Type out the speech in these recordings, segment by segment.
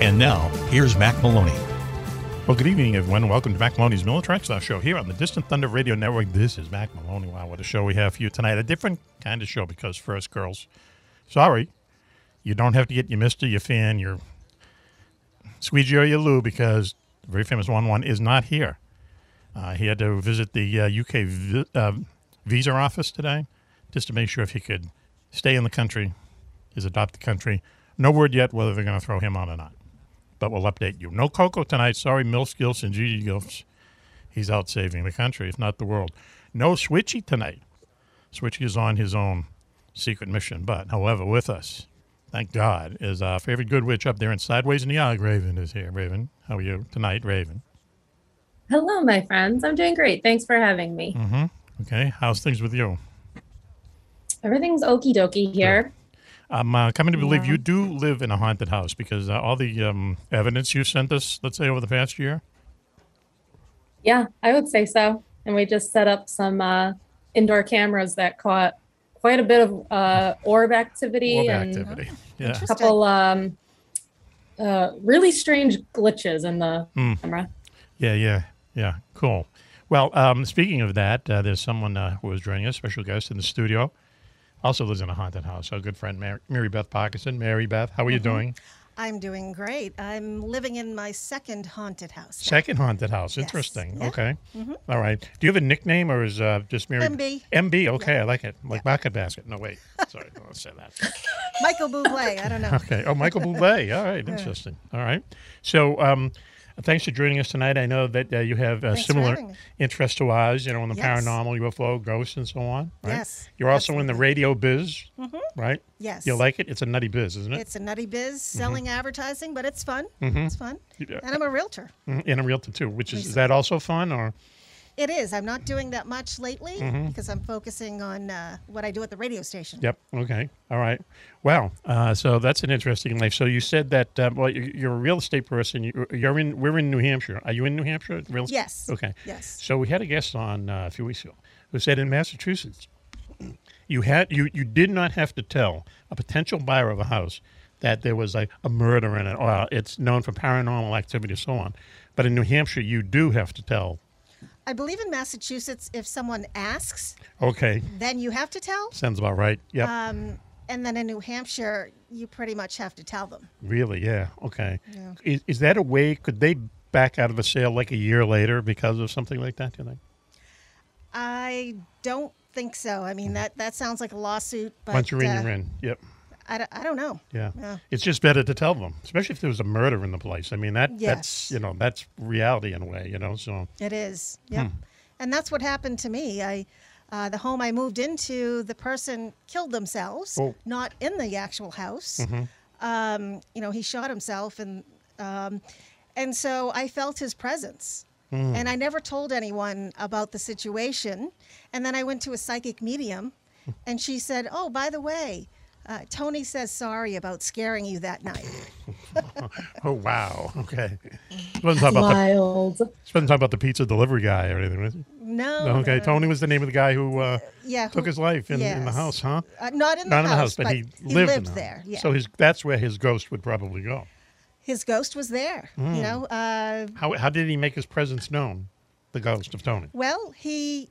And now, here's Mac Maloney. Well, good evening, everyone. Welcome to Mac Maloney's Military show here on the Distant Thunder Radio Network. This is Mac Maloney. Wow, what a show we have for you tonight. A different kind of show because, first, girls, sorry, you don't have to get your Mister, your fan, your squeegee, or your Lou because the very famous Juan Juan is not here. Uh, he had to visit the uh, UK vi- uh, visa office today just to make sure if he could stay in the country, his adopted country. No word yet whether they're going to throw him out or not, but we'll update you. No Coco tonight. Sorry, Mills Gills and Gigi Gills. He's out saving the country, if not the world. No Switchy tonight. Switchy is on his own secret mission, but however, with us, thank God, is our favorite good witch up there in Sideways in the Yard. Raven is here. Raven, how are you tonight, Raven? Hello, my friends. I'm doing great. Thanks for having me. Mm-hmm. Okay, how's things with you? Everything's okie dokie here. I'm uh, coming to believe Yeah. you do live in a haunted house because uh, all the um, evidence you sent us, let's say over the past year. Yeah, I would say so. And we just set up some uh, indoor cameras that caught quite a bit of uh, orb activity Orb and activity. Yeah. a couple um, uh, really strange glitches in the Hmm. camera. Yeah, yeah, yeah. Cool. Well, um, speaking of that, uh, there's someone uh, who is joining us, special guest in the studio. Also lives in a haunted house. Our good friend Mary, Mary Beth Parkinson. Mary Beth, how are you doing? I'm doing great. I'm living in my second haunted house. now. Second haunted house. Yes. Interesting. Yeah. Okay. Mhm. All right. Do you have a nickname or is uh, just Mary? MB. MB. Okay, I like it. Like bucket Basket. No, wait. Sorry, don't say that. Michael Bublé. I don't know. Okay. Oh, Michael Bublé. All right. Interesting. All right. So, um, thanks for joining us tonight. I know that uh, you have a similar having me. interest to ours, you know, in the Yes. paranormal, UFO, ghosts, and so on. Right? Yes, You're also in the radio biz, Mhm. right? Yes. You like it? It's a nutty biz, isn't it? It's a nutty biz selling advertising, but it's fun. Mhm. It's fun. Yeah. And I'm a realtor. Mhm. And a realtor too, which is, is that also fun or? It is. I'm not doing that much lately Mhm. because I'm focusing on uh, what I do at the radio station. Yep. Okay. All right. Well, uh, so that's an interesting life. So you said that uh, well, you- you're a real estate person. You- You're in. We're in New Hampshire. Are you in New Hampshire? Real estate? Yes. Okay. Yes. So we had a guest on uh, a few weeks ago who said in Massachusetts, you had you you did not have to tell a potential buyer of a house that there was like a murder in it, or it's known for paranormal activity, and so on. But in New Hampshire, you do have to tell. I believe in Massachusetts, if someone asks, Okay. then you have to tell. Sounds about right. Yeah. Um, and then in New Hampshire, you pretty much have to tell them. Really? Yeah. Okay. Yeah. Is, is that a way? Could they back out of a sale like a year later because of something like that? Do you think? I don't think so. I mean, that, that sounds like a lawsuit, but Once you're in, uh, you're in. Yep. I, don't- I don't know. Yeah. Yeah. It's just better to tell them, especially if there was a murder in the place. I mean, that Yes. that's you know that's reality in a way. You know, so It is. Yep. Hmm. And that's what happened to me. I, uh, the home I moved into, the person killed themselves, Oh. not in the actual house. Mhm. Um, you know, he shot himself, and um, and so I felt his presence. Hmm. And I never told anyone about the situation. And then I went to a psychic medium, and she said, "Oh, by the way." Uh, Tony says sorry about scaring you that night. oh wow, okay. Wasn't talking about Wild. the wasn't talking about the pizza delivery guy or anything, was it? No, No, okay, no, no, Tony was the name of the guy who uh, yeah, took who- his life in, in the house, huh? Uh, not in the Not in the house, house, but, but he he lived, in lived the there, yeah. So his that's where his ghost would probably go. his ghost was there. Mm. You know, uh, How how did he make his presence known? The ghost of Tony. well, he.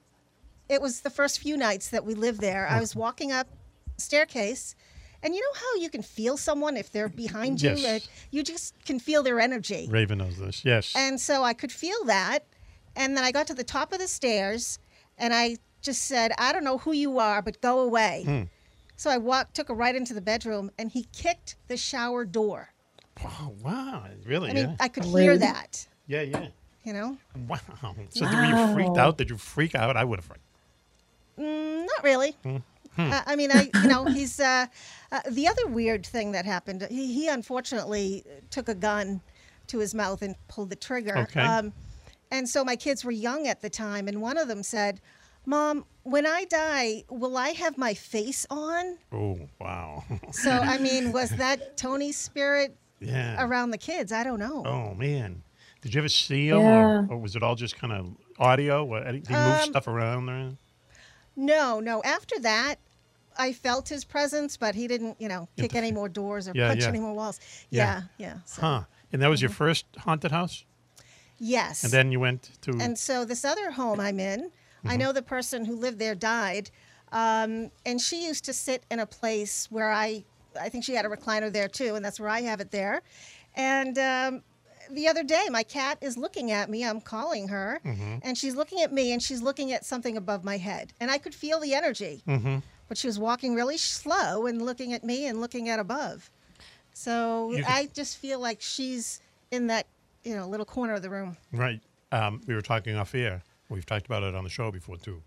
It was the first few nights that we lived there. I was walking up staircase, and you know how you can feel someone if they're behind you. Yes. Uh, you just can feel their energy. Raven knows this. Yes. And so I could feel that. And then I got to the top of the stairs and I just said, I don't know who you are, but go away. Hmm. So I walked, took her right into the bedroom, and he kicked the shower door. Oh, wow. Really? I mean, yeah. I could hear that, yeah, yeah. you know? Wow. So were you freaked out? Did you freak out? I would have freaked. Mm, not really. Hmm. Uh, I mean, I you know he's uh, uh, the other weird thing that happened. He, he unfortunately took a gun to his mouth and pulled the trigger. Okay. Um, and so my kids were young at the time, and one of them said, "Mom, when I die, will I have my face on?" Oh, wow. So I mean, was that Tony's spirit yeah. around the kids? I don't know. Oh, man. Did you ever see him? Yeah. Or, or was it all just kind of audio? Did he move Um, stuff around there? No, no. After that, I felt his presence, but he didn't, you know, kick any more doors or Yeah, punch yeah. any more walls. Yeah. Yeah, yeah. So, Huh. And that was your first haunted house? Yes. And then you went to. And so this other home I'm in, I know the person who lived there died, um, and she used to sit in a place where I, I think she had a recliner there too, and that's where I have it there. And um, the other day, my cat is looking at me. I'm calling her, and she's looking at me, and she's looking at something above my head, and I could feel the energy. But she was walking really slow and looking at me and looking at above. So You- I just feel like she's in that, you know, little corner of the room. Right. Um, we were talking off air. We've talked about it on the show before too.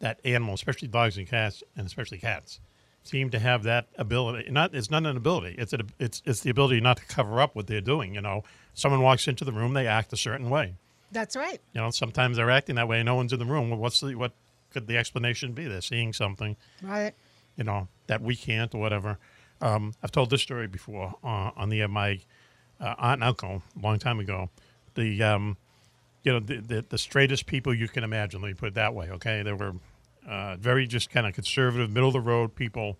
That animal, especially dogs and cats, and especially cats, seem to have that ability. Not it's not an ability. It's a, it's it's the ability not to cover up what they're doing. You know, someone walks into the room, they act a certain way. That's right. You know, sometimes they're acting that way, no one's in the room. Well, what's the what could the explanation be? They're seeing something Right. you know that we can't or whatever. Um, I've told this story before uh, on the uh, my uh, aunt and uncle a long time ago. The um, you know the, the the straightest people you can imagine. Let me put it that way. Okay, they were uh, very just kind of conservative, middle of the road people.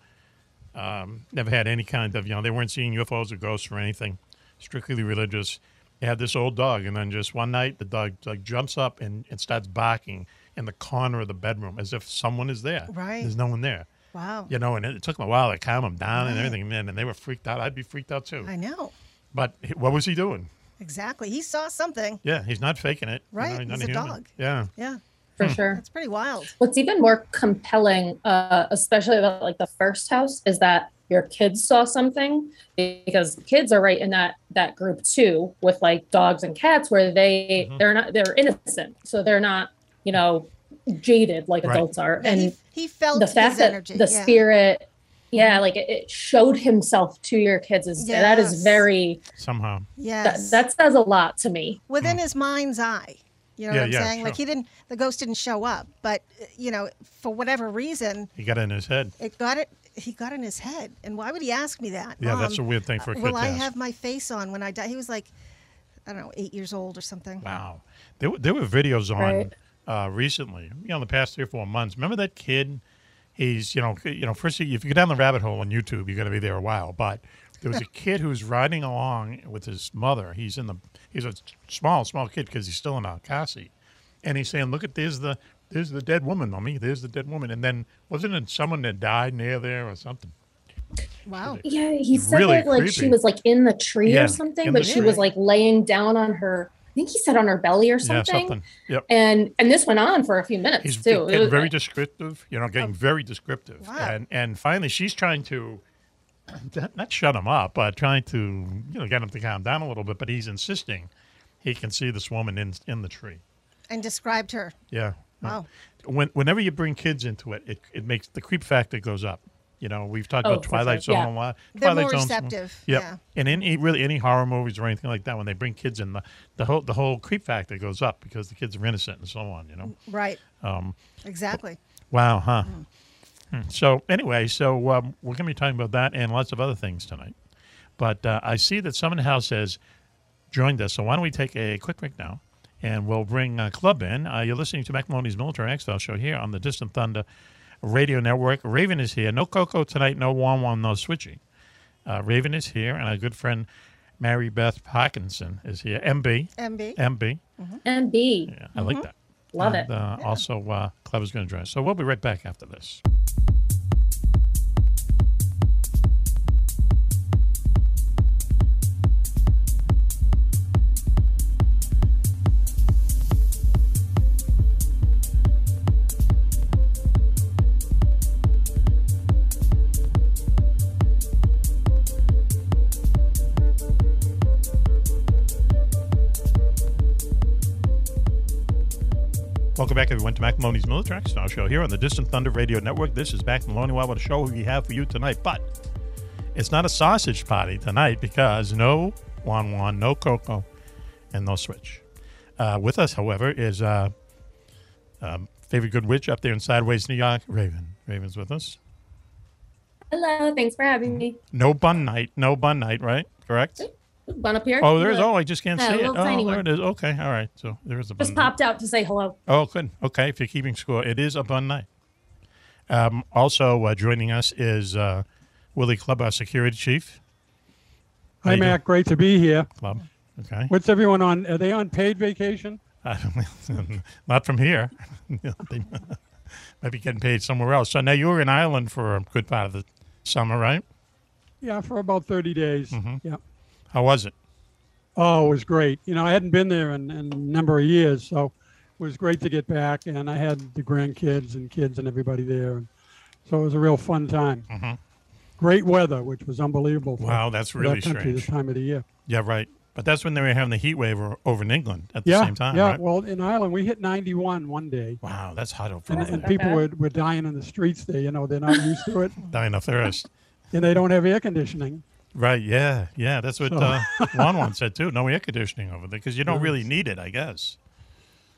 Um, never had any kind of you know they weren't seeing UFOs or ghosts or anything. Strictly religious. They had this old dog, and then just one night the dog like jumps up and, and starts barking in the corner of the bedroom as if someone is there. Right. There's no one there. Wow. You know, and it, it took them a while to calm him down and Right. everything, man. And they were freaked out. I'd be freaked out too. I know. But what was he doing? Exactly. He saw something. Yeah, he's not faking it. you Right, not he's a human. dog. Yeah. Yeah. Hmm. for sure. That's pretty wild. What's even more compelling, uh, especially about like the first house, is that your kids saw something because kids are right in that that group too with like dogs and cats where they Mm-hmm. they're not they're innocent so they're not you know jaded like Right. adults are and he, he felt the fact his that energy. the yeah. spirit yeah like it, it showed himself to your kids is that is very Somehow. that, Yes. that says a lot to me within his mind's eye. You know. Yeah, what I'm yeah, saying? Like he didn't, the ghost didn't show up, but uh, you know, for whatever reason, He got in his head. it got it. He got in his head. And why would he ask me that? Yeah, that's a weird thing for a kid Will to I ask. have my face on when I die? He was like, I don't know, eight years old or something. Wow. There, were- there were videos on Right. Uh, recently, you know, in the past three or four months. Remember that kid? He's, you know, you know. First, if you go down the rabbit hole on YouTube, you're going to be there a while. But there was a kid who's riding along with his mother. He's in the. He's a small, small kid because he's still in a car seat, and he's saying, "Look at there's the there's the dead woman, mommy. There's the dead woman." And then wasn't it someone that died near there or something? Wow. yeah he said Really that like she was like in the tree Yeah, or something but the she was like laying down on her i think he said on her belly or something. Yeah, something something. Yep. and and this went on for a few minutes He's too It getting was- very uh, descriptive, you know, getting oh. very descriptive. Wow. And and finally she's trying to not- not shut him up, but trying to, you know, get him to calm down a little bit, but he's insisting he can see this woman in in the tree. And described her. Yeah. Wow. When whenever you bring kids into it, it, it makes the creep factor goes up. You know, we've talked Oh, about Twilight sure, Zone yeah. a lot. They're Twilight more Zone's- receptive, Yep. yeah. And any really any horror movies or anything like that, when they bring kids in, the, the whole the whole creep factor goes up because the kids are innocent and so on. You know. Right. Um, Exactly. Wow, huh? Hmm. So anyway, so um, we're going to be talking about that and lots of other things tonight. But uh, I see that someone in the house has joined us. So why don't we take a quick break now, and we'll bring uh, Club in. Uh, you're listening to Mac Maloney's Military X Files Show here on the Distant Thunder Radio Network. Raven is here. No Coco tonight. No Juan Juan. No switching. Uh, Raven is here, and our good friend Mary Beth Parkinson is here. MB. MB. MB. and b Yeah, I like that. Love and, it. Uh, Also, uh, Club is going to join us. So we'll be right back after this. Welcome back, everyone, to Mac Maloney's Military Style Show here on the Distant Thunder Radio Network. This is Mac Maloney. What a show we have for you tonight. But it's not a sausage party tonight because no Juan Juan, no Coco, and no Switch. Uh, with us, however, is uh, um, favorite good witch up there in Sideways, New York, Raven. Raven's with us. Hello, thanks for having me. No bun night. No bun night, right? Correct? One up here. Oh, there's. Look. Oh, I just can't Yeah, see it. Oh, there one. it is. Okay, all right. So there is a bun Just night. popped out to say hello. Oh, good. Okay, if you're keeping score, it is a bun night. Um, also uh, joining us is uh, Willie Club, our security chief. How Hi, you doing? Mac. Great to be here. Club. Okay. What's everyone on? Are they on paid vacation? Uh, not from here. they might be getting paid somewhere else. So now you were in Ireland for a good part of the summer, right? Yeah, for about 30 days. Mm-hmm. Yeah. How was it? Oh, it was great. You know, I hadn't been there in, in a number of years, so it was great to get back. And I had the grandkids and kids and everybody there. And so it was a real fun time. Mhm. Great weather, which was unbelievable. For, Wow, that's really that country strange. this time of the year. Yeah, right. But that's when they were having the heat wave over in England at the yeah, same time, yeah. right? Well, in Ireland, we hit 91 one day. Wow, that's hot over And, there. and people were, were dying in the streets there. You know, they're not used to it. Dying of thirst. And they don't have air conditioning. Right, yeah, yeah. That's what So- uh, Juan Juan said too. No air conditioning over there because you don't really need it, I guess.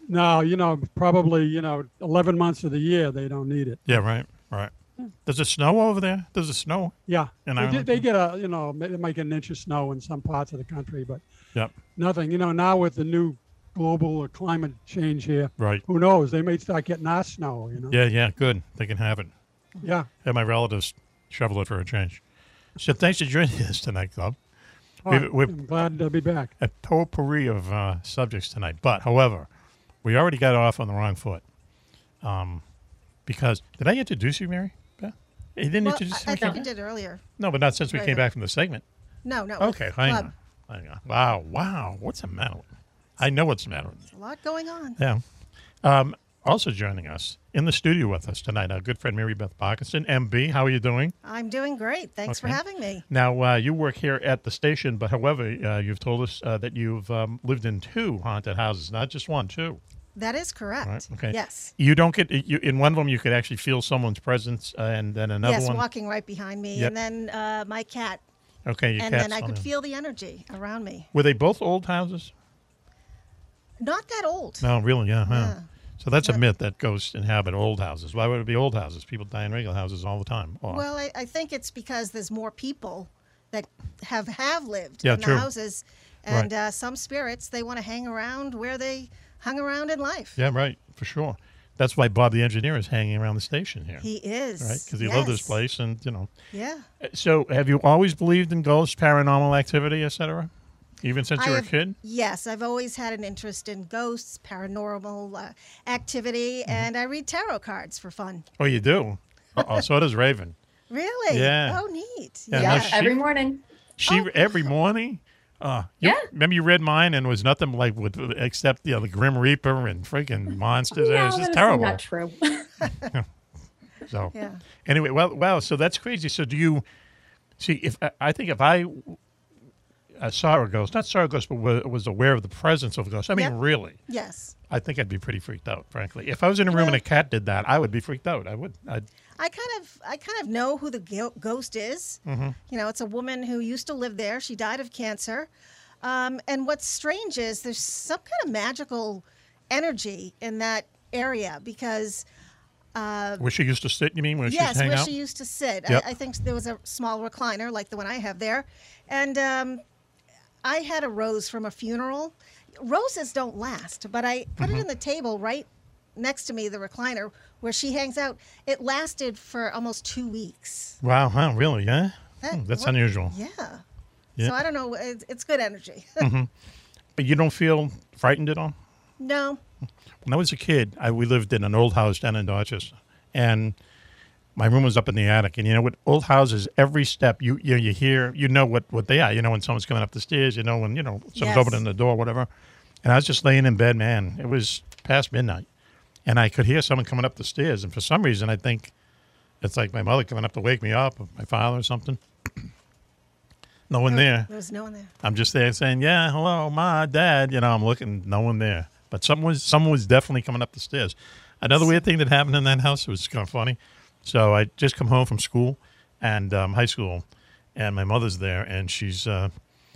No, you know, probably, you know, 11 months of the year, they don't need it. Yeah, right, right. Does it snow over there? Does it snow? Yeah. In they, get, they get a, you know, they might get an inch of snow in some parts of the country, but Yep. nothing. You know, now with the new global climate change here, Right. who knows? They may start getting our snow, you know? Yeah, yeah. Good. They can have it. Yeah. Have my relatives shovel it for a change. So thanks for joining us tonight, Club. All We've, right, we've I'm glad to be back. a potpourri of uh, subjects tonight. But, however, we already got off on the wrong foot. Um, because did I introduce you, Mary? Beth? You didn't Well, introduce I, I think you did earlier. No, but not since we Right, came back from the segment. No, no. Okay, hang club. on. Hang on. Wow, wow. What's the matter with me? I know what's the matter with me. A lot going on. Yeah. Um, also joining us in the studio with us tonight, our good friend Mary Beth Parkinson, MB. How are you doing? I'm doing great. Thanks for having me. Now, uh, you work here at the station, but however, uh, you've told us uh, that you've um, lived in two haunted houses, not just one, two. That is correct. Right? Okay. Yes. You don't get you, in one of them. You could actually feel someone's presence, uh, and then another yes, one. walking right behind me, Yep. and then uh, my cat, Okay, your and then I could there. feel the energy around me. Were they both old houses? Not that old. No, really, yeah. huh. So that's a myth that ghosts inhabit old houses. Why would it be old houses? People die in regular houses all the time. Or- Well, I, I think it's because there's more people that have have lived Yeah, in true. the houses, and uh, some spirits they want to hang around where they hung around in life. yeah, right, for sure. That's why Bob the engineer is hanging around the station here, He is right? Because he loved this yes. place, and you know. Yeah. So, have you always believed in ghosts, paranormal activity, etc.? Even since you I were a kid? Yes, I've always had an interest in ghosts, paranormal uh, activity, Mm-hmm. and I read tarot cards for fun. Oh, you do. oh, so does Raven. Really? Yeah. Oh, neat. Yeah, Yeah, no, she- every morning. She Oh. every morning. Uh, you, Yeah. Remember you read mine and it was nothing like with except you know the Grim Reaper and freaking monsters. it no, was just terrible. not true. So Yeah. anyway, well, wow. So that's crazy. So do you see? If I- I think if I uh, saw a ghost, not saw a ghost, but wa- was aware of the presence of a ghost. I mean, Yep. really, Yes. I think I'd be pretty freaked out. Frankly, if I was in a room and a cat did that, I would be freaked out. I would. I'd, I kind of, I kind of know who the ghost is. Mm-hmm. You know, it's a woman who used to live there. She died of cancer. Um, and what's strange is there's some kind of magical energy in that area because where she used to sit. You mean where yes, where out? she used to sit. Yep. I, I think there was a small recliner like the one I have there, and um, I had a rose from a funeral. Roses don't last, but I put Mm-hmm. it in the table right next to me, the recliner where she hangs out. It lasted for almost two weeks. wow, huh? Really? Yeah. That- Hmm, that's what- unusual. Yeah. Yeah. So I don't know. It's, it's good energy. But you don't feel frightened at all? no. When I was a kid, I, we lived in an old house down in Dorchester, and my room was up in the attic. And you know, with old houses, every step you you, you hear, you know what, what they are. You know when someone's coming up the stairs. You know when you know someone's Yes. opening the door, whatever. And I was just laying in bed, man. It was past midnight, and I could hear someone coming up the stairs. And for some reason, I think it's like my mother coming up to wake me up, or my father or something. no one there. There was no one there. I'm just there saying, "Yeah, hello, ma, dad." You know, I'm looking, no one there. but someone was someone was definitely coming up the stairs. Another weird thing that happened in that house it was kind of funny. So I just come home from school and um, high school, and my mother's there, and she's uh,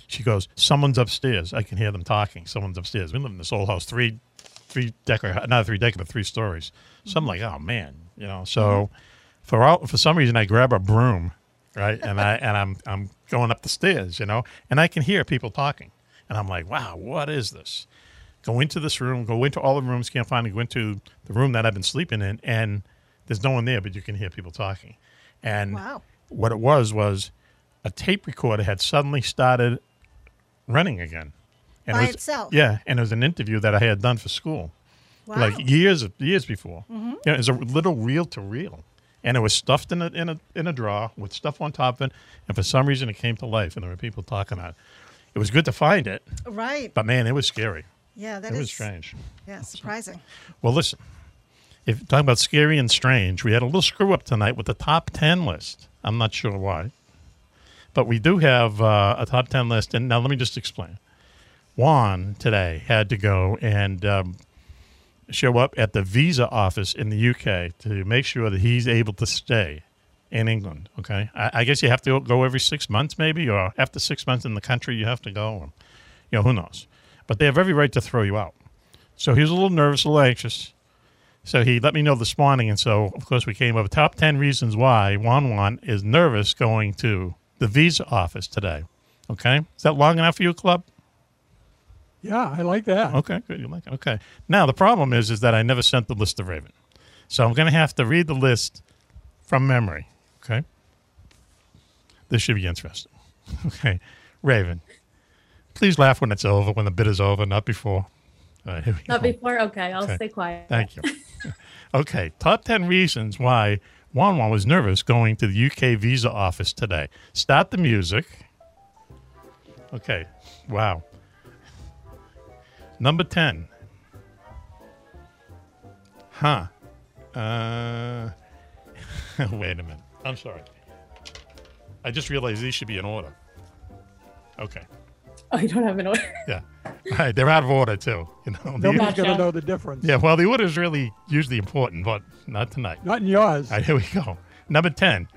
she goes, "Someone's upstairs." I can hear them talking. Someone's upstairs. We live in this old house, three three decker, not three decker, but three stories. So I'm like, oh man, you know. So for all, for some reason, I grab a broom, right, and I and I'm I'm going up the stairs, you know, and I can hear people talking, and I'm like, wow, what is this? Go into this room, go into all the rooms, can't find it. Go into the room that I've been sleeping in, and there's no one there, but you can hear people talking. And Wow. what it was was a tape recorder had suddenly started running again. And it By was- itself? Yeah, and it was an interview that I had done for school, Wow. like years years before. Mhm. Yeah, it was a little reel to reel, and it was stuffed in a in a in a drawer with stuff on top of it. And for some reason, it came to life, and there were people talking about it. It was good to find it, Right. but man, it was scary. Yeah, that it is was strange. Yeah, surprising. Well, listen, if talking about scary and strange, we had a little screw up tonight with the top 10 list. I'm not sure why. But we do have uh, a top 10 list. And now let me just explain. Juan today had to go and um, show up at the visa office in the UK to make sure that he's able to stay in England. Okay. I, I guess you have to go every six months, maybe, or after six months in the country, you have to go. Or, you know, who knows? But they have every right to throw you out. So he was a little nervous, a little anxious. So he let me know this morning, and so of course we came up with top ten reasons why Juan Juan is nervous going to the visa office today. Okay, is that long enough for you, club? Yeah, I like that. Okay, good. You like it? Okay. Now the problem is, is that I never sent the list to Raven, so I'm going to have to read the list from memory. Okay. This should be interesting. Okay, Raven, please laugh when it's over, when the bit is over, not before. All right, here we Not go. before. Okay, I'll Okay. stay quiet. Thank you. okay, top 10 reasons why Juan Juan was nervous going to the UK visa office today. Start the music. Okay, wow. Number 10. Huh. Uh, wait a minute. I'm sorry. I just realized these should be in order. Okay. Oh, you don't have an order. Yeah. All right, they're out of order too. You know. The- Nobody's going to know the difference. yeah, well, the order is really usually important, but not tonight. Not in yours. All right, here we go. Number 10.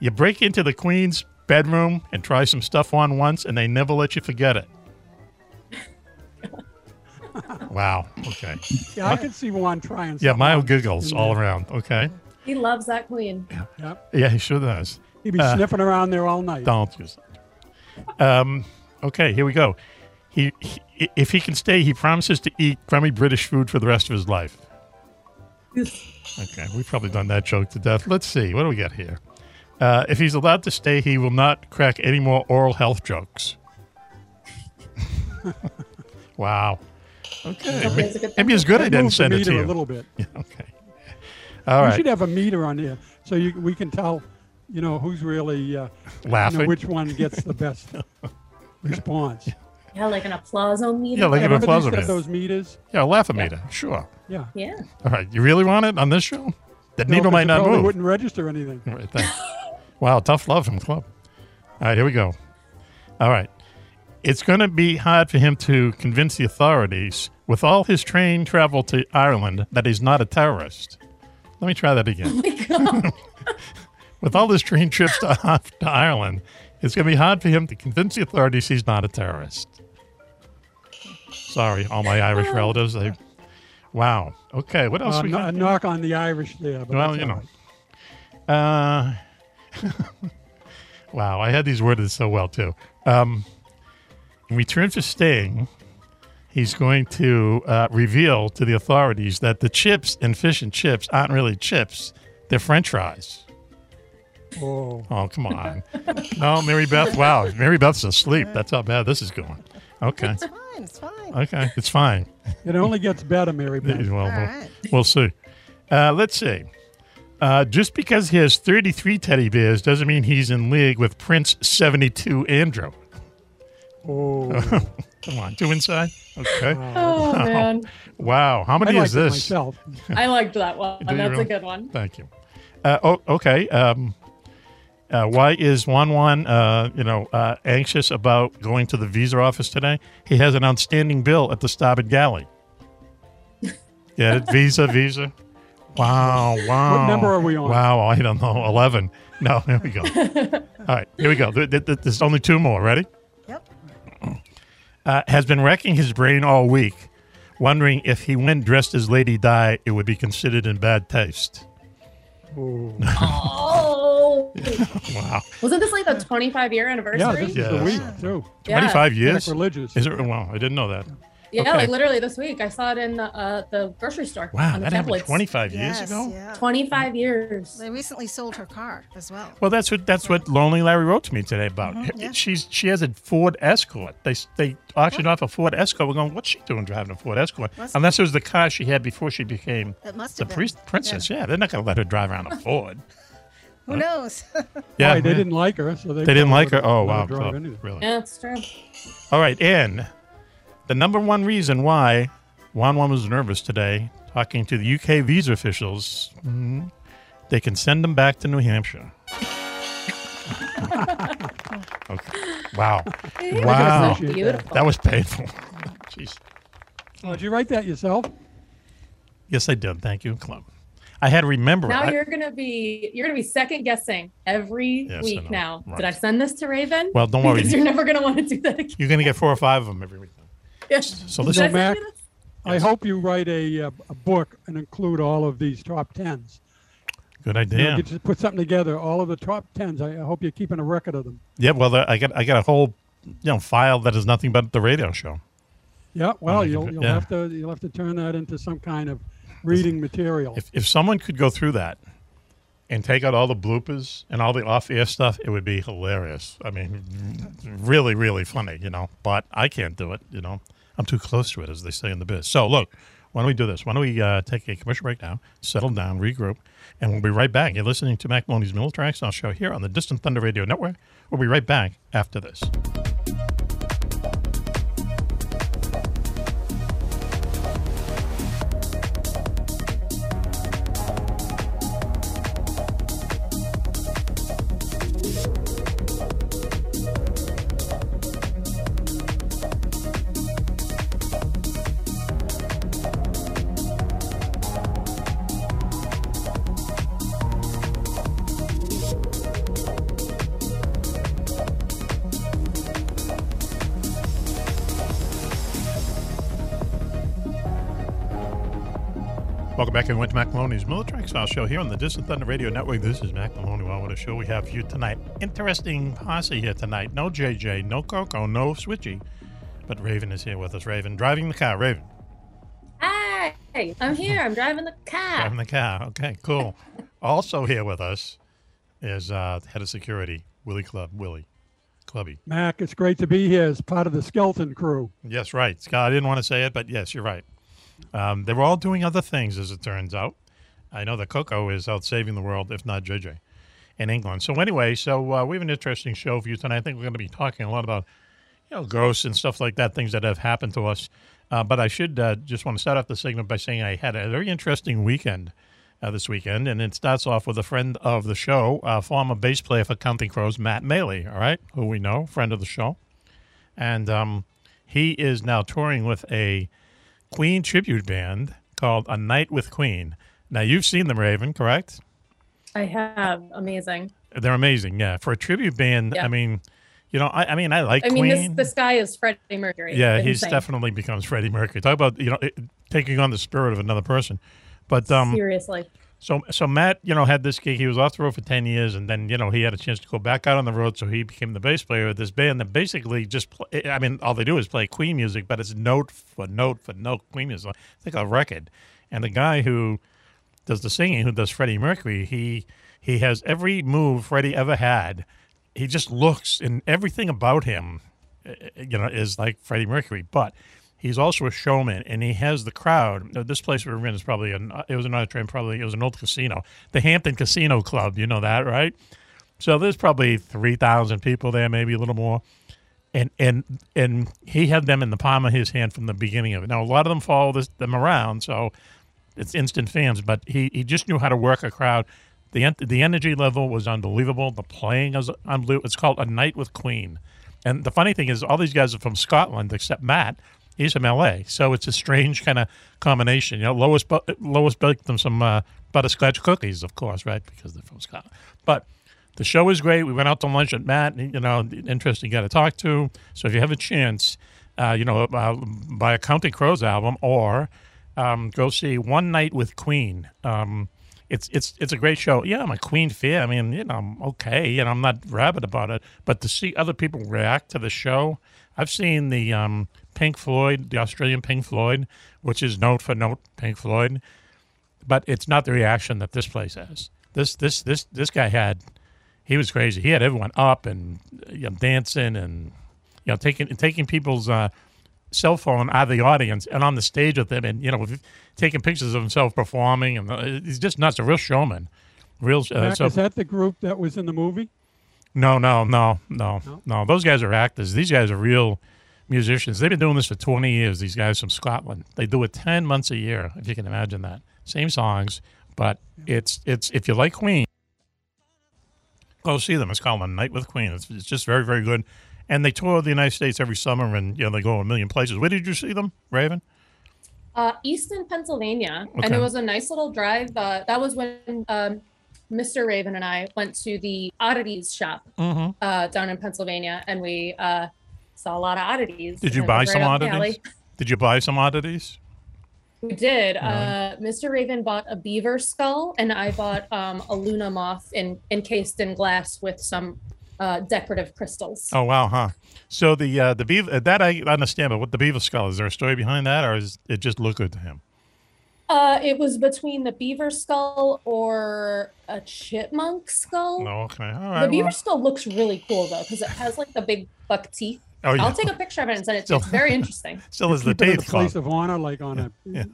You break into the queen's bedroom and try some stuff on once, and they never let you forget it. wow. Okay. Yeah, I can see one trying. Yeah, something my on giggles all there. around. Okay. He loves that queen. Yep. Yeah, he sure does. He'd be Uh, sniffing around there all night. Don't use that. Um, okay, here we go. He, he, if he can stay, he promises to eat crummy British food for the rest of his life. Okay, we've probably done that joke to death. Let's see. What do we got here? Uh, if he's allowed to stay, he will not crack any more oral health jokes. wow. Okay. Okay, good Maybe it's good I didn't send it to you. a little bit. Yeah, okay. All we right. should have a meter on here so you, we can tell, you know, who's really uh, You Laughing. know, which one gets the best response. Yeah, like an applause meter. Yeah, like an applause meter. those meters? Yeah, laugh a meter. Sure. Yeah. Yeah. All right. You really want it on this show? The No, needle 'cause might it not probably move. wouldn't register anything. Right, thanks. wow, tough love from Club. All right, here we go. All right. It's going to be hard for him to convince the authorities, with all his train travel to Ireland, that he's not a terrorist. Let me try that again. Oh with all his train trips to, to Ireland, it's going to be hard for him to convince the authorities he's not a terrorist. Sorry, all my Irish relatives. They, wow. Okay, what else Uh, we no- got? knock on the Irish there. Well, you know. right. Uh, wow, I had these worded so well too. Um, in return for staying, he's going to uh, reveal to the authorities that the chips and fish and chips aren't really chips; they're French fries. Oh, Oh, come on! no, Mary Beth. Wow, Mary Beth's asleep. That's how bad this is going. Okay, It's fine. It's fine. okay, it's fine. it only gets better, Mary Beth. Well, All we'll, we'll see. Uh, let's see. Uh, just because he has 33 teddy bears doesn't mean he's in league with Prince 72 Andrew. Oh, Come on, two inside. Okay. Oh man, Wow. How I many is this? Oh, myself. I liked that one. That's really? a good one. Thank you. Uh, oh, okay. Um, uh, why is Juan Juan, uh, you know, uh, anxious about going to the visa office today? He has an outstanding bill at the Starboard Galley. Get it? Visa, Visa. Wow, wow. What number are we on? Wow, I don't know. 11. No, here we go. All right, here we go. Th- th- th- There's only two more. Ready? Yep. Uh, has been wrecking his brain all week, wondering if he went dressed as Lady Di, it would be considered in bad taste. Oh, Wow. wasn't this like the 25 year anniversary? Yeah, this is Yeah. the week too. Yeah. 25 years? religious. Is it? Wow, I didn't know that. Yeah, Okay. like literally this week. I saw it in the, uh, the grocery store. Wow, on the that happened tabloids. 25 years Yes, ago? yeah. 25 years. They recently sold her car as well. Well, that's what that's what Lonely Larry wrote to me today about. Mhm, yeah. She's she has a Ford Escort. They they auctioned off a Ford Escort. We're going, what's she doing driving a Ford Escort? Must- Unless it was the car she had before she became It must the priest, princess. Yeah. they're not going to let her drive around a Ford. Who knows? Yeah, Why, they yeah. didn't like her, so they, They didn't like her. Oh wow, so- really? Yeah, it's true. All right, and the number one reason why Juan Juan was nervous today, talking to the UK visa officials, mhm, they can send them back to New Hampshire. okay. Wow. Wow. that. Beautiful. That was painful. Jeez. Oh, did you write that yourself? Yes, I did. Thank you, Club. I had to remember Now it. I- you're gonna be you're gonna be second guessing every Yes, week now. Right. Did I send this to Raven? Well, don't worry. Because you're never gonna want to do that again. You're going to get four or five of them every week. Yes. So So, Mac, I hope you write a, uh, a book and include all of these top tens. good You know, idea. get to put something together, all of the top tens. I, I hope you're keeping a record of them. Yeah, well, I got I got a whole you know file that is nothing but the radio show. Yeah, well, you you'll, you'll yeah. have to you'll have to turn that into some kind of reading material. If if someone could go through that and take out all the bloopers and all the off-air stuff, it would be hilarious. I mean, really, really funny, you know. But I can't do it, you know. I'm too close to it, as they say in the biz. So look, why don't we do this? Why don't we uh, take a commercial break now, settle down, regroup, and we'll be right back. You're listening to Mac Maloney's Military Style Show here on the Distant Thunder Radio Network. We'll be right back after this. Welcome back everyone to Mac Maloney's Military Style Show here on the Distant Thunder Radio Network. This is Mac Maloney. Well, what a show we have for you tonight. Interesting posse here tonight. No JJ, no Coco, no Switchy, but Raven is here with us. Raven driving the car. Raven Hi, I'm here. I'm driving the car. driving the car. Okay, cool. also here with us is uh, head of security Willie Club. Willie Clubby. Mac, it's great to be here as part of the skeleton crew. Yes, right. Scott, I didn't want to say it, but yes, you're right. Um, they were all doing other things, as it turns out. I know that Coco is out saving the world, if not JJ, in England. So anyway, so uh, we have an interesting show for you tonight. I think we're going to be talking a lot about, you know, ghosts and stuff like that, things that have happened to us. Uh, but I should uh, just want to start off the segment by saying I had a very interesting weekend uh, this weekend, and it starts off with a friend of the show, former bass player for Counting Crows, Matt Malley. All right, who we know, friend of the show, and um, he is now touring with a Queen tribute band called A Night with Queen. Now you've seen them, Raven, correct? I have amazing. They're amazing. Yeah, for a tribute band, Yeah. I mean, you know, I, I mean, I like I mean, this Queen. this guy is Freddie Mercury. yeah, he's definitely becomes Freddie Mercury. Talk about you know it, taking on the spirit of another person. But um, seriously. So so Matt, you know, had this gig. He was off the road for ten years, and then you know he had a chance to go back out on the road. So he became the bass player of this band that basically just. Play, I mean, all they do is play Queen music, but it's note for note for note Queen music. It's like a record. And the guy who does the singing, who does Freddie Mercury, he he has every move Freddie ever had. He just looks and everything about him, uh, you know, is like Freddie Mercury. But he's also a showman, and he has the crowd. This place we're in is probably an it was another train, probably it was an old casino, the Hampton Casino Club. You know that, right? So there's probably three thousand people there, maybe a little more. And and and he had them in the palm of his hand from the beginning of it. Now a lot of them follow this, them around, so it's instant fans. But he, he just knew how to work a crowd. The the energy level was unbelievable. The playing is unbelievable. It's called A Night with Queen. And the funny thing is, all these guys are from Scotland, except Matt, He's from L.A., so it's a strange kind of combination. You know, Lois Lois baked them some uh, butterscotch cookies, of course, right? Because they're from Scotland. But the show was great. We went out to lunch at Matt. You know, interesting guy to talk to. So if you have a chance, uh, you know, uh, buy a Counting Crows album or um, go see One Night with Queen. Um, it's it's it's a great show. Yeah, I'm a Queen fan. I mean, you know, I'm okay, and I'm not rabid about it. But to see other people react to the show, I've seen the um, Pink Floyd, the Australian Pink Floyd, which is note for note Pink Floyd, but it's not the reaction that this place has. This this this this guy had, he was crazy. He had everyone up and you know, dancing and you know taking taking people's uh, cell phone out of the audience and on the stage with them and you know taking pictures of himself performing and uh, he's just nuts. A real showman. Real. Uh, so, is that the group that was in the movie? no, no, no, no, No? no. Those guys are actors. These guys are real musicians. They've been doing this for 20 years, these guys from Scotland. They do it 10 months a year, if you can imagine that. Same songs, but it's it's if you like Queen, go see them. It's called A Night with Queen. It's, it's just very, very good. And they tour the United States every summer and you know they go a million places. Where did you see them, Raven? Uh, Easton, Pennsylvania, and it was a nice little drive. Uh, that was when um, Mr. Raven and I went to the oddities shop Mm-hmm. uh, down in Pennsylvania, and we uh, saw a lot of oddities. Did you buy some right oddities? Did you buy some oddities? We did. Uh, Mr. Raven bought a beaver skull, and I bought um, a Luna moth in, encased in glass with some uh, decorative crystals. Oh wow, huh? So the uh, the beaver that I understand, but what the beaver skull is there a story behind that, or is it just look good to him? Uh, it was between the beaver skull or a chipmunk skull. No, okay, all The beaver well- skull looks really cool though, because it has like the big buck teeth. Oh, yeah. I'll take a picture of it and send it Still- It's very interesting. Still is the Keep it in a teeth club. place of honor, like on a, you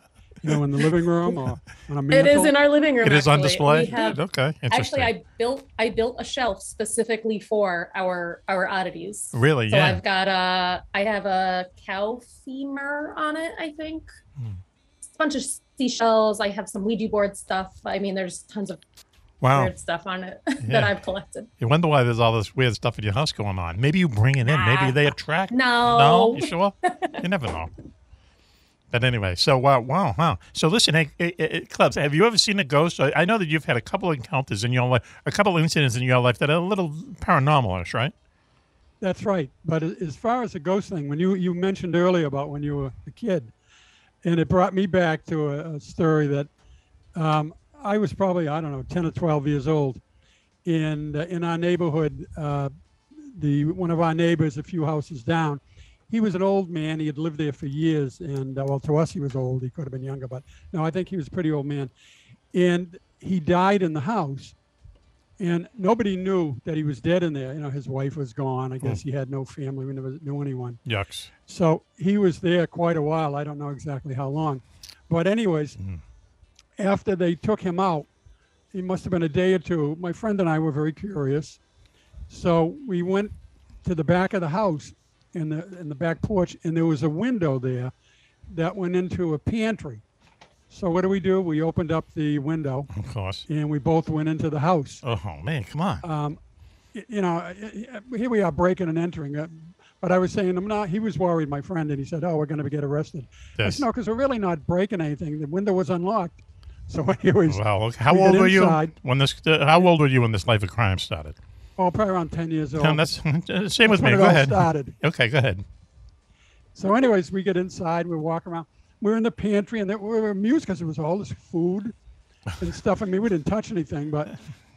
know, in the living room or on a mantle. is in our living room. It is on display. Have, Good, okay, interesting. actually, I built I built a shelf specifically for our our oddities. Really, So yeah. I've got a I have a cow femur on it. I think Hmm. a bunch of seashells. I have some Ouija board stuff. I mean, there's tons of Wow. weird stuff on it Yeah. that I've collected. You wonder why there's all this weird stuff in your house going on. Maybe you bring it in. Maybe they attract. No. No, you sure? you never know. But anyway, so wow, wow, wow. So listen, hey, hey, hey, clubs, have you ever seen a ghost? I I know that you've had a couple of encounters in your life, a couple of incidents in your life that are a little paranormalish, right? That's right. But as far as the ghost thing, when you you mentioned earlier about when you were a kid, and it brought me back to a, a story that um, I was probably I don't know ten or twelve years old, and uh, in our neighborhood, uh, the one of our neighbors a few houses down, he was an old man. He had lived there for years, and uh, well, to us he was old. He could have been younger, but no, I think he was a pretty old man, and he died in the house and nobody knew that he was dead in there. You know, his wife was gone. I guess he had no family. We never knew anyone. Yucks. So he was there quite a while. I don't know exactly how long. But, anyways, after they took him out, it must have been a day or two. My friend and I were very curious. So we went to the back of the house in the in the back porch, and there was a window there that went into a pantry. So what do we do? We opened up the window, Of course. and we both went into the house Oh man, come on. um, you know, here we are breaking and entering. Uh, but I was saying, I'm not. He was worried, my friend, and he said, "Oh, we're going to get arrested." I said, "No, because we're really not breaking anything. The window was unlocked." So, anyways, okay. How we old were you inside. when this? Uh, how old were you when this life of crime started? oh, probably around ten years old. Tim, that's same with me. Go ahead. started. Okay, go ahead. So, anyways, we get inside, we walk around. We're in the pantry, and we were amused because there was all this food and stuff. I mean, we didn't touch anything, but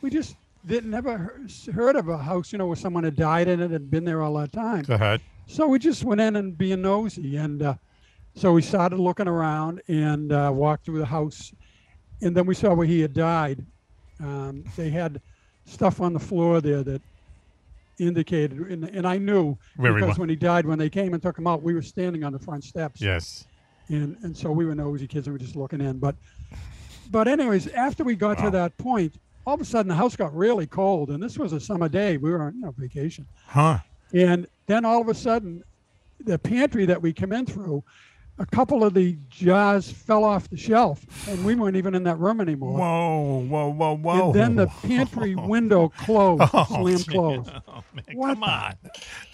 we just didn't never heard of a house, you know, where someone had died in it and been there all that time. Go ahead. So we just went in and being nosy, and uh, so we started looking around and uh, walked through the house, and then we saw where he had died. Um, they had stuff on the floor there that indicated, and, and I knew Very because well. when he died, when they came and took him out, we were standing on the front steps, Yes. and and so we were nosy kids and we were just looking in. But but anyways, after we got Wow. to that point, all of a sudden the house got really cold, and this was a summer day. We were on you know, vacation. Huh. And then all of a sudden, the pantry that we come in through, a couple of the jars fell off the shelf, and we weren't even in that room anymore. Whoa, whoa, whoa, whoa. And then the pantry window closed, Oh, slammed gee. closed. Oh, man, what? Come on.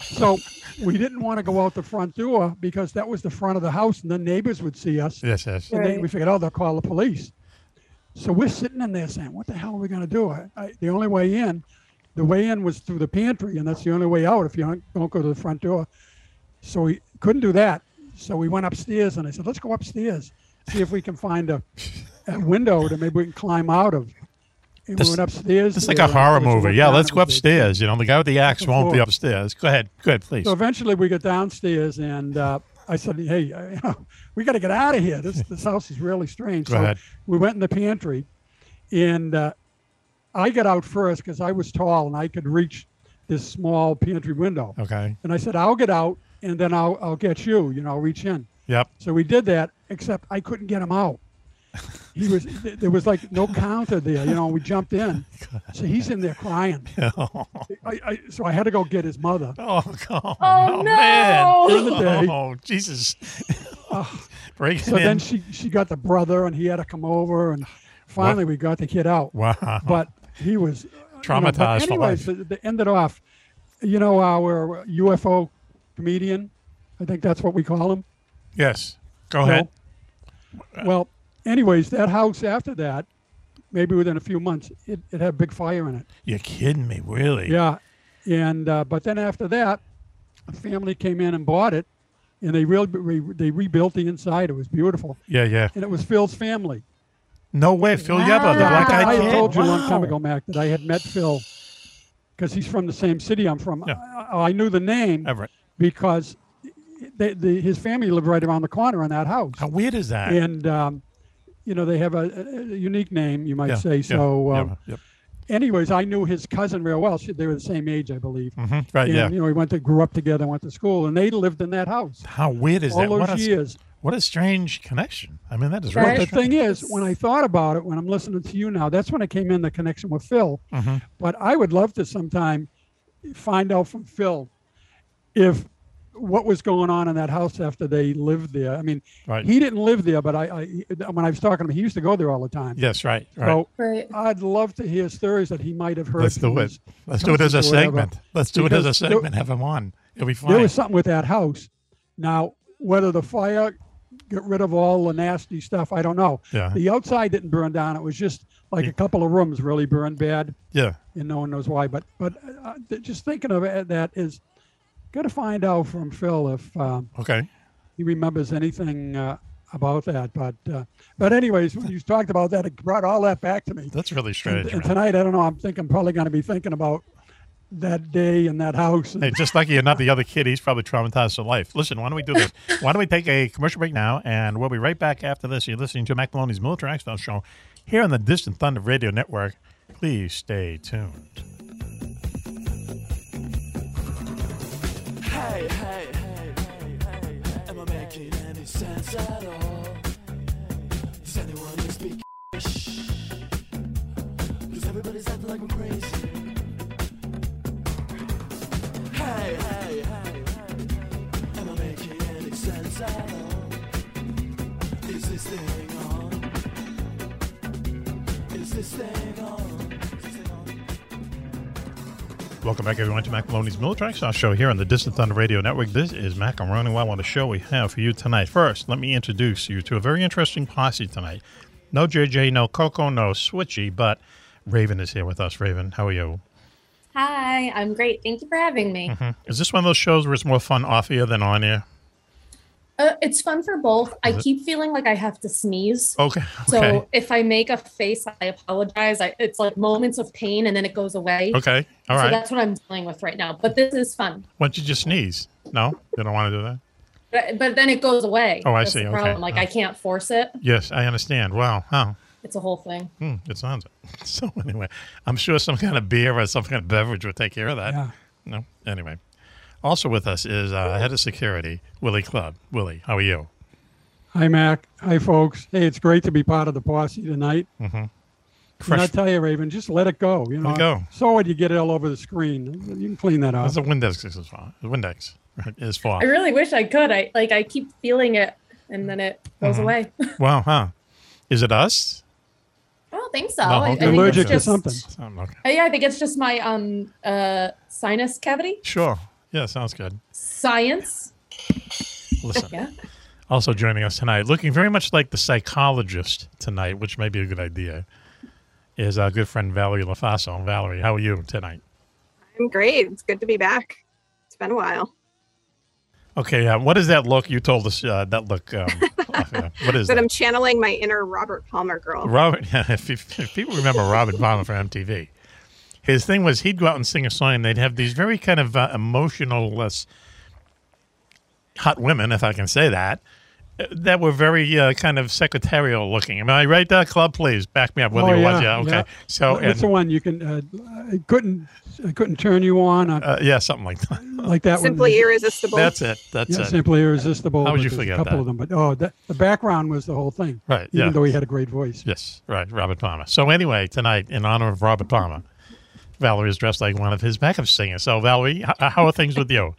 So we didn't want to go out the front door because that was the front of the house, and the neighbors would see us. Yes, yes. And they, Right. we figured, oh, they'll call the police. So we're sitting in there saying, what the hell are we going to do? I, I, the only way in, the way in was through the pantry, and that's the only way out if you don't, don't go to the front door. So we couldn't do that. So we went upstairs, and I said, let's go upstairs, see if we can find a, a window that maybe we can climb out of. And This- we went upstairs. It's like a horror movie. Yeah, let's go upstairs. You know, the guy with the axe won't be upstairs. Go ahead. Go ahead, please. So eventually we get downstairs, and uh, I said, "Hey, you know, we got to get out of here. This this house is really strange." Go so ahead. we went in the pantry, and uh, I got out first because I was tall and I could reach this small pantry window. Okay. And I said, "I'll get out, and then I'll I'll get you. You know, I'll reach in." Yep. So we did that, except I couldn't get him out. He was there was like no counter there. You know, we jumped in, so he's in there crying. oh, I, I, so I had to go get his mother. God. Oh, oh, oh man. no. the day. Oh, Jesus. Breaking So in. then she she got the brother, and he had to come over, and finally we got the kid out. wow. But he was you know, but Traumatized for anyways, life. they ended off. You know our UFO comedian, I think that's what we call him. yes. Go No. ahead. Well, anyways, that house after that, maybe within a few months, it, it had a big fire in it. You're kidding me, really? Yeah, and uh, but then after that, a family came in and bought it, and they real re, they rebuilt the inside. It was beautiful, Yeah, yeah. and it was Phil's family. No way. Phil Yeba, the Wow. black I eyed had kid. told you a long time ago, Mac, that I had met Phil because he's from the same city I'm from. Yeah. I, I knew the name Everett. Because they, the, his family lived right around the corner in that house, How weird is that? and um, you know they have a, a unique name, you might yeah, say. yeah, So, um, yep. anyways, I knew his cousin real well. She, they were the same age, I believe. Mhm, Right, and, yeah. You know, we went to grew up together, went to school, and they lived in that house How weird is all that? those What a, what a strange connection. I mean, that is Right. really The thing is, when I thought about it, when I'm listening to you now, that's when I came in the connection with Phil. Mhm. But I would love to sometime find out from Phil if what was going on in that house after they lived there. I mean, Right. he didn't live there, but I, I when I was talking to him, he used to go there all the time. Yes, right. right. So Right. I'd love to hear stories that he might have heard. Let's do it. Let's do it as a cousins or whatever. segment. Let's do it as a Because there- segment. Have him on. It'll be fine. There was something with that house. Now, whether the fire get rid of all the nasty stuff, I don't know. Yeah. The outside didn't burn down. It was just like a couple of rooms really burned bad, yeah. and no one knows why. But but uh, just thinking of it, that is got to find out from Phil if um, Okay. he remembers anything uh, about that. But uh, but anyways, when you talked about that, it brought all that back to me. That's really strange. and man. tonight, I don't know. I'm thinking probably going to be thinking about that day in that house. Hey, just like you're not the other kid, he's probably traumatized for life. Listen, why don't we do this? Why don't we take a commercial break now, and we'll be right back after this. You're listening to Mac Maloney's Military X Files Show here on the Distant Thunder Radio Network. Please stay tuned. Hey, hey, hey, hey, hey, am I making any sense at all? Does anyone here speak English? Everybody's acting like I'm crazy. Hey, hey, hey, hey, am I making any sense at all? Is this thing on? Is this thing on? Welcome back, everyone, to Mac Maloney's Military X Files Show here on the Distant Thunder Radio Network. This is Mac. I'm running well on the show we have for you tonight. First, let me introduce you to a very interesting posse tonight. No JJ, no Coco, no Switchy, but Raven is here with us. Raven, how are you? Hi, I'm great. Thank you for having me. Hmm. Is this one of those shows where it's more fun off air than on air? Uh, it's fun for both. I keep feeling like I have to sneeze. Okay. So if I make a face, I apologize. I, it's like moments of pain and then it goes away. Okay. All right. so that's what I'm dealing with right now. But this is fun. Why don't you just sneeze? No? You don't want to do that? But, but then it goes away. Oh, I That's see. The Okay. problem. Like I can't force it. Yes, I understand. Wow. Huh. It's a whole thing. Hmm, it sounds. So anyway, I'm sure some kind of beer or some kind of beverage would take care of that. Yeah. No. Anyway. Also with us is uh, head of security, Willie Club. Willie, how are you? Hi, Mac. Hi, folks. Hey, it's great to be part of the posse tonight. Mm-hmm. And I tell you, Raven, just let it go. You know, it go. so what? You get it all over the screen. You can clean that That's up. a Windex is for. The Windex is for. I really wish I could. I like I keep feeling it and then it goes Mhm. away. Wow, huh? Is it us? oh, don't think so. No, I, I okay. think Allergic it's to something. Um, okay. Uh, yeah, I think it's just my um uh sinus cavity. Sure. Yeah, sounds good. Science. Listen. Yeah. Also joining us tonight, looking very much like the psychologist tonight, which may be a good idea, is our good friend Valerie LaFaso. Valerie, how are you tonight? I'm great. It's good to be back. It's been a while. Okay, uh, what is that look? You told us uh, that look. Um, what is But that? I'm channeling my inner Robert Palmer girl. Robert, if, if, if people remember Robert Palmer from MTV, his thing was he'd go out and sing a song, and they'd have these very kind of uh, emotional, uh, hot women, if I can say that, uh, that were very uh, kind of secretarial looking. Am I right, there, Club? Please back me up. Whether Oh, you yeah, was, yeah, okay. yeah. So, What's and, the one you can? Uh, I couldn't. I couldn't turn you on. Uh, uh, yeah, something like that. like that Simply one. irresistible. That's it. That's yeah, it. simply irresistible. How would you forget A couple that? of them, but oh, that, the background was the whole thing. Right, Even yeah. though he had a great voice. Yes, right, Robert Palmer. So anyway, tonight, in honor of Robert Palmer, Valerie is dressed like one of his backup singers. So, Valerie, how are things with you?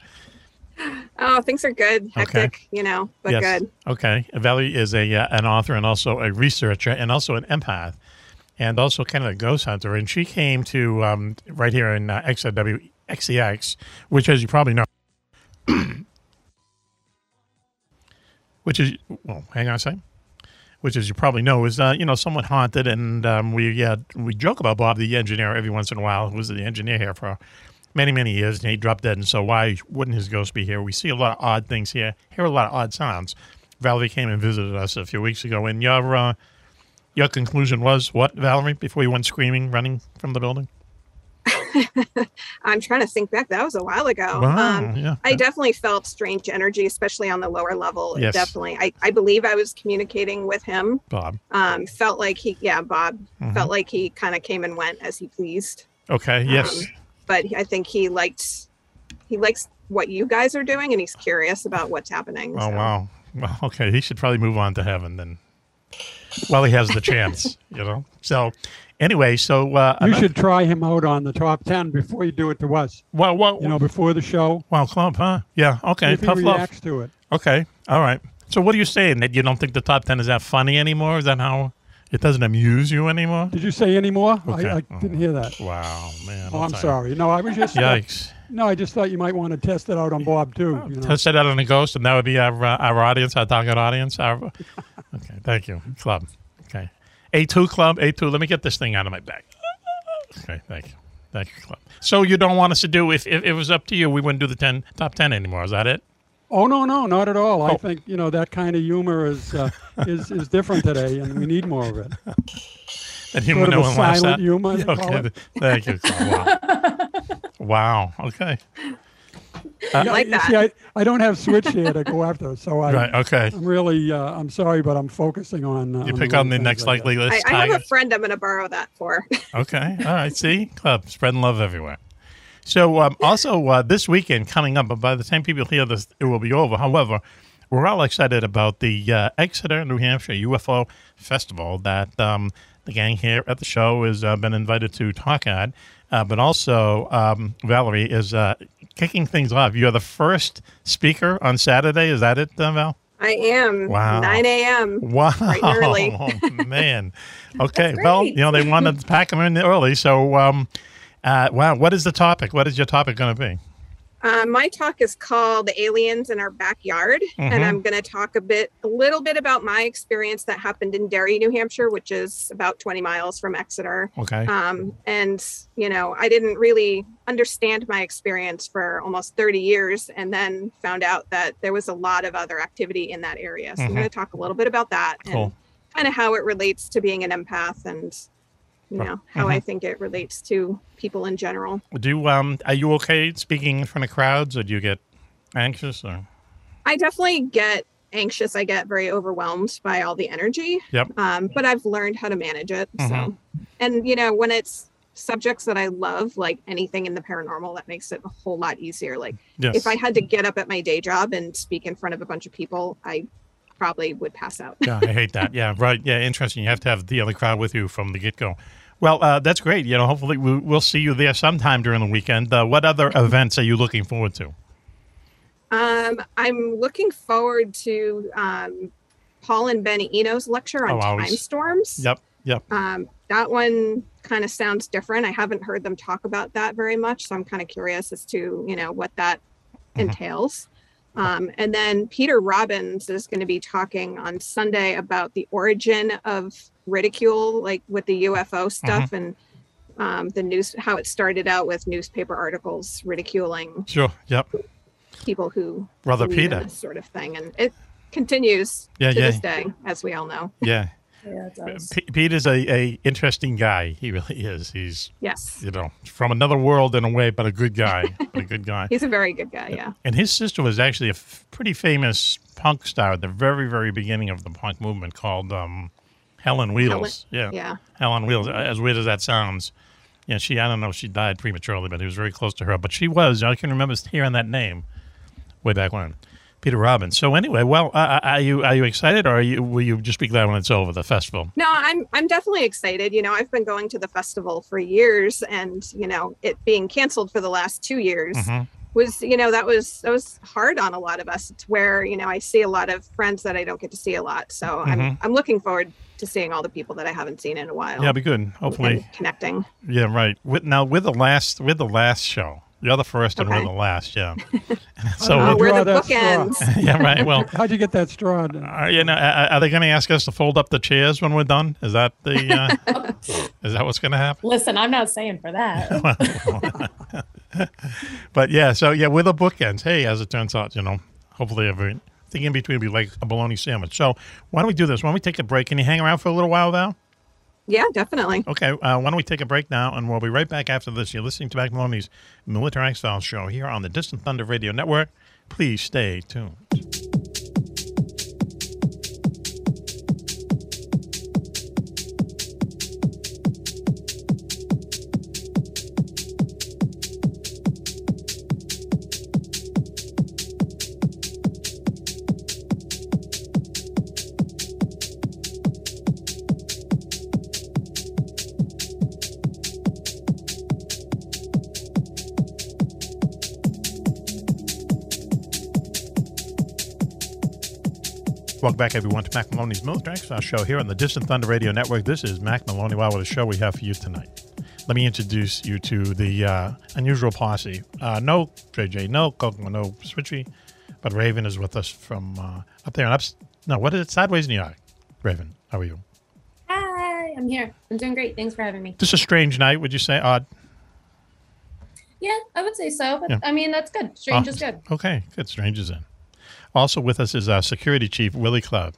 Oh, things are good. Hectic, you know, but yes. good. Okay. Valerie is a uh, an author and also a researcher and also an empath and also kind of a ghost hunter. And she came to um, right here in uh, XW XEX, which, as you probably know, which is well, hang on a second. Which, as you probably know, is uh, you know somewhat haunted, and um, we uh, we joke about Bob the engineer every once in a while, who was the engineer here for many many years, and he dropped dead. And so, why wouldn't his ghost be here? We see a lot of odd things here, hear a lot of odd sounds. Valerie came and visited us a few weeks ago, and your uh, your conclusion was what, Valerie? Before you went screaming, running from the building. I'm trying to think back. That was a while ago. Wow, Um, yeah. I definitely felt strange energy, especially on the lower level. Yes. Definitely. I, I believe I was communicating with him. Bob. Um, felt like he, yeah, Bob, Mhm. felt like he kind of came and went as he pleased. Okay. Yes. Um, but I think he liked, he likes what you guys are doing and he's curious about what's happening. Oh so. wow. Well, okay. He should probably move on to heaven then. Well, he has the chance, you know. So, anyway, so uh, You should try him out on the top ten before you do it to us. Well, well, you know, before the show. Wow, club, huh? Yeah. Okay. If he Tough love. reacts to it. Okay. All right. So, what are you saying? That you don't think the top ten is that funny anymore? Is that how it doesn't amuse you anymore? Did you say anymore? Okay. I, I didn't hear that. Wow, man. Oh, I'm you. sorry. No, I was just. uh, Yikes. no, I just thought you might want to test it out on Bob too. You know? Test it out on a ghost, and that would be our uh, our audience, our target audience. Our, okay, thank you, club. Okay, A two club, A two. Let me get this thing out of my bag. Okay, thank you, thank you, club. So you don't want us to do if, if it was up to you, we wouldn't do the ten top ten anymore. Is that it? Oh no, no, not at all. Oh. I think you know that kind of humor is uh, is is different today, and we need more of it. And Sort of no a one laughs silent at? humor, Okay, thank you. Wow. wow. Okay. Uh, Yeah, you See, I, I don't have switch here to go after, so I. Right, okay. I'm really. Uh, I'm sorry, but I'm focusing on. Uh, You on pick right on the next I likely list. I, I have a friend I'm going to borrow that for. Okay. All right. See, club spreading love everywhere. So um, also uh, this weekend coming up, but by the time people hear this, it will be over. However, we're all excited about the uh, Exeter, New Hampshire UFO Festival that um, the gang here at the show has uh, been invited to talk at. Uh, but also, um, Valerie is uh, kicking things off. You're the first speaker on Saturday. Is that it, uh, Val? I am. Wow. 9 a.m. Wow, Bright and early. Oh, man. Okay, well, you know they wanted to pack them in early, so um, uh, wow. What is the topic? What is your topic going to be? Uh, my talk is called "Aliens in Our Backyard," Mhm. and I'm going to talk a bit, a little bit about my experience that happened in Derry, New Hampshire, which is about 20 miles from Exeter. Okay. Um, and you know, I didn't really understand my experience for almost 30 years, and then found out that there was a lot of other activity in that area. So I'm Mhm. going to talk a little bit about that Cool. and kind of how it relates to being an empath, and you know how I Mhm. think it relates to people in general. Do um, are you okay speaking in front of crowds, or do you get anxious? Or I definitely get anxious. I get very overwhelmed by all the energy. Yep. Um, but I've learned how to manage it. Mhm. So, and you know, when it's subjects that I love, like anything in the paranormal, that makes it a whole lot easier. Like Yes. if I had to get up at my day job and speak in front of a bunch of people, I probably would pass out. yeah, I hate that. Yeah, right. Yeah, interesting. You have to have the other crowd with you from the get go. Well, uh, that's great. You know, hopefully we, we'll see you there sometime during the weekend. Uh, what other events are you looking forward to? Um, I'm looking forward to um, Paul and Ben Eno's lecture on Oh, time was- storms. Yep. Yep. Um, that one kind of sounds different. I haven't heard them talk about that very much, so I'm kind of curious as to you know what that Mm-hmm. entails. Um, and then Peter Robbins is going to be talking on Sunday about the origin of ridicule, like with the UFO stuff Mm-hmm. and um, the news, how it started out with newspaper articles ridiculing Sure. Yep. people who in Peter. this sort of thing, and it continues Yeah, to yeah. this day, as we all know. Yeah. Yeah, it does. P- Pete is a, a interesting guy. He really is. He's Yes, you know from another world in a way, but a good guy. a good guy. he's a very good guy. Yeah. And his sister was actually a f- pretty famous punk star at the very, very beginning of the punk movement called um, Helen Wheels. yeah. Yeah. Helen Wheels. As weird as that sounds. Yeah, she, I don't know if she died prematurely, but he was very close to her. But she was, I can remember hearing that name way back when. Peter Robbins. So anyway, well, uh, are you are you excited, or are you, will you just be glad when it's over the festival? No, I'm I'm definitely excited. You know, I've been going to the festival for years, and you know, it being canceled for the last two years Mhm. was, you know, that was that was hard on a lot of us. It's where you know I see a lot of friends that I don't get to see a lot, so I'm Mhm. I'm looking forward to seeing all the people that I haven't seen in a while. Yeah, be good. Hopefully, connecting. Yeah, right. With, now with the last with the last show, you're the first and we're the last. Yeah. So did you we're the that straw? bookends. yeah, right. Well, How'd you get that straw? done? are, you know, are, are they going to ask us to fold up the chairs when we're done? Is that the uh, is that what's going to happen? Listen, I'm not saying for that. But yeah, so yeah, with the bookends. Hey, as it turns out, you know, hopefully every thing in between will be like a bologna sandwich. So why don't we do this? Why don't we take a break? Can you hang around for a little while, Val? Yeah, definitely. Okay, uh, why don't we take a break now, and we'll be right back after this. You're listening to Mac Maloney's Military X Files show here on the Distant Thunder Radio Network. Please stay tuned. Welcome back, everyone, to Mac Maloney's Military X Files show here on the Distant Thunder Radio Network. This is Mac Maloney. Wow, what a show we have for you tonight. Let me introduce you to the uh, unusual posse. Uh, no JJ, no Kokomo, no Switchy, but Raven is with us from uh, up there and up. No, what is it? Sideways New York. Raven, how are you? Hi, I'm here. I'm doing great. Thanks for having me. Just a strange night, would you say? Odd. Yeah, I would say so. But Yeah. I mean, that's good. Strange Oh, is good. Okay, good. Strange is in. Also with us is our security chief, Willie Cloud.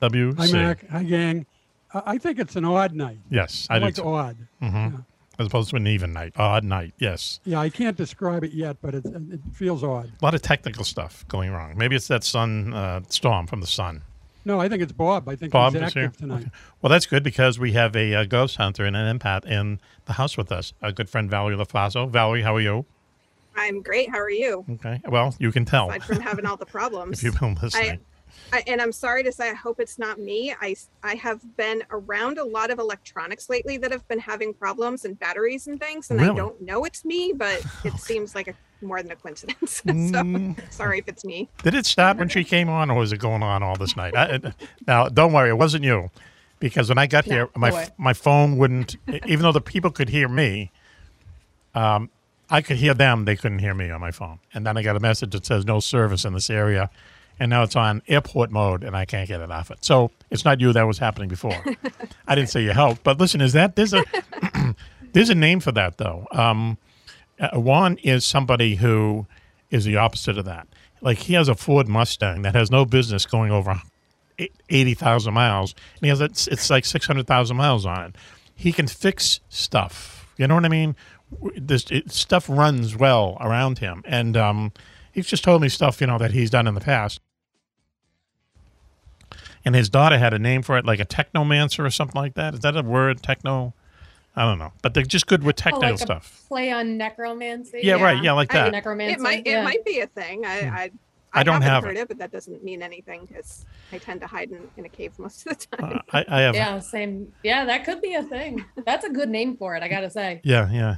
W. Hi, Mac. Hi, gang. I I think it's an odd night. Yes, I, I, do. like too. odd. Mhm. As opposed to an even night. Odd night, yes. Yeah, I can't describe it yet, but it, it feels odd. A lot of technical stuff going wrong. Maybe it's that sun uh, storm from the sun. No, I think it's Bob. I think Bob he's active tonight. Okay. Well, that's good because we have a, uh ghost hunter and an empath in the house with us. A good friend Valerie LaFaso. Valerie, how are you? I'm great. How are you? Okay. Well, you can tell Aside from having all the problems. if you've been listening. I, and I'm sorry to say, I hope it's not me. I, I have been around a lot of electronics lately that have been having problems and batteries and things, and I don't know it's me, but it seems like a, more than a coincidence. so Mm. sorry if it's me. Did it start when she came on, or was it going on all this night? I, I- now, don't worry, it wasn't you, because when I got No, here, my my phone wouldn't. even though the people could hear me, um, I could hear them. They couldn't hear me on my phone. And then I got a message that says no service in this area, and now it's on airport mode, and I can't get it off it. So it's not you that was happening before. I didn't say you helped, but listen, is that there's a there's a name for that though. Um, uh, Juan is somebody who is the opposite of that. Like he has a Ford Mustang that has no business going over eight- 80,000 miles, and he has it's, it's like 600,000 miles on it. He can fix stuff. You know what I mean? W- This it, stuff runs well around him, and um, he's just told me stuff you know that he's done in the past. And his daughter had a name for it, like a technomancer or something like that. Is that a word? Techno? I don't know, but they're just good with Oh, like stuff. play on necromancy. Yeah, right. Yeah, like I- that. Necromancy. It might it yeah. might be a thing. I I, I don't haven't have heard it. it. but that doesn't mean anything because I tend to hide in, in a cave most of the time. Uh, I, I have. Yeah, same. Yeah, that could be a thing. That's a good name for it. I gotta say. Yeah, yeah.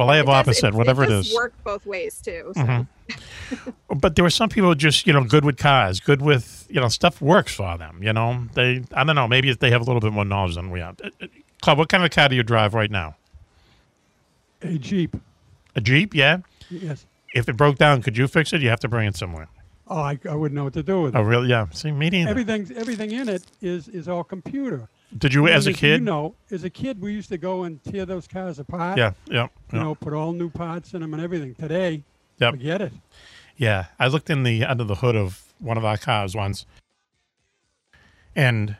Well, I have It does- opposite, whatever it does is. Work both ways too. So. Mhm. But there were some people just, you know, good with cars, good with, you know, stuff works for them. You know, they, I don't know, maybe they have a little bit more knowledge than we have. Uh, uh, Club, what kind of car do you drive right now? A Jeep. A Jeep, yeah. Yes. If it broke down, could you fix it? You have to bring it somewhere. Oh, I, I wouldn't know what to do with it. Oh, really? Yeah. See, me neither. Everything, everything in it is is all computer. Did you, I mean, as a kid? You know, as a kid, we used to go and tear those cars apart. Yeah, yeah, You yeah. know, put all new parts in them and everything. Today, Yep. forget it. Yeah, I looked in the under the hood of one of our cars once, and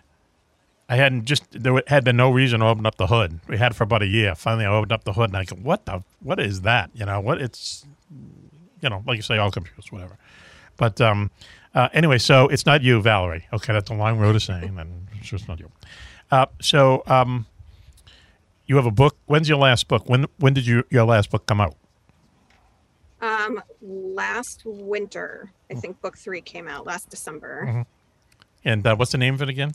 I hadn't just there had been no reason to open up the hood. We had for about a year. Finally, I opened up the hood, and I go, "What the? What is that? You know, what? It's, you know, like you say, all computers, whatever." But um, uh, anyway, so it's not you, Valerie. Okay, that's a long road to saying, and it's not you. Uh, so um, you have a book. When's your last book? When when did you your last book come out? Um, last winter, I think book three came out last December. Mhm. And uh, what's the name of it again?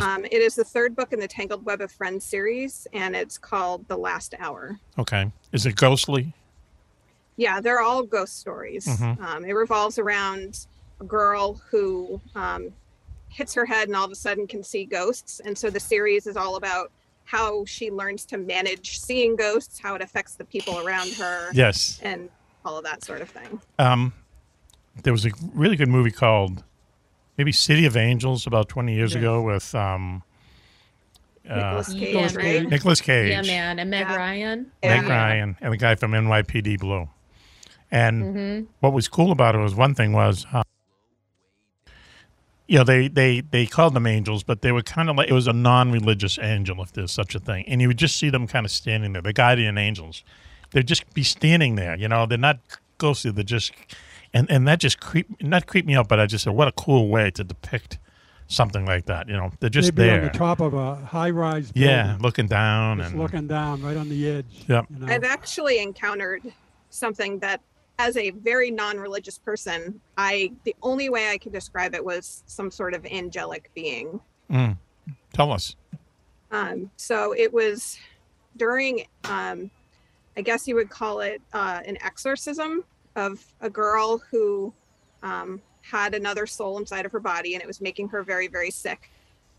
Um, it is the third book in the Tangled Web of Friends series, and it's called The Last Hour. Okay, is it ghostly? Yeah, they're all ghost stories. Mhm. Um, it revolves around girl who um, hits her head and all of a sudden can see ghosts. And so the series is all about how she learns to manage seeing ghosts, how it affects the people around her. Yes. And all of that sort of thing. Um, there was a really good movie called maybe City of Angels about 20 years Yes. ago with um, uh, Nicolas Cage, Yeah, right? man. Cage, Yeah, man. And Meg Ryan. Meg Yeah. Ryan, and the guy from NYPD Blue. And Mhm. what was cool about it was one thing was, uh, you know, they, they, they called them angels, but they were kind of like, it was a non religious angel, if there's such a thing. And you would just see them kind of standing there, the guardian angels. They'd just be standing there, you know, they're not ghostly, they're just, and, and that just creep, not creep me out, but I just said, what a cool way to depict something like that. You know, they're just They'd be there. on the top of a high-rise. Yeah, looking down just and looking down right on the edge. Yep. You know? I've actually encountered something that, as a very non-religious person, I the only way I could describe it was some sort of angelic being. Mm. Tell us. Um, so it was during, um, I guess you would call it uh, an exorcism of a girl who um, had another soul inside of her body, and it was making her very, very sick.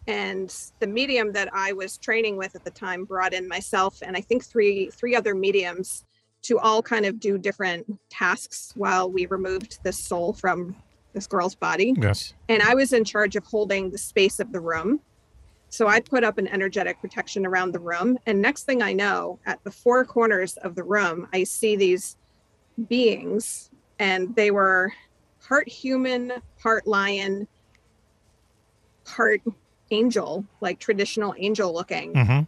And the medium that I was training with at the time brought in myself and I think three three other mediums to all kind of do different tasks while we removed the soul from this girl's body Yes. and I was in charge of holding the space of the room. So I put up an energetic protection around the room. And next thing I know, at the four corners of the room, I see these beings, and they were part human, part lion, part angel, like traditional angel looking. Mm-hmm.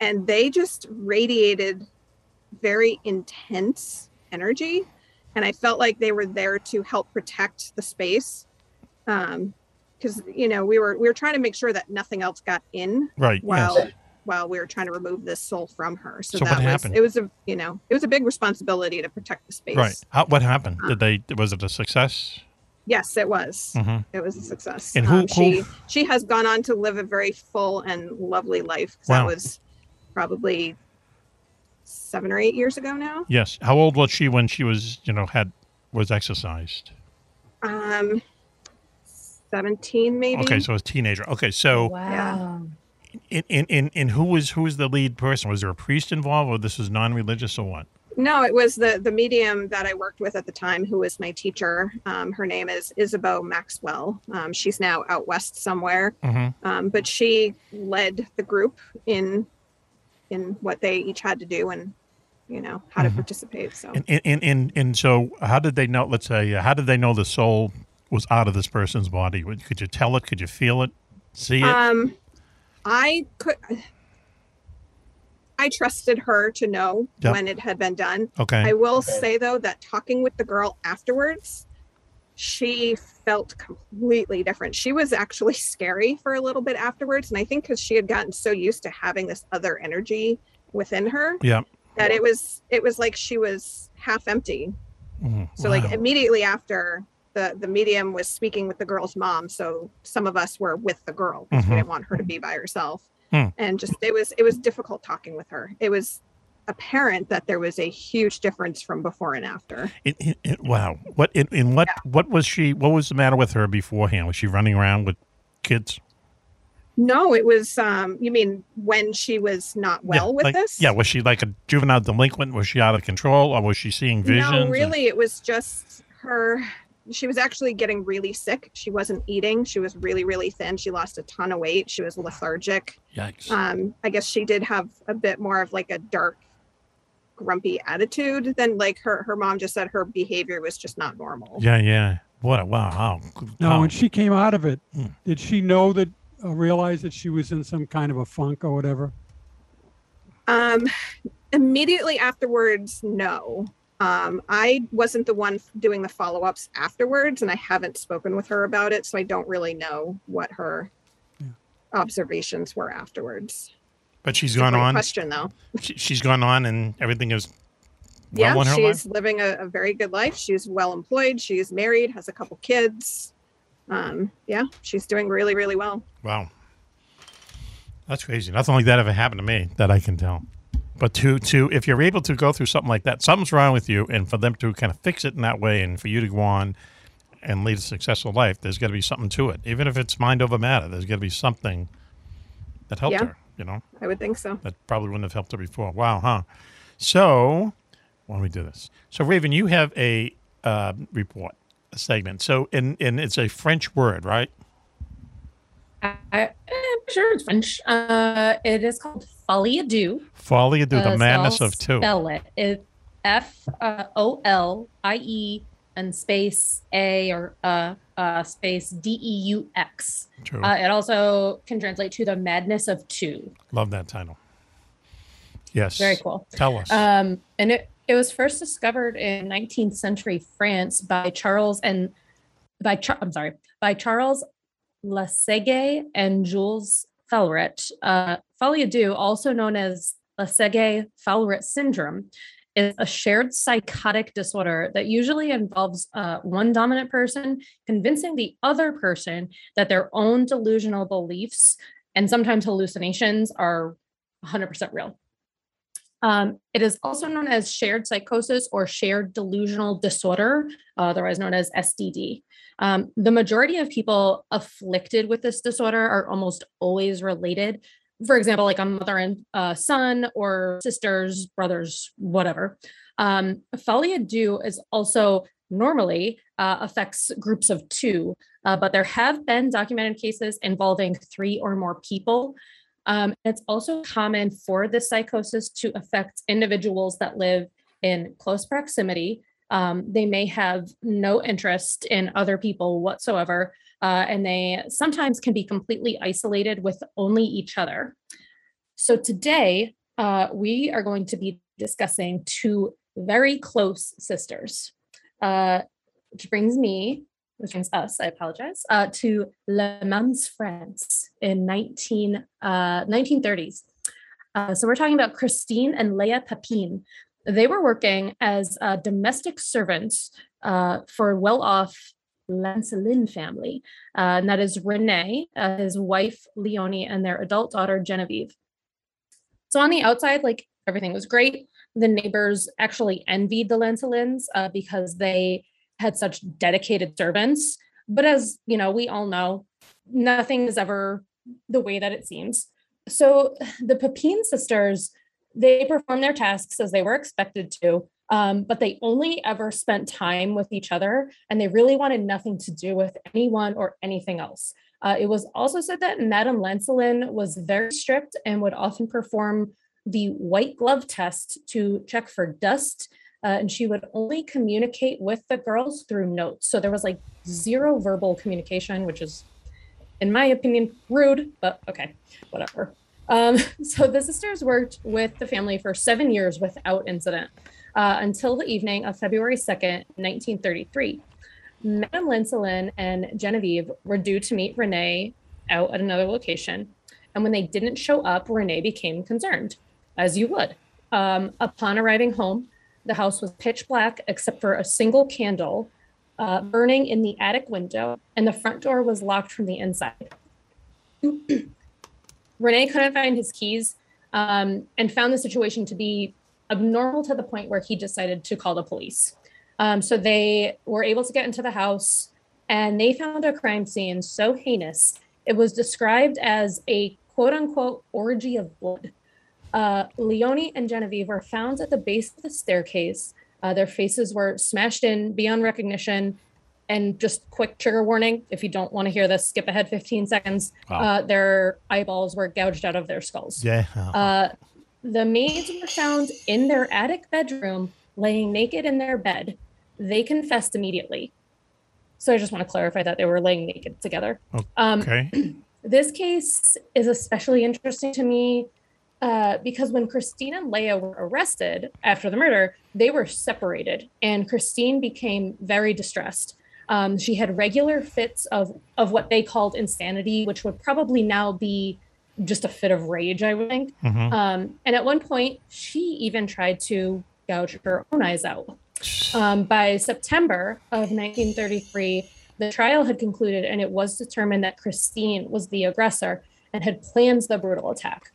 And they just radiated very intense energy. And I felt like they were there to help protect the space. Um, because you know, we were we were trying to make sure that nothing else got in Right, while yes. while we were trying to remove this soul from her. So, So that what was happened? it was a you know, it was a big responsibility to protect the space. Right. How, what happened? Did they? Was it a success? Yes, it was. Mhm. It was a success. And who- um, she who- she has gone on to live a very full and lovely life. Wow. That was probably seven or eight years ago now. Yes. How old was she when she was, you know, had was exercised? Um, seventeen maybe. Okay, so a teenager. Okay, so Wow. in, in in in who was who was the lead person? Was there a priest involved, or this was non-religious, or what? No, it was the the medium that I worked with at the time, who was my teacher. Um, her name is Isabeau Maxwell. Um, she's now out west somewhere, Mhm. um, but she led the group in in what they each had to do and you know how to participate. So And and, and and so, how did they know? Let's say, uh, how did they know the soul was out of this person's body? Could you tell it? Could you feel it? See it? Um, I could. I trusted her to know Yep. when it had been done. Okay. I will say though that talking with the girl afterwards, she felt completely different. She was actually scary for a little bit afterwards, and I think because she had gotten so used to having this other energy within her yeah. that it was it was like she was half empty. Mhm. So like immediately after the the medium was speaking with the girl's mom, so some of us were with the girl because Mhm. we didn't want her to be by herself. Hmm. And just it was it was difficult talking with her. It was apparent that there was a huge difference from before and after. It, it, it- wow. What in, in what what was she? What was the matter with her beforehand? Was she running around with kids? No, it was. Um, you mean when she was not well yeah, with like- this? Yeah. Was she like a juvenile delinquent? Was she out of control, or was she seeing visions? No, really, it was just her. She was actually getting really sick. She wasn't eating. She was really, really thin. She lost a ton of weight. She was lethargic. Yikes. Um, I guess she did have a bit more of like a dark, grumpy attitude than like her. Her mom just said her behavior was just not normal. Yeah. Yeah. What? a- Wow. How? Now, how- when she came out of it, Hmm. did she know that, uh, realize that she was in some kind of a funk or whatever? Um, immediately afterwards, no. Um, I wasn't the one doing the follow ups afterwards, and I haven't spoken with her about it, so I don't really know what her yeah. observations were afterwards. But she's gone on. Question though. She, she's gone on, and everything is yeah, well her she's life. living a, a very good life. She's well employed. She's married, has a couple kids. Um, yeah, she's doing really, really well. Wow. That's crazy. Nothing like that ever happened to me that I can tell. But to to if you're able to go through something like that, something's wrong with you, and for them to kind of fix it in that way, and for you to go on and lead a successful life, there's got to be something to it. Even if it's mind over matter, there's got to be something that helped Yeah. her. You know, I would think so. that probably wouldn't have helped her before. Wow, huh? So why don't we do this? So Raven, you have a uh, report, a segment. So in and it's a French word, right? I, I'm sure it's French. Uh, it is called Folie à Deux. Folly do the Uh, so madness I'll of two. Spell it. It F uh, O L I E and space A or uh, uh, space D E U X. Uh, it also can translate to the madness of two. Love that title. Yes. Very cool. Tell us. Um, and it, it was first discovered in 19th century France by Charles and by Char- I'm sorry by Charles Lasègue and Jules Falret. Uh, also known as Lasègue Falret syndrome, is a shared psychotic disorder that usually involves uh, one dominant person convincing the other person that their own delusional beliefs and sometimes hallucinations are 100% real. Um, it is also known as shared psychosis or shared delusional disorder, otherwise known as SDD. Um, the majority of people afflicted with this disorder are almost always related. For example, like a mother and uh, son, or sisters, brothers, whatever. Um, folie à deux is also normally uh, affects groups of two, uh, but there have been documented cases involving three or more people. Um, it's also common for this psychosis to affect individuals that live in close proximity. Um, they may have no interest in other people whatsoever, uh, and they sometimes can be completely isolated with only each other. So today, uh, we are going to be discussing two very close sisters, uh, which brings me, which brings us, I apologize, uh, to Le Mans, France in 19, uh, 1930s. Uh, so we're talking about Christine and Leah Papin. They were working as uh, domestic servants uh, for well-off Lancelin family, uh, and that is Renee, uh, his wife Leonie, and their adult daughter Genevieve. So on the outside, like everything was great. The neighbors actually envied the Lancelins uh, because they had such dedicated servants. But as you know, we all know, nothing is ever the way that it seems. So the Papin sisters, they performed their tasks as they were expected to, um, but they only ever spent time with each other, and they really wanted nothing to do with anyone or anything else. Uh, it was also said that Madame Lancelin was very strict and would often perform the white glove test to check for dust. Uh, and she would only communicate with the girls through notes. So there was like zero verbal communication, which is, in my opinion, rude, but okay, whatever. Um, so the sisters worked with the family for seven years without incident uh, until the evening of February 2nd, 1933. Madame Lancelin and Genevieve were due to meet Renee out at another location. And when they didn't show up, Renee became concerned, as you would. Um, upon arriving home, the house was pitch black except for a single candle uh, burning in the attic window, and the front door was locked from the inside. Renee couldn't find his keys um, and found the situation to be abnormal to the point where he decided to call the police. Um, so they were able to get into the house and they found a crime scene so heinous. It was described as a quote unquote orgy of blood. Uh, Leonie and Genevieve were found at the base of the staircase. Uh, their faces were smashed in beyond recognition. And just quick trigger warning if you don't want to hear this, skip ahead 15 seconds. Wow. Uh, their eyeballs were gouged out of their skulls. Yeah. The maids were found in their attic bedroom, laying naked in their bed. They confessed immediately. So I just want to clarify that they were laying naked together. Um, okay. this case is especially interesting to me uh, because when Christine and Leah were arrested after the murder, they were separated, and Christine became very distressed. Um, she had regular fits of of what they called insanity, which would probably now be just a fit of rage, I would think. Mhm. Um, and at one point, she even tried to gouge her own eyes out. Um, by September of 1933, the trial had concluded, and it was determined that Christine was the aggressor and had planned the brutal attack.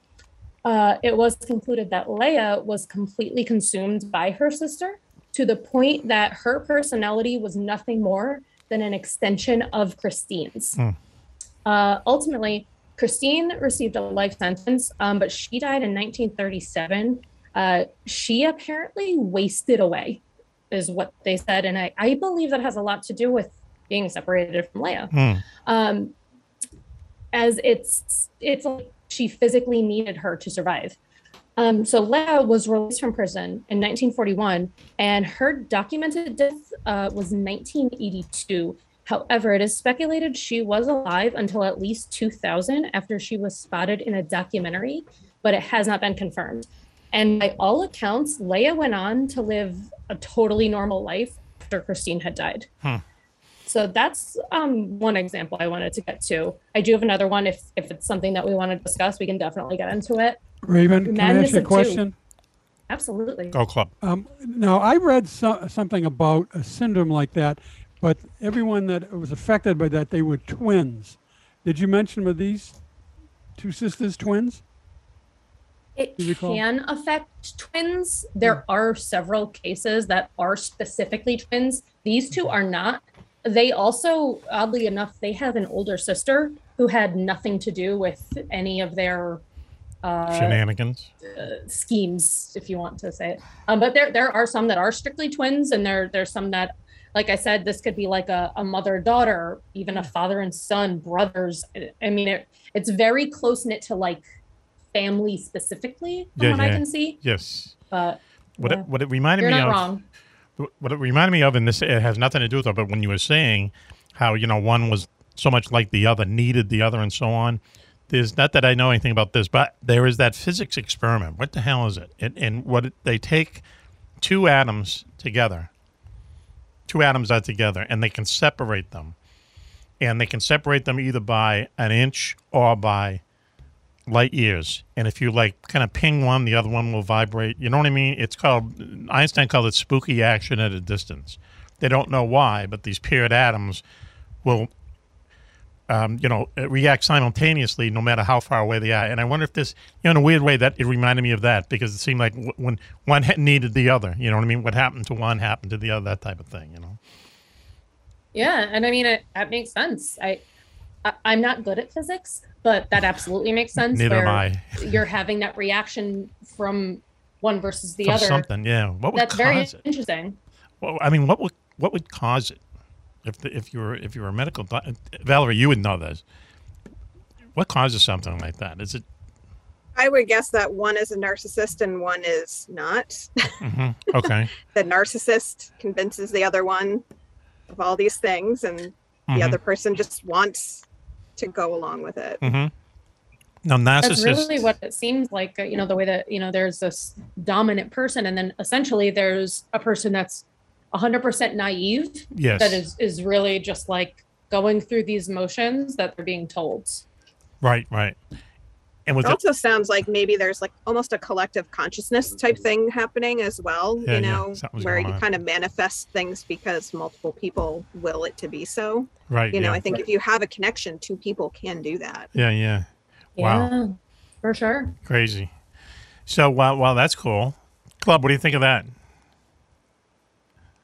Uh, it was concluded that Leah was completely consumed by her sister to the point that her personality was nothing more than an extension of Christine's. Hmm. Uh, ultimately, Christine received a life sentence, um, but she died in 1937. Uh, she apparently wasted away, is what they said. And I, I believe that has a lot to do with being separated from Leah. Hmm. Um, as it's it's like she physically needed her to survive. Um, so Leah was released from prison in 1941, and her documented death uh, was 1982. However, it is speculated she was alive until at least 2000 after she was spotted in a documentary, but it has not been confirmed. And by all accounts, Leah went on to live a totally normal life after Christine had died. Hmm. So that's um, one example I wanted to get to. I do have another one. If if it's something that we want to discuss, we can definitely get into it. Raven, can I ask you a of two. question? Absolutely. Go club. Um, now, I read so, something about a syndrome like that, but everyone that was affected by that, they were twins. Did you mention were these two sisters twins? It Do you recall? can affect twins. There are several cases that are specifically twins. These two are not. They also, oddly enough, they have an older sister who had nothing to do with any of their uh, Shenanigans. uh, schemes, if you want to say it. Um, but there there are some that are strictly twins, and there there's some that, like I said, this could be like a, a mother daughter, even a mm. father and son, brothers. I mean, it, it's very close knit to like family specifically, from Yeah, what I can see. Yes. But What yeah. it, what it reminded You're me not of. wrong. What it reminded me of, and this it has nothing to do with it, but when you were saying how you know one was so much like the other, needed the other, and so on. There's not that I know anything about this, but there is that physics experiment. What the hell is it? And, and what it, they take two atoms together, two atoms are together, and they can separate them, and they can separate them either by an inch or by light years. And if you like kind of ping one, the other one will vibrate. You know what I mean? It's called Einstein called it spooky action at a distance. They don't know why, but these paired atoms will, um, you know, react simultaneously no matter how far away they are. And I wonder if this, you know, in a weird way, that it reminded me of that because it seemed like w- when one needed the other. You know what I mean? What happened to one happened to the other. That type of thing. You know. Yeah, and I mean it. That makes sense. I, I I'm not good at physics, but that absolutely makes sense. Neither am I. You're having that reaction from one versus the From other. something, yeah. What would That's very it? interesting. Well, I mean, what would what would cause it? If the, if you were if you were a medical doc- Valerie, you would know this. What causes something like that? Is it I would guess that one is a narcissist and one is not. mhm, okay? the narcissist convinces the other one of all these things, and Mhm. the other person just wants to go along with it. hmm No, That's really what it seems like. uh, You know, the way that you know there's this dominant person, and then essentially there's a person that's 100% naive. Yes. That is is really just like going through these motions that they're being told. right, right. And with It the, also sounds like maybe there's like almost a collective consciousness type thing happening as well, Yeah, yeah, you know, something's where you on. kind of manifest things because multiple people will it to be so. Right, You know, yeah. I think if you have a connection, two people can do that. yeah, yeah. Wow, Yeah, for sure. crazy. So while while that's cool, Club, what do you think of that?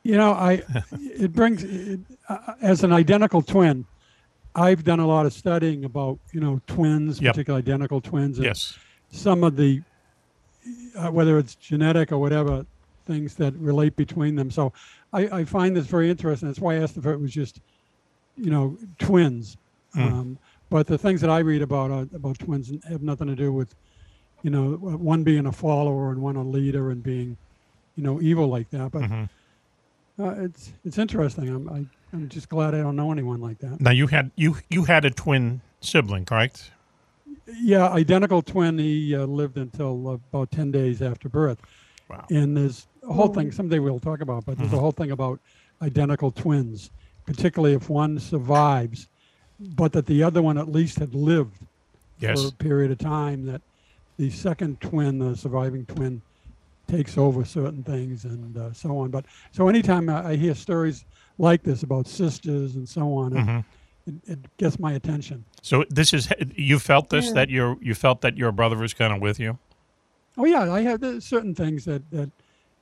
You know, I it brings it, uh, as an identical twin. I've done a lot of studying about you know twins, Yep. particularly identical twins. and Yes. Some of the uh, whether it's genetic or whatever things that relate between them. So I, I find this very interesting. That's why I asked if it was just you know twins. Hmm. Um, but the things that I read about uh, about twins have nothing to do with you know one being a follower and one a leader and being you know evil like that. But Mhm. Uh, it's it's interesting. I'm I, I'm just glad I don't know anyone like that. Now you had you you had a twin sibling, correct? Yeah, identical twin. He uh, lived until about ten days after birth. Wow. And there's a whole thing. Someday we'll talk about, but there's a whole thing about identical twins, particularly if one survives, but that the other one at least had lived Yes. for a period of time. That the second twin, the surviving twin, takes over certain things and uh, so on. But so anytime I, I hear stories like this about sisters and so on, it- Mhm. it, it gets my attention. So this is you felt this Yeah. that your you felt that your brother was kind of with you. Oh yeah, I have certain things that that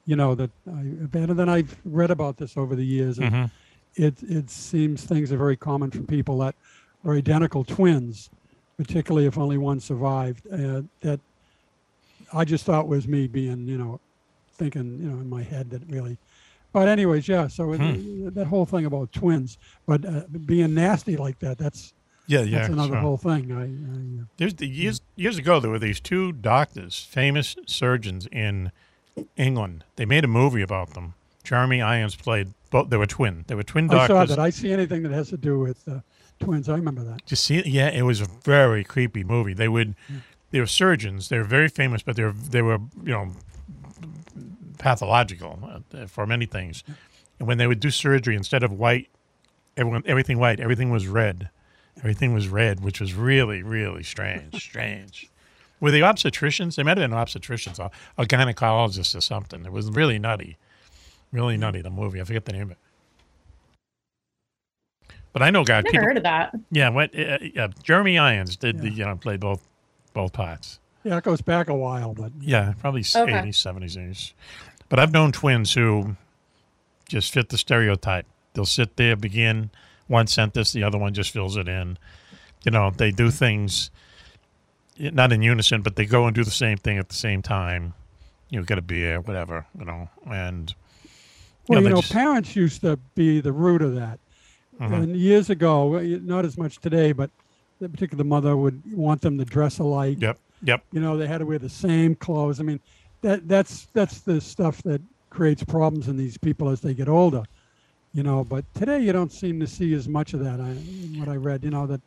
you know that I better than I've read about this over the years. And Mhm. It it seems things are very common for people that are identical twins, particularly if only one survived. Uh, that I just thought was me being you know thinking you know in my head that really. But anyways, yeah. So it, Hmm. that whole thing about twins, but uh, being nasty like that, that's Yeah, yeah, that's another sure. whole thing. I, I uh, There's the years years ago there were these two doctors, famous surgeons in England. They made a movie about them. Jeremy Irons played both. They were twin. They were twin doctors. I saw that. I see anything that has to do with uh, twins. I remember that. Just see, yeah, it was a very creepy movie. They would, they were surgeons. They were very famous, but they were they were you know pathological uh, for many things. And when they would do surgery, instead of white, everyone everything white, everything was red. Everything was red, which was really really strange. strange. Were they obstetricians? They might have been obstetricians, or a gynecologist or something. It was really nutty, really nutty. The movie, I forget the name of it. But I know guys. Never people, heard of that. yeah, what? Uh, yeah, Jeremy Irons did the you know played both both parts. Yeah, it goes back a while, but Yeah, probably Okay. eighties, seventies, eighties. But I've known twins who just fit the stereotype. They'll sit there, begin one sentence, the other one just fills it in. You know, they do things not in unison, but they go and do the same thing at the same time. You know, get a beer, whatever. You know, and well, you they know, just- parents used to be the root of that. Mhm. And years ago, not as much today, but the particular mother would want them to dress alike. Yep, yep. You know, they had to wear the same clothes. I mean, that that's that's the stuff that creates problems in these people as they get older. You know, but today you don't seem to see as much of that. I, what I read, you know, that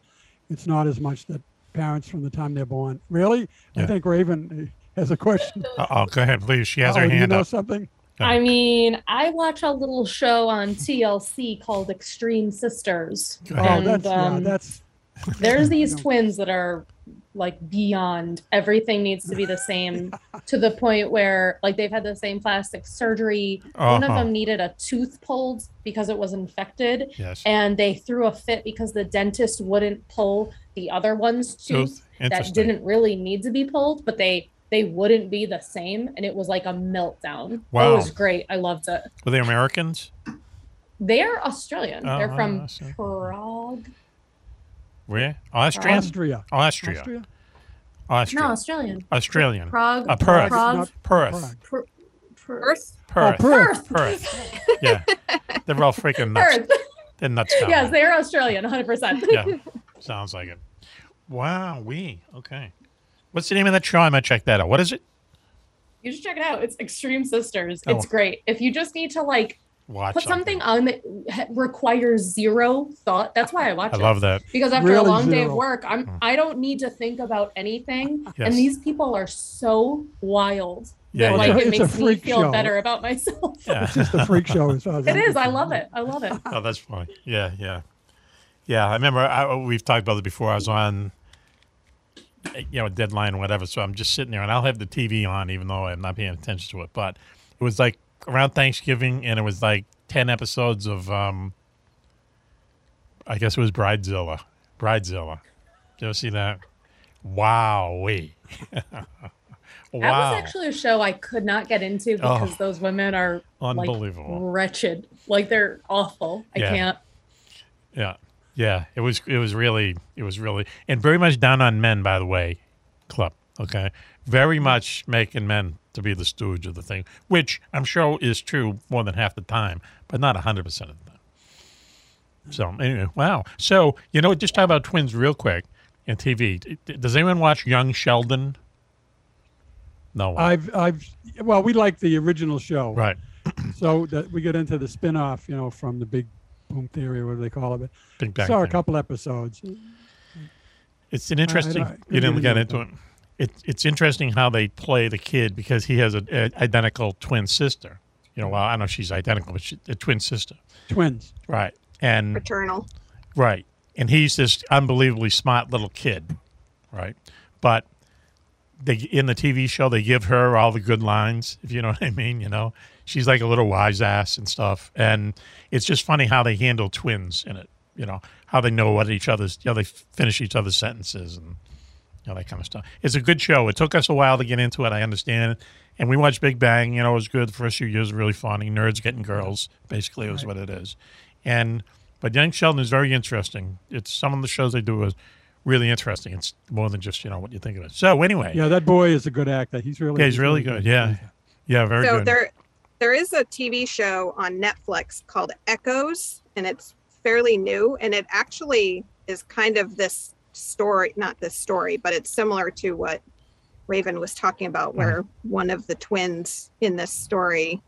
it's not as much that parents from the time they're born. Really, I think Raven has a question. Oh, go ahead, please. She has Oh, her do you hand know up. something? I mean, I watch a little show on TLC called Extreme Sisters. Go Oh, ahead. that's yeah, um, that's There's these twins that are like beyond everything needs to be the same to the point where like they've had the same plastic surgery. One of Uh-huh. them needed a tooth pulled because it was infected. Yes. And they threw a fit because the dentist wouldn't pull the other one's tooth that didn't really need to be pulled, but they they wouldn't be the same and it was like a meltdown. Wow. It was great. I loved it. Were they Americans? They're Australian. Oh, They're from. Prague. Where? Austrian? Austria. Austria. Austria? Austria. No, Australian. Australian. Prague. Uh, Perth. Prague. Not Perth. Prague. Perth. Perth. Oh, Perth. Perth. yeah. They're all freaking nuts. Perth. They're nuts down yes, they're Australian, 100%. Yeah. Sounds like it. Wow. We. Okay. What's the name of that show? I might check that out. What is it? You should check it out. It's Extreme Sisters. Oh. It's great. If you just need to like Watch put something on that requires zero thought, that's why I watch it. I it. love that. Because after a Really long day of work, I'm mm. I don't need to think about anything. Yes. And these people are so wild. Yeah, that, like it It's a makes me feel show. better about myself. Yeah. It's just a freak show as far as It I'm is. I love it. I love it. Oh, that's funny. Yeah, yeah, yeah. I remember I, uh, we've talked about it before. I was on, you know, a deadline or whatever. So I'm just sitting there, and I'll have the TV on, even though I'm not paying attention to it. But it was like around Thanksgiving, and it was like ten episodes of, um, I guess it was Bridezilla. Bridezilla. Did you ever see that? Wow, That Wow. That was actually a show I could not get into Oh. because those women are Unbelievable. like wretched. Like they're awful. I Yeah. can't. Yeah, yeah. It was it was really it was really and very much down on men, by the way, club. Okay, very much making men to be the stooge of the thing, which I'm sure is true more than half the time, but not hundred percent of the time. So anyway, wow. So you know, just talk about twins real quick in TV. Does anyone watch Young Sheldon? No. one. I've, I've, well, we like the original show, right? so that we get into the spin-off, you know, from the Big Boom Theory, what do they call it? But Big Bang saw a couple episodes. It's an I- I interesting. you didn't get into it. It, it's interesting how they play the kid because he has an identical twin sister. You know, well, I don't know if she's identical, but she's a twin sister. Twins. Right. And Paternal. right. And he's this unbelievably smart little kid. Right. But they in the TV show they give her all the good lines, if you know what I mean, you know. She's like a little wise ass and stuff. And it's just funny how they handle twins in it, you know, how they know what each other's you know, they finish each other's sentences and you know, that kind of stuff. It's a good show. It took us a while to get into it. I understand. And we watched Big Bang. You know, it was good. The first few years, really funny. Nerds getting girls, basically, is what it is. And but Young Sheldon is very interesting. It's some of the shows they do is really interesting. It's more than just you know what you think of it. So anyway, Yeah, that boy is a good actor. He's really, yeah, he's really good. Yeah, yeah, very so good. there there is a TV show on Netflix called Echoes, and it's fairly new, and it actually is kind of this story, not this story, but it's similar to what Raven was talking about, where one of the twins in this story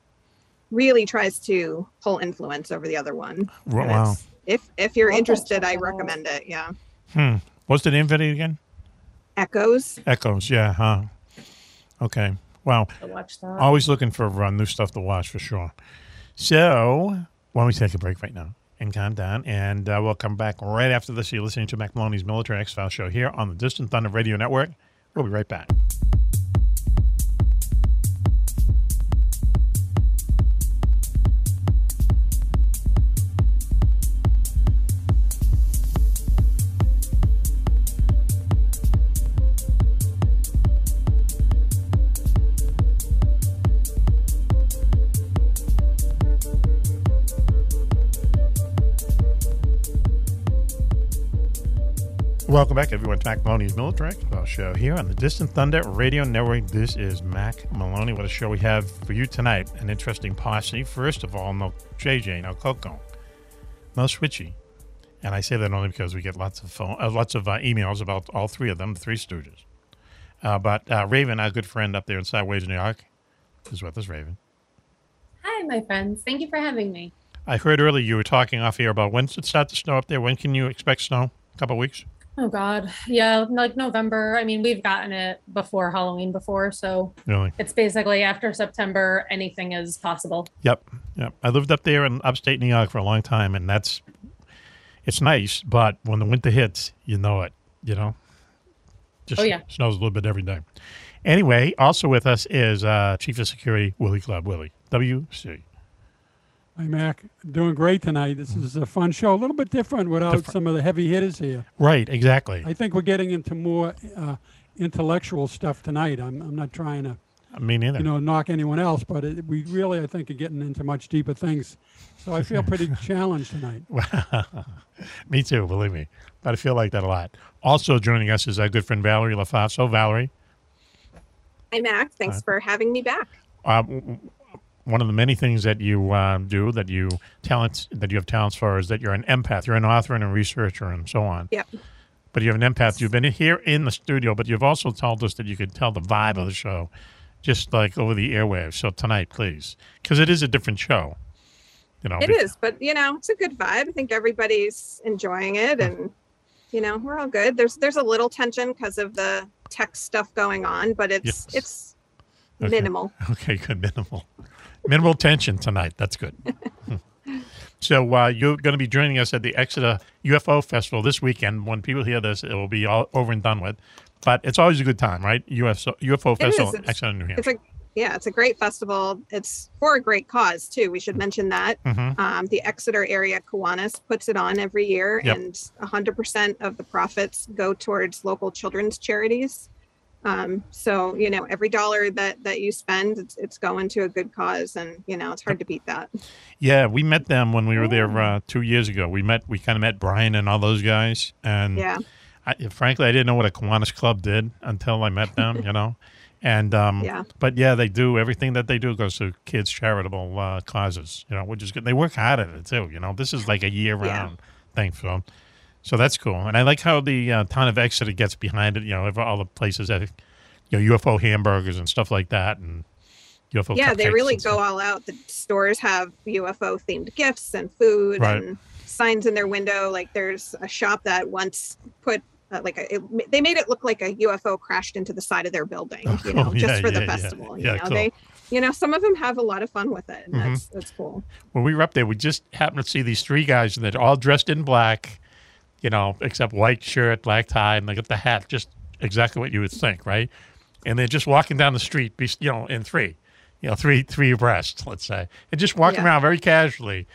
really tries to pull influence over the other one. Wow. If if you're I'll interested, I that out. recommend it. Yeah. Hmm. What's the name of it again? Echoes. Echoes. Yeah. Huh. Okay. Wow. Watch that. Always looking for uh, new stuff to watch for sure. So, why don't we take a break right now and calm down? And uh, we'll come back right after this. You're listening to Mack Maloney's Military X File Show here on the Distant Thunder Radio Network. We'll be right back. Welcome back, everyone, to Mack Maloney's Military File Show here on the Distant Thunder Radio Network. This is Mack Maloney. What a show we have for you tonight. An interesting posse. First of all, no JJ, no Coco, no Switchy. And I say that only because we get lots of phone, uh, lots of uh, emails about all three of them, the three Stooges. Uh, but uh, Raven, our good friend up there in Sideways, New York, is with us. Raven. Hi, my friends. Thank you for having me. I heard earlier you were talking off here about when does it start to snow up there? When can you expect snow? A couple of weeks? Oh God, yeah, like November. I mean, we've gotten it before Halloween before, so Really? it's basically after September, anything is possible. Yep, yep. I lived up there in upstate New York for a long time, and that's it's nice. But when the winter hits, you know it. You know, just Oh, yeah. snows a little bit every day. Anyway, also with us is uh, Chief of Security Willie Club Willie WC. Hi, Mack. Doing great tonight. This is a fun show. A little bit different without Different. some of the heavy hitters here. Right, exactly. I think we're getting into more uh, intellectual stuff tonight. I'm, I'm not trying to, Me neither. you know, knock anyone else, but it, we really, I think, are getting into much deeper things. So I feel pretty challenged tonight. me too. Believe me, but I feel like that a lot. Also joining us is our good friend Valerie LaFaso. Valerie, Hi, Mac. Thanks for having me back. uh, w- w- one of the many things that you uh, do that you talents that you have talents for is that you're an empath. You're an author and a researcher and so on. Yep. But you have an empath. You've been here in the studio, but you've also told us that you could tell the vibe of the show, just like over the airwaves. So tonight, please, because it is a different show. You know, It be- is, but you know, it's a good vibe. I think everybody's enjoying it, and you know, we're all good. There's there's a little tension because of the tech stuff going on, but it's Yes. it's Okay. minimal. Okay, good. Minimal, minimal tension tonight. That's good. so uh, you're going to be joining us at the Exeter UFO Festival this weekend. When people hear this, it will be all over and done with. But it's always a good time, right? UFO, UFO Festival, in Exeter, New Hampshire. It's a yeah, it's a great festival. It's for a great cause too. We should mention that. Mhm. Um, the Exeter area Kiwanis puts it on every year, Yep. and 100% of the profits go towards local children's charities. Um, so you know, every dollar that that you spend, it's it's going to a good cause, and you know, it's hard to beat that. Yeah, we met them when we were there uh, two years ago. We met, we kind of met Brian and all those guys, and Yeah. I, frankly, I didn't know what a Kiwanis Club did until I met them. you know, and um, Yeah. but yeah, they do everything that they do goes to kids' charitable uh, causes. You know, which is good. They work hard at it too. You know, this is like a year-round thing for them. So that's cool, and I like how the uh, town of Exeter gets behind it. You know, all the places that you know UFO hamburgers and stuff like that, and UFO. yeah, they really go all out. The stores have UFO themed gifts and food Right. and signs in their window. Like there's a shop that once put uh, like a, it, they made it look like a UFO crashed into the side of their building, Oh, you know, cool. just Yeah, for the yeah, festival. Yeah, you know, cool. they, you know, some of them have a lot of fun with it. And Mhm. That's that's cool. when we were up there, we just happened to see these three guys that are all dressed in black, you know, except white shirt, black tie, and they got the hat, just exactly what you would think, right? And they're just walking down the street, be- you know, in three, you know, three three abreast, let's say, and just walking Yeah. around very casually.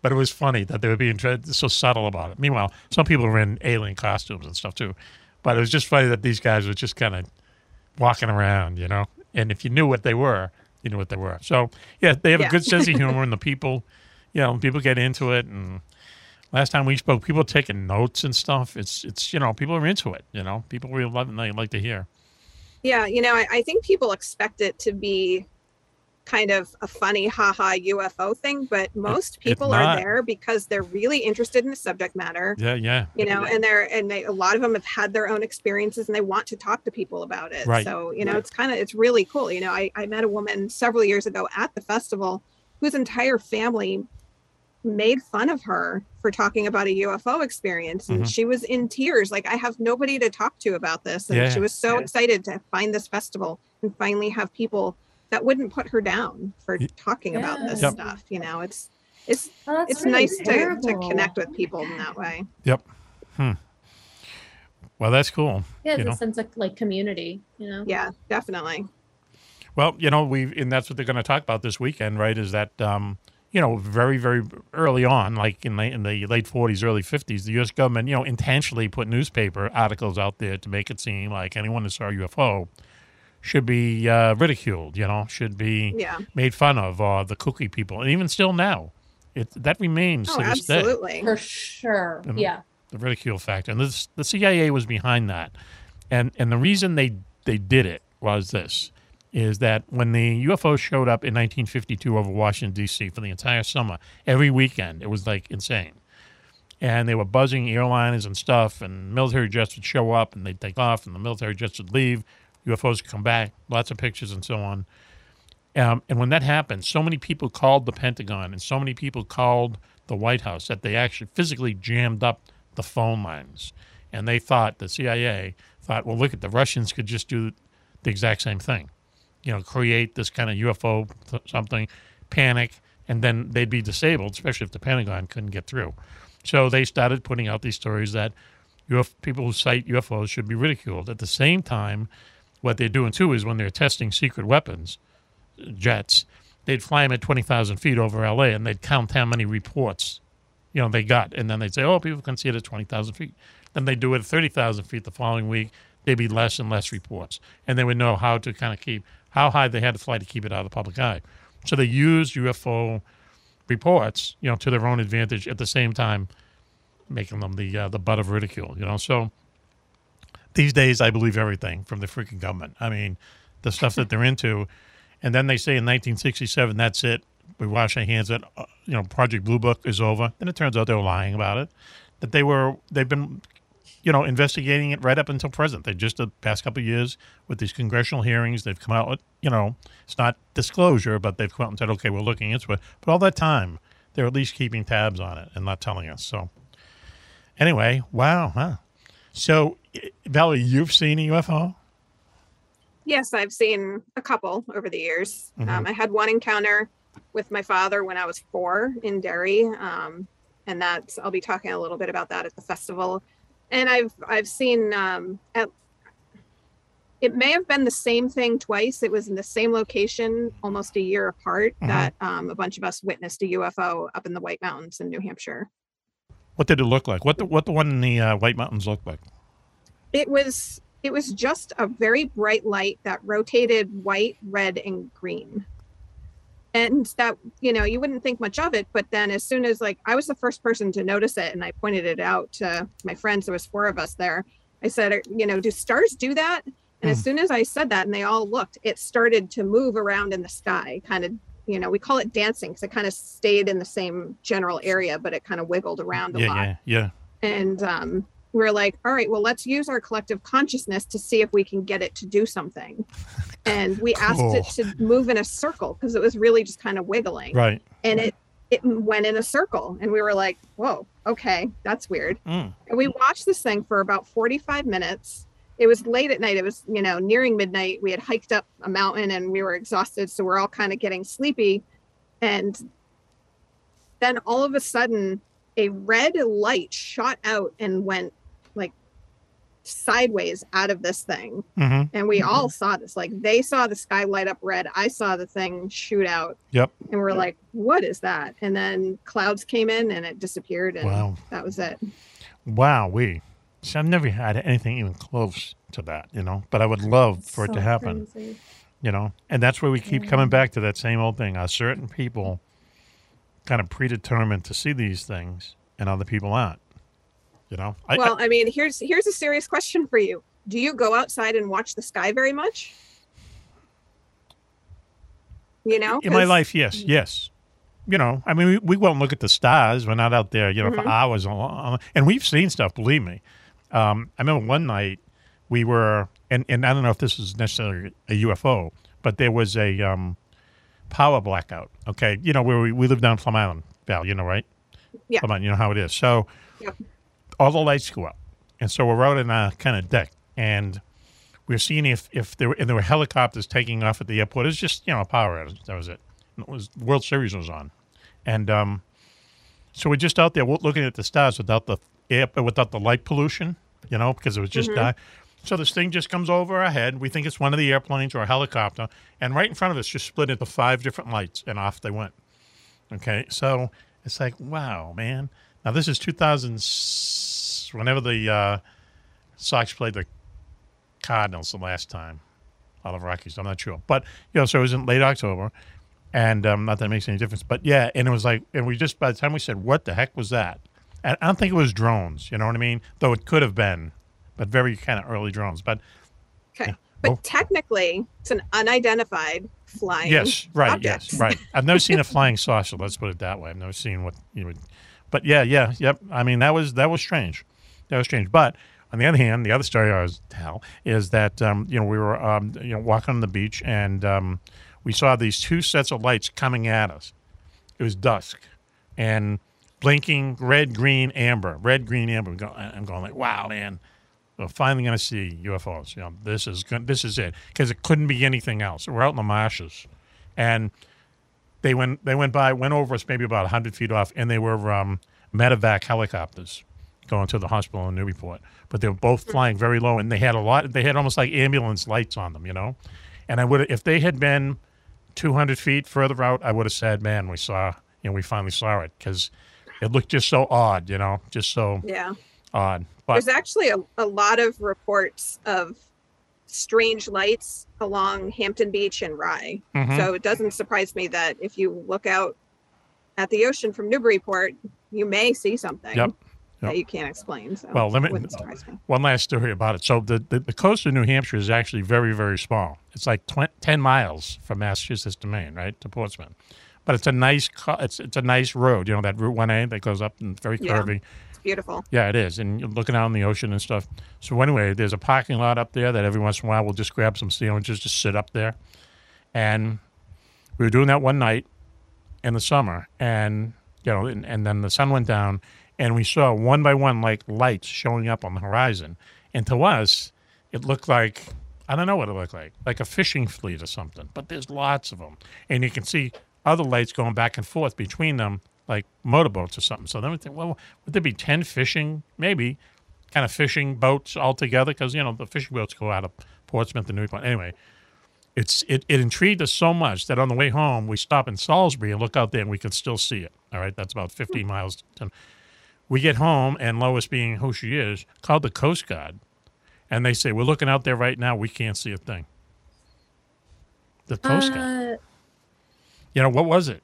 But it was funny that they were being so subtle about it. Meanwhile, some people were in alien costumes and stuff too. But it was just funny that these guys were just kind of walking around, you know. And if you knew what they were, you knew what they were. So yeah, they have Yeah. a good sense of humor, and the people, you know, people get into it. And last time we spoke, people taking notes and stuff. It's it's you know, people are into it. You know, people really love it. and They like to hear. Yeah, you know, I, I think people expect it to be kind of a funny haha UFO thing, but most people are there because they're really interested in the subject matter. Yeah, yeah. You know, and they're and they a lot of them have had their own experiences and they want to talk to people about it. Right. So, you know, it's kind of it's really cool. You know, I, I met a woman several years ago at the festival whose entire family made fun of her for talking about a UFO experience and Mhm. she was in tears like I have nobody to talk to about this and Yeah. she was so excited to find this festival and finally have people that wouldn't put her down for talking about this Yep. stuff you know it's it's Oh, it's really nice to, to connect with people in that way Yep. Hmm. Well, that's cool. Yeah, you it's know. sense of like community, you know. yeah definitely Well, you know, we and that's what they're going to talk about this weekend, right? Is that um, you know, very very early on, like in the in the late forties, early fifties, the U.S. government, you know, intentionally put newspaper articles out there to make it seem like anyone who saw a UFO should be uh, ridiculed, you know, should be Yeah. made fun of, or the cookie people, and even still now, it that remains oh to this day absolutely For sure. Mhm. Yeah. the ridicule factor. And this, the CIA was behind that. And and the reason they they did it was this is that when the UFO showed up in 1952 over Washington D.C. for the entire summer, every weekend, it was like insane. And they were buzzing airliners and stuff, and military jets would show up and they'd take off, and the military jets would leave. UFOs would come back, lots of pictures and so on. Um, and when that happened, so many people called the Pentagon and so many people called the White House that they actually physically jammed up the phone lines. And they thought, the CIA thought, well, look at the Russians could just do the exact same thing. You know, create this kind of UFO th- something, panic, and then they'd be disabled, especially if the Pentagon couldn't get through. So they started putting out these stories that people who sight UFOs should be ridiculed. At the same time, what they're doing too is when they're testing secret weapons, jets, they'd fly them at 20,000 feet over LA and they'd count how many reports, you know, they got. And then they'd say, oh, people can see it at 20,000 feet. Then they'd do it at 30,000 feet the following week. There'd be less and less reports. And they would know how to kind of keep, how high they had to fly to keep it out of the public eye. So they used UFO reports, you know, to their own advantage at the same time, making them the uh, the butt of ridicule, you know. So these days, I believe everything from the freaking government. I mean, the stuff that they're into, and then they say in 1967, that's it. We wash our hands. That uh, you know, Project Blue Book is over. Then it turns out they were lying about it. That they were, they've been, you know, investigating it right up until present. They just the past couple of years with these congressional hearings, they've come out with, you know, it's not disclosure, but they've come out and said, okay, we're looking into it. But all that time, they're at least keeping tabs on it and not telling us. So, anyway, wow, huh? So, Valerie, you've seen a UFO? Yes, I've seen a couple over the years. Um, Mhm. I had one encounter with my father when I was four in Derry, um, and that's I'll be talking a little bit about that at the festival. And I've I've seen um, at it may have been the same thing twice. It was in the same location, almost a year apart. Mhm. That um, a bunch of us witnessed a UFO up in the White Mountains in New Hampshire. What did it look like? What the what the one in the uh, White Mountains looked like? it was it was just a very bright light that rotated white, red, and green. And that, you know, you wouldn't think much of it, but then as soon as like I was the first person to notice it and I pointed it out to my friends, there was four of us there. I said, you know, do stars do that? And as soon as I said that and they all looked, it started to move around in the sky, kind of, you know, we call it dancing because it kind of stayed in the same general area, but it kind of wiggled around a Yeah, lot yeah, yeah. and um, we are like, all right, well, let's use our collective consciousness to see if we can get it to do something. And we asked it to move in a circle because it was really just kind of wiggling. Right. And it it went in a circle, and we were like, whoa, okay, that's weird. Mm. And we watched this thing for about 45 minutes. It was late at night. It was, you know, nearing midnight. We had hiked up a mountain and we were exhausted. So we're all kind of getting sleepy. And then all of a sudden, a red light shot out and went sideways out of this thing. Mhm. And we all saw this. Like they saw the sky light up red. I saw the thing shoot out. Yep. And we're like, what is that? And then clouds came in and it disappeared. And Wow. that was it. Wow, we. See, I've never had anything even close to that, you know. But I would love for it to happen, crazy. you know. And that's where we keep coming back to that same old thing. Are certain people kind of predetermined to see these things, and other people aren't? You know. I, well, I mean, here's here's a serious question for you. Do you go outside and watch the sky very much? You know, in my life, yes, yes. You know, I mean, we, we and look at the stars. We're not out there, you know, Mhm. for hours. Long, and we've seen stuff. Believe me. Um, I remember one night we were, and, and I don't know if this is necessarily a UFO, but there was a um, power blackout. Okay, you know where we, we live down Plum Island, Val. You know, right? Yeah. Plum Island, you know how it is. So Yep. All the lights go up, and so we're out in a kind of deck, and we are seeing if if there were, and there were helicopters taking off at the airport. It was just you know power outage. That was it. It was World Series was on, and um, so we're just out there looking at the stars without the air, uh, without the light pollution, you know, because it was just dark. So this thing just comes over our head. We think it's one of the airplanes or a helicopter, and right in front of us just split into five different lights, and off they went. Okay, so it's like, wow, man. Now this is 2000, whenever the uh, Sox played the Cardinals the last time, out of Rockies. I'm not sure, but you know, so it was in late October, and um, not that it makes any difference. But yeah, and it was like, and we just by the time we said, "What the heck was that?" And I don't think it was drones. You know what I mean? Though it could have been, but very kind of early drones. But Okay. But technically, it's an unidentified flying. Yes, right. object. Yes, right. I've never seen a flying saucer. Let's put it that way. I've never seen what you would. But yeah, yeah, yep. I mean, that was that was strange. That was strange. But on the other hand, the other story I was tell is that um, you know we were um, you know walking on the beach and um, we saw these two sets of lights coming at us. It was dusk and blinking red, green, amber, red, green, amber. I'm going, like, wow, man. We're finally going to see UFOs. You know, this is good. This is it because it couldn't be anything else. We're out in the marshes, and they went they went by went over us maybe about hundred feet off, and they were um, medevac helicopters going to the hospital in Newburyport. But they were both flying very low, and they had a lot. They had almost like ambulance lights on them, you know. And I would if they had been two hundred feet further out, I would have said, "Man, we saw, you know, we finally saw it," because it looked just so odd, you know, just so Yeah. odd. But There's actually a, a lot of reports of strange lights along Hampton Beach and Rye. Mhm. So it doesn't surprise me that if you look out at the ocean from Newburyport, you may see something Yep. Yep. that you can't explain. So Well, let me, it wouldn't surprise me. one last story about it. So the, the, the coast of New Hampshire is actually very, very small. It's like tw- 10 miles from Massachusetts to Maine, right, to Portsmouth. But it's a nice it's it's a nice road, you know, that Route 1A that goes up and very curvy. It's beautiful. Yeah, it is. And you're looking out on the ocean and stuff. So anyway, there's a parking lot up there that every once in a while we'll just grab some sandwiches, just sit up there. And we were doing that one night in the summer and you know, and, and then the sun went down and we saw one by one like lights showing up on the horizon. And to us, it looked like I don't know what it looked like, like a fishing fleet or something. But there's lots of them, and you can see other lights going back and forth between them, like motorboats or something. So then we think, well, would there be ten fishing, maybe, kind of fishing boats all together? Because you know the fishing boats go out of Portsmouth and Newport. Anyway, it's it, it intrigued us so much that on the way home we stop in Salisbury and look out there and we could still see it. All right, that's about 15 miles. To, we get home and Lois, being who she is, called the Coast Guard, and they say we're looking out there right now. We can't see a thing. The Coast Guard. Uh, You know what was it?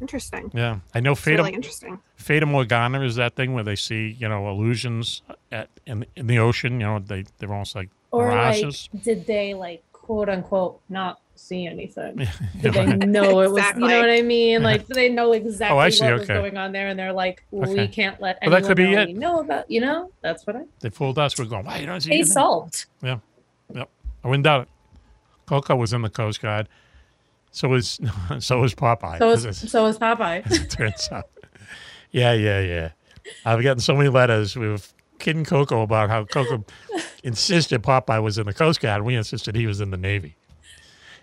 Interesting. Yeah, I know Fata, really interesting. Fata Morgana is that thing where they see you know illusions at in in the ocean. You know they they're almost like or like, did they like quote unquote not see anything? Yeah, Did they right. know it was? You know what I mean? Like, do they know exactly Oh, I see, what was going on there? And they're like, we Okay. can't let Well, that anyone could be know it. know about. You know, that's what I. They fooled us. We're going. Why you don't see They anything?" solved. Yeah, yep. I wouldn't doubt it. Coco was in the Coast Guard. So was so was Popeye. So as is so is Popeye. as it turns out. Yeah, yeah, yeah. I've gotten so many letters. We were kidding Coco about how Coco insisted Popeye was in the Coast Guard. and We insisted he was in the Navy.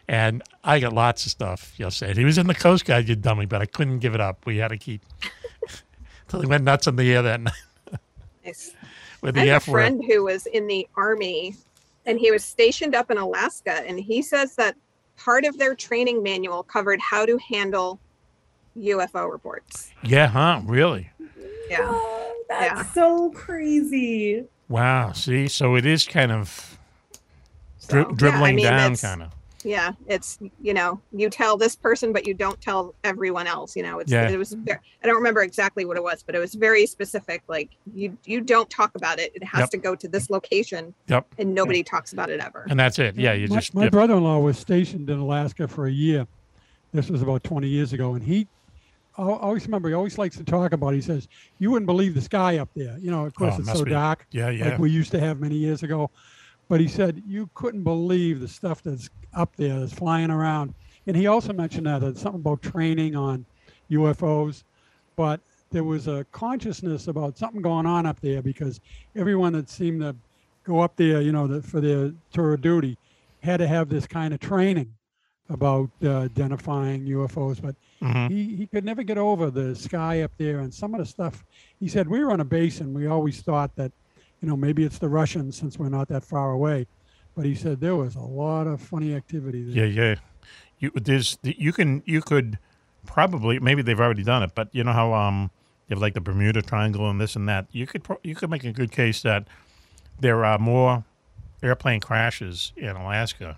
And I got lots of stuff. You'll say he was in the Coast Guard, you dummy, but I couldn't give it up. We had to keep till he went nuts in the air that night Nice. with I the have F a word. friend who was in the army and he was stationed up in Alaska and he says that part of their training manual covered how to handle UFO reports. Yeah, huh? Really? Yeah. Oh, that's Yeah. so crazy. Wow. See, so it is kind of dri- So, yeah, dribbling I mean, down, kind of. Yeah, it's you know you tell this person, but you don't tell everyone else. You know, it's Yeah. it was. Very, I don't remember exactly what it was, but it was very specific. Like you you don't talk about it. It has Yep. to go to this location, Yep. and nobody talks about it ever. And that's it. Yeah, you my, just my yeah. brother-in-law was stationed in Alaska for a year. This was about 20 years ago, and he I always remember he always likes to talk about. He says, "You wouldn't believe the sky up there." You know, of course Oh, it's so be. dark, Yeah, yeah. like we used to have many years ago. But he said you couldn't believe the stuff that's up there that's flying around. And he also mentioned that it's something about training on UFOs, but there was a consciousness about something going on up there because everyone that seemed to go up there, you know, the, for their tour of duty, had to have this kind of training about uh, identifying UFOs. But Mhm. he, he could never get over the sky up there and some of the stuff. He said we were on a base and we always thought that, you know, maybe it's the Russians since we're not that far away. But he said there was a lot of funny activity there. Yeah, yeah. You there's you can you could probably maybe they've already done it, but you know how um you have like the Bermuda Triangle and this and that. You could pro- you could make a good case that there are more airplane crashes in Alaska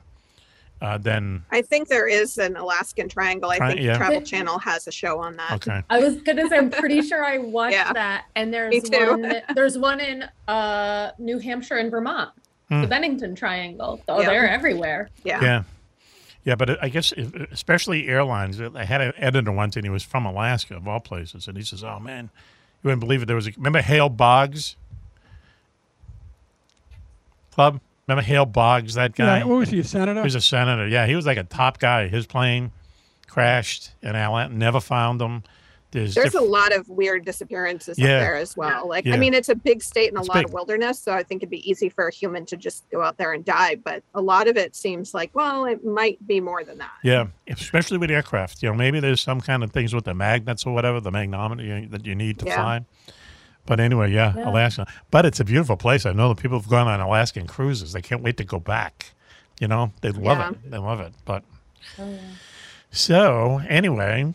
uh, than I think there is an Alaskan Triangle. I Tri- think yeah. Travel Channel has a show on that. okay. I was gonna say I'm pretty sure I watched Yeah. that, and there's Me too. one. There's one in uh, New Hampshire and Vermont, Hmm. the Bennington Triangle. Oh, Yeah. they're everywhere. Yeah. Yeah. Yeah, but I guess if, especially airlines. I had an editor once, and he was from Alaska, of all places, and he says, "Oh man, you wouldn't believe it. There was a, remember Hale Boggs Club. Remember Hale Boggs, that guy? Yeah, what was he, a senator? He was a senator. Yeah, he was like a top guy. His plane crashed in Atlanta. Never found him. There's, There's diff- a lot of weird disappearances Yeah. up there as well. Like, Yeah. I mean, it's a big state and a It's lot big. of wilderness, so I think it'd be easy for a human to just go out there and die. But a lot of it seems like, well, it might be more than that. Yeah, especially with aircraft. You know, maybe there's some kind of things with the magnets or whatever, the magnometer you- that you need to Yeah. find. But anyway, yeah, Yeah. Alaska. But it's a beautiful place. I know the people who've gone on Alaskan cruises. They can't wait to go back. You know, they love Yeah. it. They love it. But Oh, so anyway,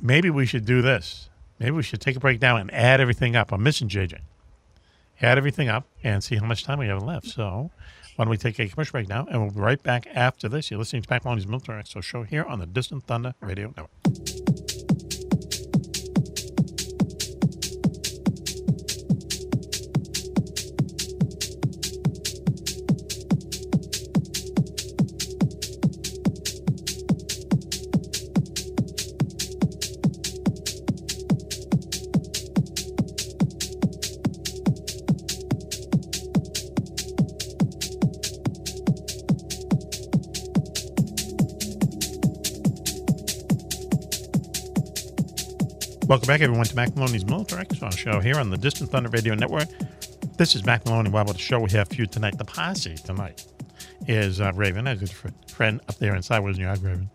maybe we should do this. Maybe we should take a break now and add everything up. I'm missing JJ. Add everything up and see how much time we have left. So why don't we take a commercial break now and we'll be right back after this. You're listening to Mack Maloney's Military Expo show here on the Distant Thunder Radio Network. Welcome back, everyone, to Mack Maloney's Military Expo show here on the Distant Thunder Radio Network. This is Mack Maloney. Wow, what a show we have for you tonight. The posse tonight is uh, Raven, a good friend up there inside. Wasn't you, Raven?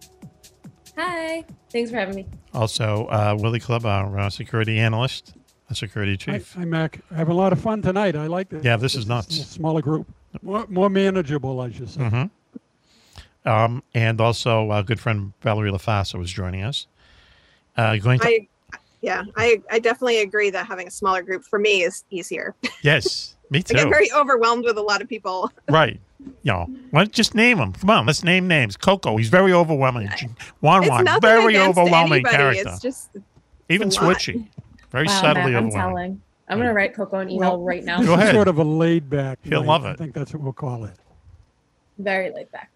Hi. Thanks for having me. Also, uh, Willie Club, our uh, security analyst, a security chief. hi, Mack. Having a lot of fun tonight. I like this. Yeah, this is a nuts. smaller group, more, more manageable, I should say. hmm Um, and also, uh, good friend Valerie LaFassa was joining us. Uh, going to I, yeah, I, I definitely agree that having a smaller group for me is easier. yes, Me too. I get very overwhelmed with a lot of people. Right. You know, why don't- just name them. Come on, let's name names. Coco, he's very overwhelming. Juan it's Juan, nothing very overwhelming anybody. character. It's just Even switchy. Very Wow, subtly Matt, I'm overwhelming. telling. I'm gonna write Coco an email Well, right now. This Go ahead. sort of a laid back. He'll night. love I think that's what we'll call it. Very laid back.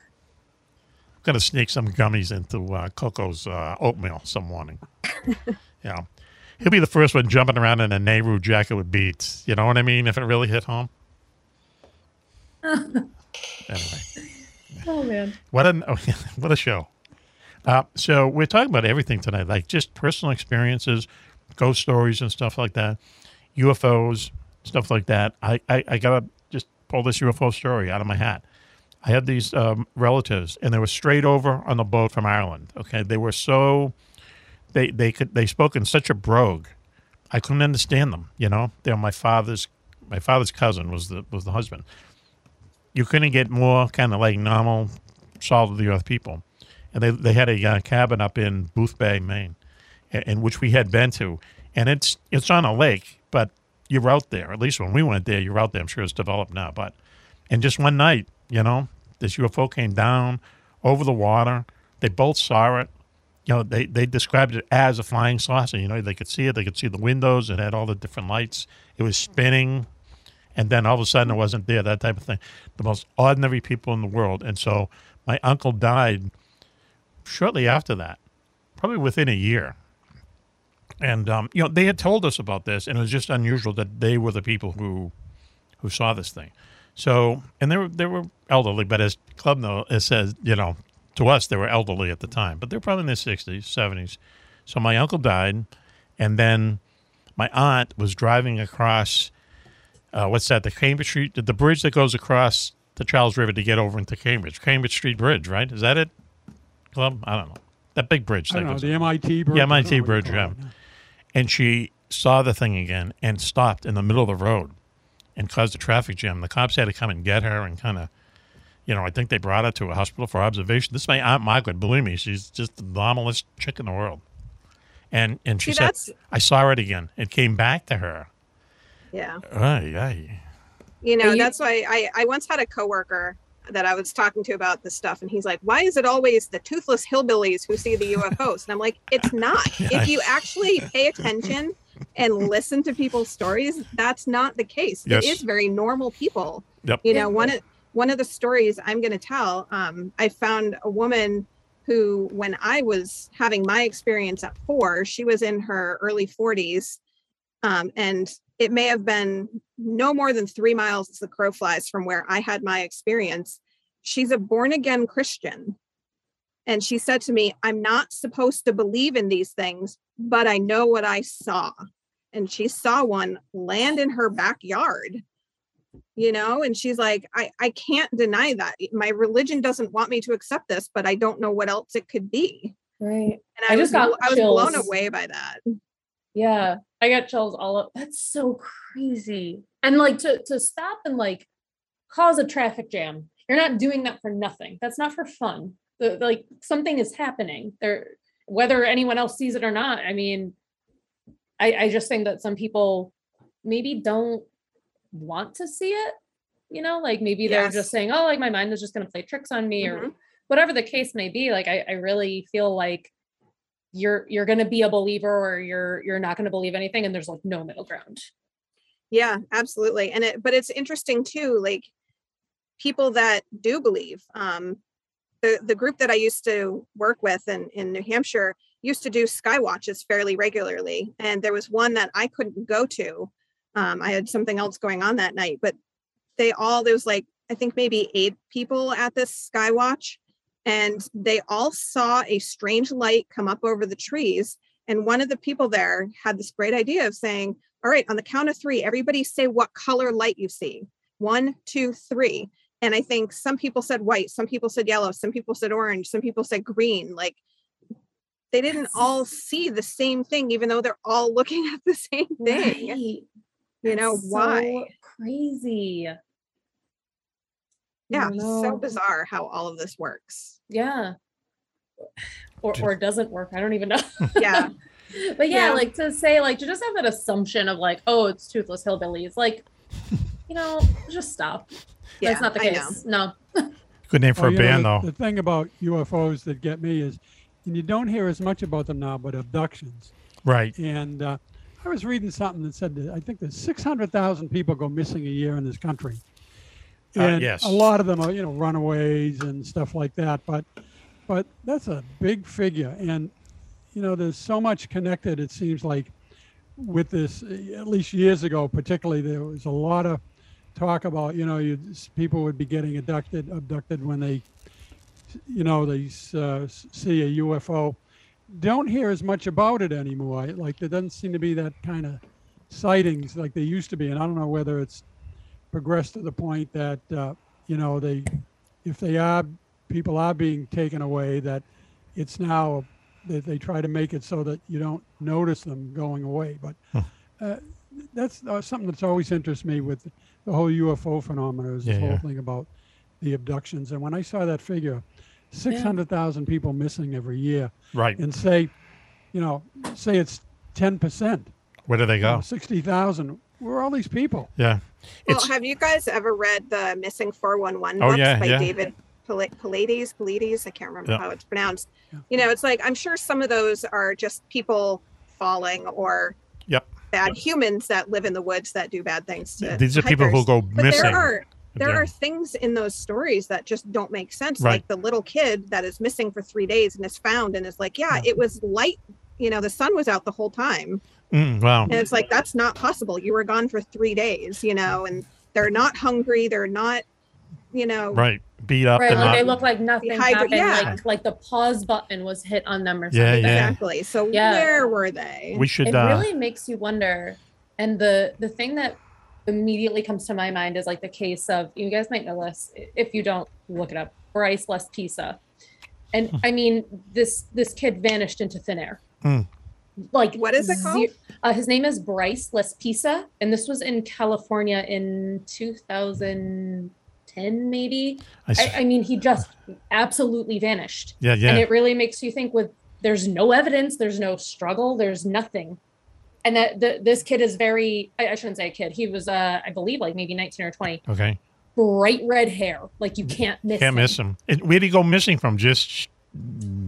gonna sneak some gummies into uh, Coco's uh, oatmeal some morning. yeah, he'll be the first one jumping around in a Nehru jacket with beads. You know what I mean? If it really hit home. anyway, Oh man. what a what a show. Uh, so we're talking about everything tonight, like just personal experiences, ghost stories, and stuff like that, UFOs, stuff like that. I I, I gotta just pull this UFO story out of my hat. I had these um, relatives, and they were straight over on the boat from Ireland. Okay, they were so they they could they spoke in such a brogue, I couldn't understand them. You know, they're my father's my father's cousin was the was the husband. You couldn't get more kind of like normal, salt of the earth people, and they they had a uh, cabin up in Boothbay, Maine, in, in which we had been to, and it's it's on a lake, but you're out there. At least when we went there, you're out there. I'm sure it's developed now, but and just one night, you know, this UFO came down over the water. They both saw it. You know, they, they described it as a flying saucer. You know, they could see it. They could see the windows. It had all the different lights. It was spinning. And then all of a sudden it wasn't there, that type of thing. The most ordinary people in the world. And so my uncle died shortly after that, probably within a year. And, um, you know, they had told us about this, and it was just unusual that they were the people who who saw this thing. So, and they were they were elderly, but as Club know, it says, you know, to us they were elderly at the time, but they're probably in their sixties, seventies. So my uncle died, and then my aunt was driving across. Uh, what's that? The Cambridge Street, the bridge that goes across the Charles River to get over into Cambridge, Cambridge Street Bridge, right? Is that it? Club? I don't know. That big bridge. I know, the MIT bridge. Yeah, I don't know MIT bridge. Yeah. it. And she saw the thing again and stopped in the middle of the road and caused a traffic jam. The cops had to come and get her and kind of, you know, I think they brought her to a hospital for observation. This is my aunt Margaret. Believe me, she's just the normalest chick in the world. And and she See, said, that's- I saw it again. It came back to her. yeah. Ay, ay. You know, you- that's why I, I once had a coworker that I was talking to about this stuff, and he's like, Why is it always the toothless hillbillies who see the UFOs? And I'm like, It's not. If you actually pay attention and listen to people's stories, that's not the case. Yes. It is very normal people. Yep. You know, one of one of the stories I'm gonna tell, um, I found a woman who, when I was having my experience at four, she was in her early 40s. Um, and it may have been no more than three miles as the crow flies from where I had my experience. She's a born again Christian. And she said to me, I'm not supposed to believe in these things, but I know what I saw. And she saw one land in her backyard, you know, and she's like, I, I can't deny that. My religion doesn't want me to accept this, but I don't know what else it could be. Right. And I, I was, just got I was blown away by that. Yeah, I got chills all up. That's so crazy. And like to to stop and like cause a traffic jam. You're not doing that for nothing. That's not for fun. The, like something is happening there, whether anyone else sees it or not. I mean, I I just think that some people maybe don't want to see it. You know, like maybe they're just saying, "Oh, like my mind is just going to play tricks on me," or Mhm. whatever the case may be. Like I, I really feel like you're you're going to be a believer or you're you're not going to believe anything and there's like no middle ground Yeah, absolutely. And it, but it's interesting too, like people that do believe. Um, the the group that I used to work with in in New Hampshire used to do sky watches fairly regularly, and there was one that I couldn't go to. Um, I had something else going on that night, but they all there was like I think maybe eight people at this sky watch, and they all saw a strange light come up over the trees. And one of the people there had this great idea of saying, all right, on the count of three, everybody say what color light you see. One, two, three. And I think some people said white, some people said yellow, some people said orange, some people said green. Like they didn't all see the same thing, even though they're all looking at the same thing. Right. You know, That's why? crazy Yeah, don't so bizarre how all of this works. yeah or or it doesn't work i don't even know Yeah. but yeah, Yeah. like to say like to just have that assumption of like oh it's toothless hillbillies like you know, just stop. Yeah, That's not the case. No. Good name for Well, a you know, band, the, though. The thing about UFOs that get me is, and you don't hear as much about them now, but abductions. Right. And uh, I was reading something that said that I think there's 600,000 people go missing a year in this country. Uh, And yes. a lot of them are, you know, runaways and stuff like that. But, but that's a big figure. And, you know, there's so much connected, it seems like, with this, uh, at least years ago, particularly, there was a lot of talk about, you know, you, people would be getting abducted, abducted when they, you know, they uh, see a UFO. Don't hear as much about it anymore. Like there doesn't seem to be that kind of sightings like there used to be, and I don't know whether it's progressed to the point that uh, you know they, if they are, people are being taken away, that it's now that they try to make it so that you don't notice them going away. But uh, that's uh, something that's always interests me with the whole UFO phenomenon is this Yeah, whole yeah. thing about the abductions. And when I saw that figure, 600,000 people missing every year, Right. and say, you know, say it's 10%, Where do they you know, go? 60,000, where are all these people? Yeah. Well, It's have you guys ever read the Missing 411 Oh, books yeah, by yeah. David Pal- Pallades? Pallades? I can't remember Yeah. how it's pronounced. You know, it's like I'm sure some of those are just people falling or Yep. bad humans that live in the woods that do bad things to These are people who hikers. go but missing. There are there Yeah. are things in those stories that just don't make sense. Right. Like the little kid that is missing for three days and is found and is like, yeah, it was light. You know, the sun was out the whole time. Mm, wow. And it's like, that's not possible. You were gone for three days, you know, and they're not hungry. They're not, you know, Right. Beat up Right, and like they look like nothing Hydra- happened. yeah. Like like the pause button was hit on them or Yeah, something. yeah. exactly. So Yeah. where were they? we should. it Uh, really makes you wonder and the the thing that immediately comes to my mind is like the case of you guys might know this if you don't look it up Bryce Laspisa and i mean this this kid vanished into thin air Hmm. like What is it called? uh, his name is Bryce Laspisa and this was in california in 2010 maybe I, I, I mean he just absolutely vanished yeah, yeah. and it really makes you think with there's no evidence there's no struggle there's nothing and that the, this kid is very I, I shouldn't say a kid he was uh i believe like maybe 19 or 20 okay. bright red hair like you can't miss Can't him. miss him. Where'd he go missing from? Just.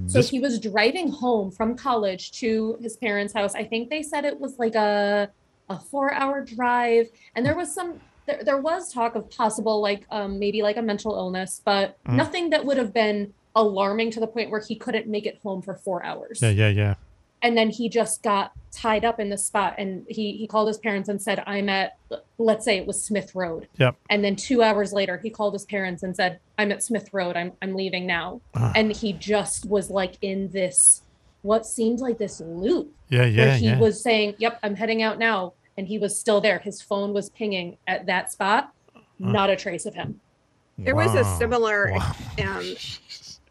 so this- he was driving home from college to his parents house i think they said it was like a a four hour drive and there was some there, there was talk of possible like um maybe like a mental illness but Mhm. nothing that would have been alarming to the point where he couldn't make it home for four hours yeah, yeah, yeah. And then he just got tied up in the spot and he he called his parents and said i'm at let's say it was smith road. Yep. and then two hours later he called his parents and said i'm at smith road. I'm, I'm leaving now. Ah. and he just was like in this what seemed like this loop. Yeah, where yeah, he yeah. was saying yep i'm heading out now. And he was still there. His phone was pinging at that spot. Not a trace of him. There was a similar Wow. um,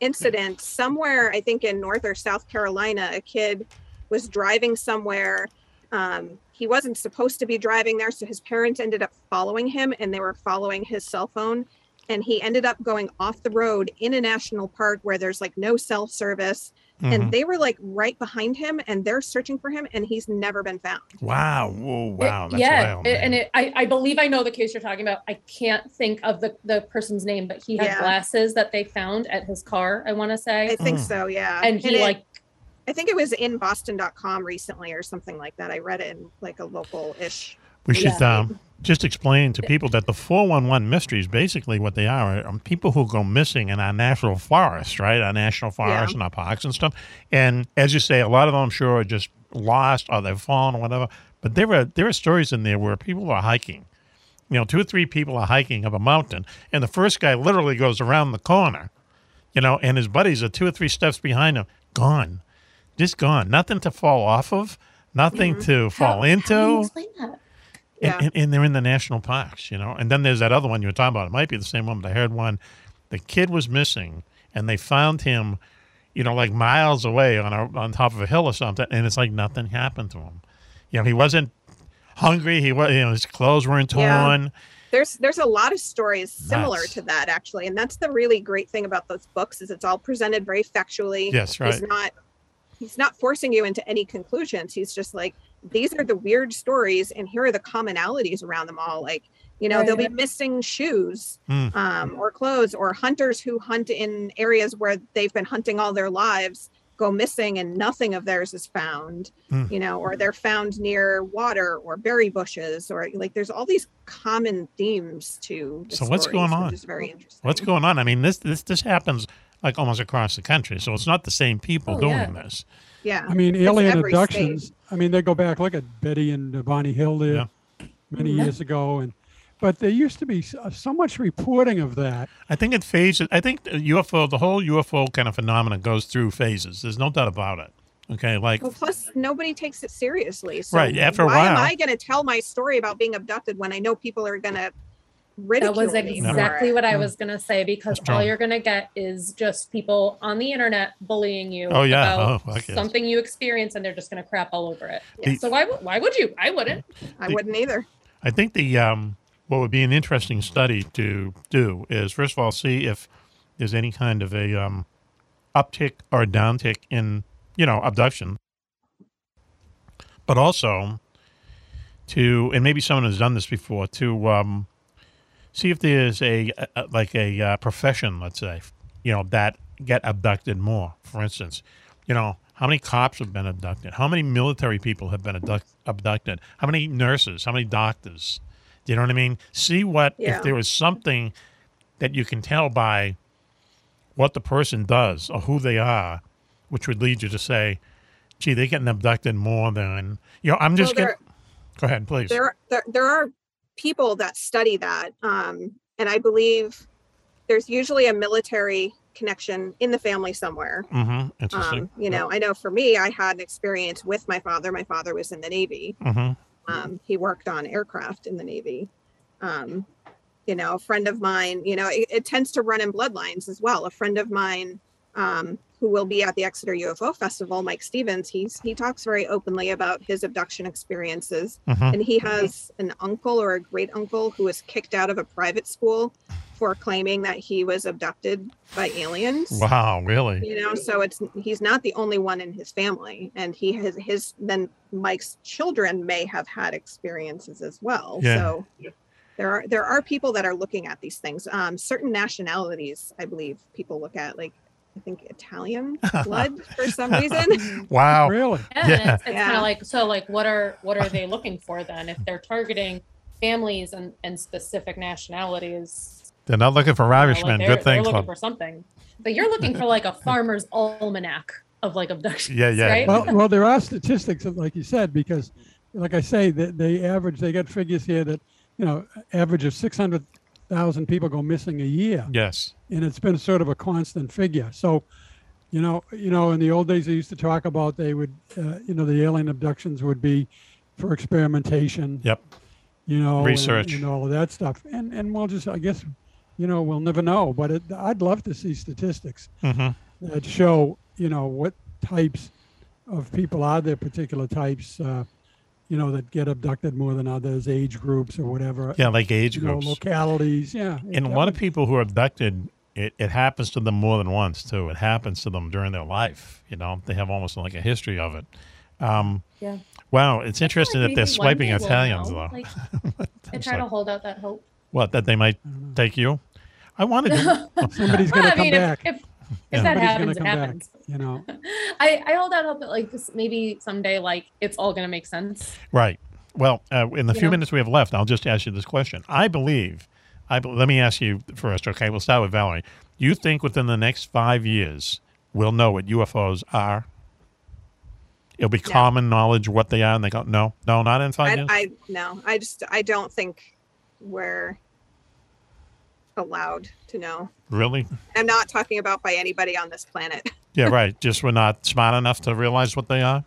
incident somewhere, I think in North or South Carolina. A kid was driving somewhere. Um, he wasn't supposed to be driving there, so his parents ended up following him and they were following his cell phone. And he ended up going off the road in a national park where there's like no cell service. Mhm. And they were like right behind him and they're searching for him and he's never been found. Wow. Whoa, wow. It- That's yeah, wild. it- and it, I, I believe I know the case you're talking about. I can't think of the, the person's name, but he had Yeah. glasses that they found at his car. I want to say, I think Mm. so, yeah. and he it- like I think it was in boston.com recently or something like that. I read it in like a local ish. we should yeah. um, just explain to people that the 411 mysteries, basically what they are, are people who go missing in our national forests, right? Our national forests and our parks and stuff. And as you say, a lot of them, I'm sure, are just lost or they've fallen or whatever. But there are there are stories in there where people are hiking. You know, two or three people are hiking up a mountain, and the first guy literally goes around the corner, you know, and his buddies are two or three steps behind him, gone, just gone, nothing to fall off of, nothing mm-hmm. to fall how- how into explain that? Yeah. and, and, they're in the national parks, you know. And then there's that other one you were talking about. It might be the same one, but I heard one. The kid was missing, and they found him, you know, like miles away on a, on top of a hill or something. And it's like nothing happened to him. You know, he wasn't hungry. He was, you know, his clothes weren't Yeah. torn. there's there's a lot of stories similar to that actually and that's the really great thing about those books is it's all presented very factually Yes, right. he's not he's not forcing you into any conclusions he's just like these are the weird stories and here are the commonalities around them all like You know, Right. they'll be missing shoes Hmm. um, or clothes, or hunters who hunt in areas where they've been hunting all their lives go missing and nothing of theirs is found. Hmm. You know, or they're found near water or berry bushes, or like there's all these common themes to. the So what's going on? Which is very interesting. What's going on? I mean, this this this happens like almost across the country, so it's not the same people Oh, doing yeah. this. Yeah. I mean, alien abductions. state. I mean, they go back. Look at Betty and uh, Barney Hill there Yeah. many Mm-hmm. Mhm. years ago, and but there used to be so, so much reporting of that. I think it phases. I think the UFO, the whole UFO kind of phenomenon goes through phases. There's no doubt about it. Okay, like Well, plus nobody takes it seriously. So Right, after a why am I going to tell my story about being abducted when I know people are going to ridicule That was exactly it? what I was gonna say because all you're gonna get is just people on the internet bullying you Oh, yeah. about Oh, fuck yes. something you experience and they're just gonna crap all over it. The- So why would why would you? I wouldn't. I The- wouldn't either. I think the um, what would be an interesting study to do is first of all see if there's any kind of a um, uptick or downtick in you know abduction, but also to and maybe someone has done this before to um, see if there's a, a like a uh, profession, let's say, you know that get abducted more. For instance, you know how many cops have been abducted, how many military people have been abduct, abducted, how many nurses, how many doctors. Do you know what I mean? See what Yeah. if there is something that you can tell by what the person does or who they are, which would lead you to say, "Gee, they're getting abducted more than you know." I'm just Well, getting. Go ahead, please. There, there, there are people that study that, um, and I believe there's usually a military connection in the family somewhere. Mm-hmm. Interesting. Um, you know, I know for me, I had an experience with my father. My father was in the Navy. Mm-hmm. Um, he worked on aircraft in the Navy. Um, you know, a friend of mine, you know, it, it tends to run in bloodlines as well. A friend of mine um, who will be at the Exeter UFO Festival, Mike Stevens, he's he talks very openly about his abduction experiences. Mhm. And he has an uncle or a great uncle who was kicked out of a private school for claiming that he was abducted by aliens Wow, really? you know so it's he's not the only one in his family and he has his then mike's children may have had experiences as well Yeah. so there are there are people that are looking at these things um certain nationalities i believe people look at like i think italian blood for some reason Wow. Really? Yeah, Yeah. it's, it's kind of like so like what are what are they looking for then if they're targeting families and and specific nationalities They're not looking for you know, like, Irishmen. they're, Good they're thing, looking Club. for something but you're looking for like a farmer's almanac of like abductions Yeah, yeah. right Well, well, there are statistics, of- like you said, because, like I say, they, they average. They got figures here that, you know, average of six hundred thousand people go missing a year, Yes. and it's been sort of a constant figure. So, you know, you know, in the old days, they used to talk about they would, uh, you know, the alien abductions would be for experimentation. Yep. You know, and- Research. and, all of that stuff, and and we'll just, I guess, you know, we'll never know. But it, I'd love to see statistics Mm-hmm. that show you know what types of people are there particular types uh, you know that get abducted more than others age groups or whatever Yeah, like age you know, groups. localities yeah And a lot of people who are abducted, it, it happens to them more than once too. It happens to them during their life. You know, they have almost like a history of it. Um, yeah wow, it's interesting that they're swiping Italians though. Like, I It's try to hold out that hope what that they might take you? I wanted to. somebody's going to I come mean, back if, if, Yeah. that happens it come back happens you know I, I hold out hope that like this maybe someday like it's all gonna make sense. Right. Well, uh, in the You few know? minutes we have left, I'll just ask you this question. I believe, I be- let me ask you first. Okay, we'll start with Valerie. You think within the next five years we'll know what UFOs are? It'll be No. common knowledge what they are, and they go, no, no, not in five I, years. I no i just i don't think we're allowed to know really? i'm not talking about by anybody on this planet Yeah, right. just we're not smart enough to realize what they are.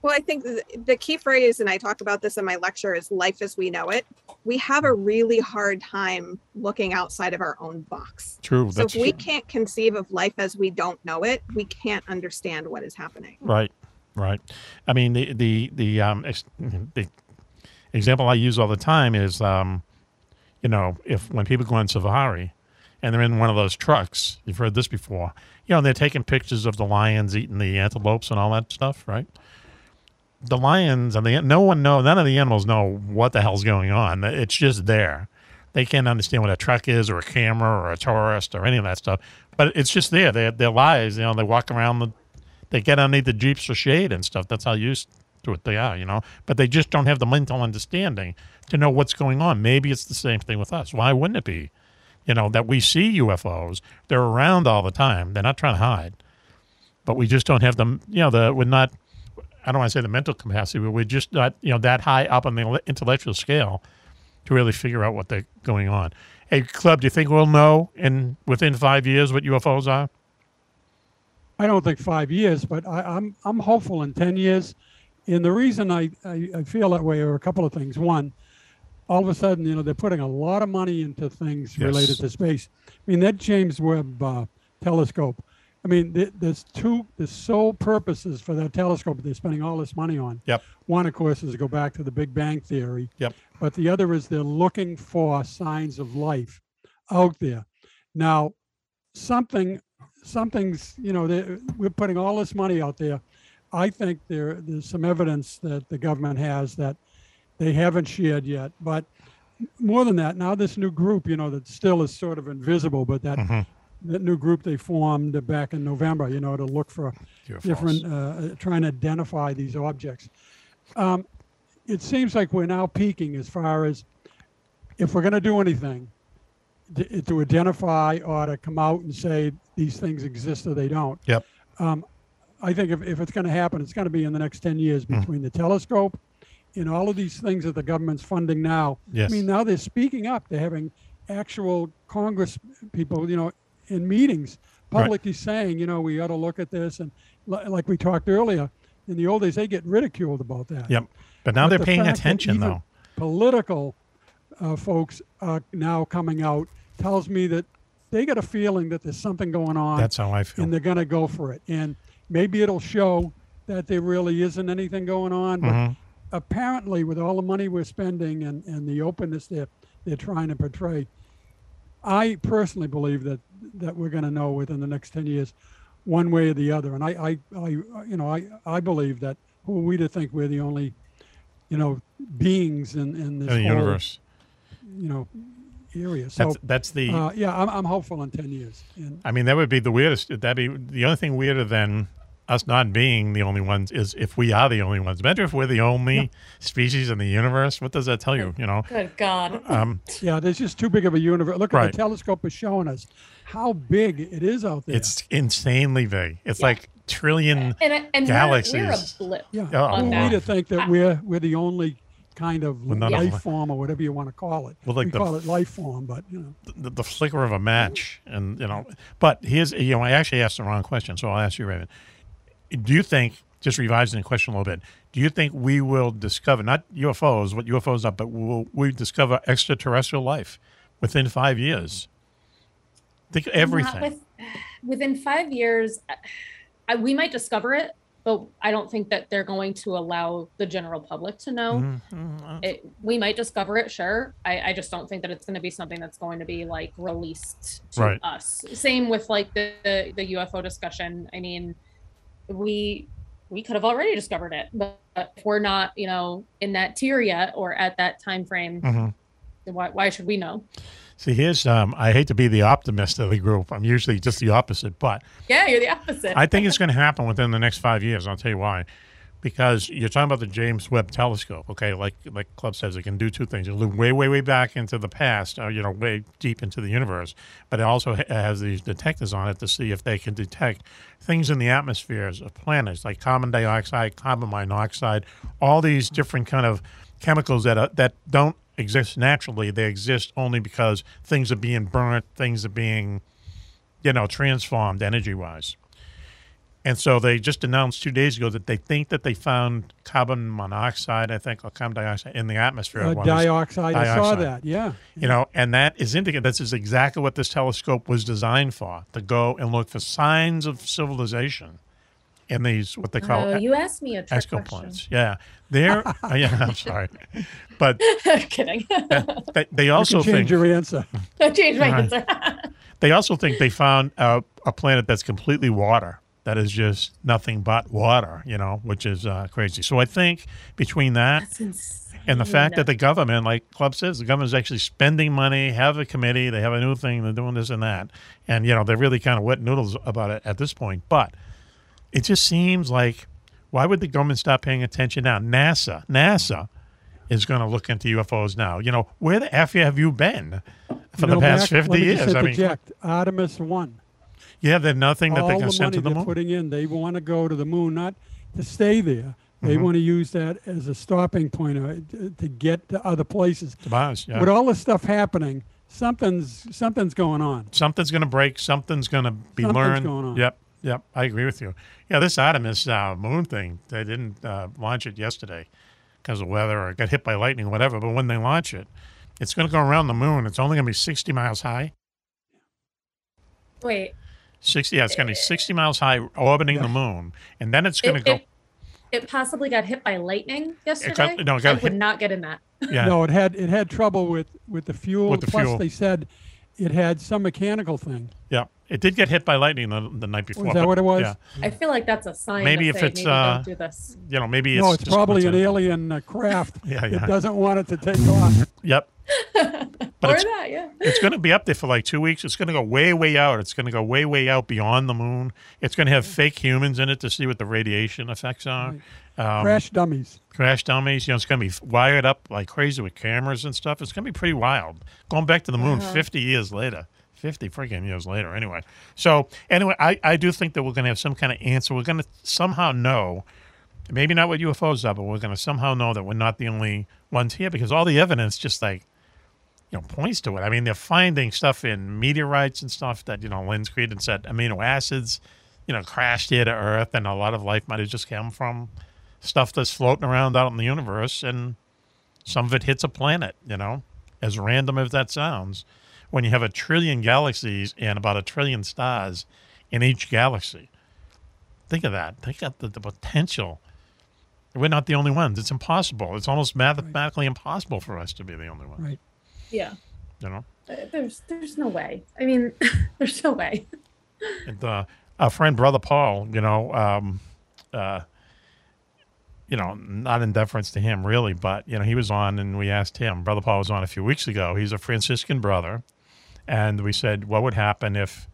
Well, I think the, key phrase, and I talk about this in my lecture, is life as we know it. We have a really hard time looking outside of our own box. True. So if we can't conceive of life as we don't know it, we can't understand what is happening. Right, right. I mean, the the the um the example I use all the time is um, you know, if when people go on safari and they're in one of those trucks, you've heard this before. You know, they're taking pictures of the lions eating the antelopes and all that stuff, right? the lions and the no one know none of the animals know what the hell's going on. It's just there. They can't understand what a truck is or a camera or a tourist or any of that stuff. But it's just there. They their lives. You know, they walk around the, they get underneath the jeeps for shade and stuff. That's how used to it they are. You know, but they just don't have the mental understanding to know what's going on. Maybe it's the same thing with us. Why wouldn't it be? You know, that we see UFOs. They're around all the time. They're not trying to hide but we just don't have them. You know, the we're not. I don't want to say the mental capacity, but we're just not you know that high up on the intellectual scale to really figure out what they're going on. Hey, club, do you think we'll know in within five years what UFOs are? I don't think five years, but I, I'm I'm hopeful in ten years. And the reason I, I, I feel that way are a couple of things. One, all of a sudden, you know, they're putting a lot of money into things Yes. related to space. I mean, that James Webb uh, telescope. I mean, th- there's two, there's sole purposes for that telescope that they're spending all this money on. Yep. One, of course, is to go back to the Big Bang Theory. Yep. But the other is they're looking for signs of life out there. Now, something, something's, you know, we're putting all this money out there. I think there, there's some evidence that the government has that they haven't shared yet. But more than that, now this new group, you know, that still is sort of invisible, but that Mhm. that new group they formed back in November, you know, to look for UFOs. different, uh, trying to identify these objects. Um, it seems like we're now peaking as far as if we're going to do anything to, to identify or to come out and say these things exist or they don't. Yep. Um, I think if, if it's going to happen, it's going to be in the next 10 years Hmm. between the telescope and all of these things that the government's funding now. Yes. I mean, now they're speaking up. They're having actual Congress people, you know, in meetings Right. publicly saying, you know, we ought to look at this. And li- like we talked earlier, in the old days, they get ridiculed about that. Yep. But now they're the paying attention, though. Political uh, folks are now coming out tells me that they got a feeling that there's something going on. That's how I feel. And they're going to go for it. And maybe it'll show that there really isn't anything going on. But Mhm. Apparently, with all the money we're spending and, and the openness they're, they're trying to portray, I personally believe that that we're going to know within the next 10 years, one way or the other. And I, I, I you know, I, I believe that who are we to think we're the only, you know, beings in, in this In the whole, universe. you know, area. So That's that's the. uh, yeah, I'm, I'm hopeful in 10 years. And I mean, that would be the weirdest. That'd be the only thing weirder than us not being the only ones is if we are the only ones. Imagine if we're the only species in the universe. What does that tell you? You know. Good God. Um, yeah, there's just too big of a universe. Look at Right. the telescope is showing us how big it is out there. it's insanely big. It's like trillion And, I- and galaxies. We're, we're a blip. Yeah. Oh, on Who we to think that we're we're the only kind of We're not a- life form or whatever you want to call it? Well, like we the- call it life form, but you know. the, the flicker of a match, and you know. But here's you know, I actually asked the wrong question, so I'll ask you, Raven. Do you think, just revising the question a little bit, do you think we will discover not UFOs, what UFOs are, but will we discover extraterrestrial life within five years? Think everything. With, within five years, I, we might discover it, but I don't think that they're going to allow the general public to know. Mhm. It, we might discover it, sure. I, I just don't think that it's going to be something that's going to be like released to Right. us. Same with like the, the the UFO discussion. I mean, we we could have already discovered it, but if we're not, you know, in that tier yet or at that time frame, Mhm. then why why should we know? See, here's um, I hate to be the optimist of the group. I'm usually just the opposite, but Yeah, you're the opposite. I think it's going to happen within the next five years. I'll tell you why. Because you're talking about the James Webb Telescope, okay? Like like Club says, it can do two things. It look way, way, way back into the past, uh, you know, way deep into the universe. But it also ha- has these detectors on it to see if they can detect things in the atmospheres of planets, like carbon dioxide, carbon monoxide, all these different kind of chemicals that are, that don't exist naturally. They exist only because things are being burnt, things are being, you know, transformed energy-wise. And so they just announced two days ago that they think that they found carbon monoxide, I think, or carbon dioxide in the atmosphere. Uh, One is dioxide, I saw that. Yeah. You know, and that is indicative. This is exactly what this telescope was designed for to go and look for signs of civilization in these, what they call Oh, you asked me a trick exoplanets. question. Yeah. They're, uh, yeah, I'm sorry. But Kidding. they, they also you can change think your answer. I changed my Right. answer. they also think they found uh, a planet that's completely water. That is just nothing but water, you know, which is uh, crazy. So I think between that and the fact that the government, like Club says, the government is actually spending money, have a committee, they have a new thing, they're doing this and that. And, you know, they're really kind of wet noodles about it at this point. But it just seems like why would the government stop paying attention now? NASA, NASA is going to look into UFOs now. You know, where the F have you been for You the know, past back- 50 let me years? Just I mean, interject. Artemis 1. Yeah, there's nothing that all they can the send money to the they're moon. putting in, they want to go to the moon, not to stay there. They Mhm. want to use that as a stopping point uh, to, to get to other places. To Mars, yeah. With all this stuff happening, something's something's going on. Something's going to break. Something's going to be Something's learned. going on. Yep, yep. I agree with you. Yeah, this Artemis uh, moon thing, they didn't uh, launch it yesterday because of weather or got hit by lightning or whatever. But when they launch it, it's going to go around the moon. It's only going to be 60 miles high. Wait, 60, yeah, it's going to be eh. 60 miles high orbiting the moon. And then it's going to go. it, it possibly got hit by lightning yesterday. no, it got I would not get in that. Yeah. No, it had it had trouble with with the fuel. With the Plus, fuel. they said it had some mechanical thing. Yeah, it did get hit by lightning the, the night before. Was that but- what it was? Yeah. I feel like that's a sign. Maybe to if say, it's, maybe uh, don't do this. You know, maybe it's no, it's it's just probably an alien uh, craft. Yeah, yeah. It doesn't want it to take off. Yep. But or it's- that, yeah. it's going to be up there for like two weeks. It's going to go way, way out. It's going to go way, way out beyond the moon. It's going to have fake humans in it to see what the radiation effects are. Um, Crash dummies. crash dummies. You know, it's going to be wired up like crazy with cameras and stuff. It's going to be pretty wild. Going back to the moon Uh-huh. 50 years later. 50 freaking years later, anyway. So, anyway, I, I do think that we're going to have some kind of answer. We're going to somehow know, maybe not what UFOs are, but we're going to somehow know that we're not the only ones here because all the evidence just like, you know, points to it. I mean, they're finding stuff in meteorites and stuff that, you know, Lynn's Creedon said amino acids, you know, crashed here to Earth, and a lot of life might have just come from stuff that's floating around out in the universe, and some of it hits a planet, you know, as random as that sounds. When you have a trillion galaxies and about a trillion stars in each galaxy, think of that. Think of the, the potential. We're not the only ones. It's impossible. It's almost mathematically impossible for us to be the only one. Right. Yeah. You know? Uh, There's there's no way. I mean, there's no way. And, uh, our friend brother Paul, you know, um, uh, you know, not in deference to him really, but you know, he was on and we asked him. Brother Paul was on a few weeks ago. He's a Franciscan brother, and we said, what would happen if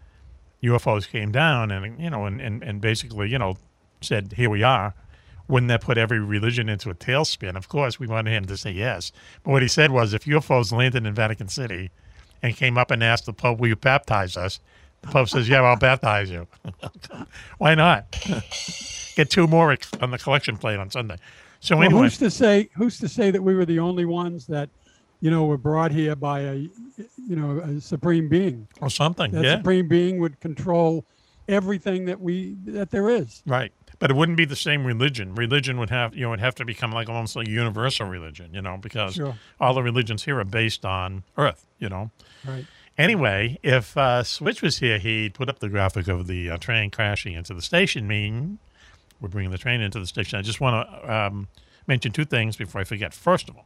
UFOs came down and you know, and and, and basically, you know, said, here we are. Wouldn't that put every religion into a tailspin? Of course, we wanted him to say yes. But what he said was, if UFOs landed in Vatican City and came up and asked the Pope, will you baptize us? The Pope says, yeah, I'll baptize you. Why not? Get two more on the collection plate on Sunday. So Well, anyway, who's to say? Who's to say that we were the only ones that, you know, we were brought here by a, you know, a supreme being? or something, That yeah, supreme being would control everything that we that there is. right. But it wouldn't be the same religion. Religion would have, you know, would have to become like almost like a universal religion, you know, because Sure. all the religions here are based on Earth, you know. Right. Anyway, if uh, Switch was here, he'd put up the graphic of the uh, train crashing into the station. Meaning, we're bringing the train into the station. I just want to um, mention two things before I forget. First of all,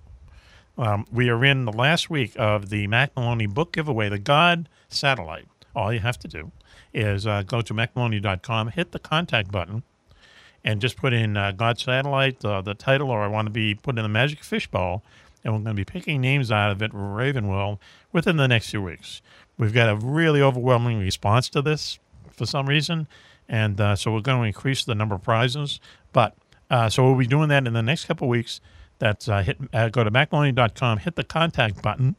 um, we are in the last week of the Mack Maloney book giveaway, the God Satellite. All you have to do is uh, go to mackmaloney.com, hit the contact button, and just put in uh, God Satellite, uh, the title, or I want to be put in the Magic Fishbowl, and we're going to be picking names out of it, Ravenwell, within the next few weeks. We've got a really overwhelming response to this for some reason, and uh, so we're going to increase the number of prizes. But uh, so we'll be doing that in the next couple weeks. That's uh, hit uh, go to mackmaloney.com, hit the contact button,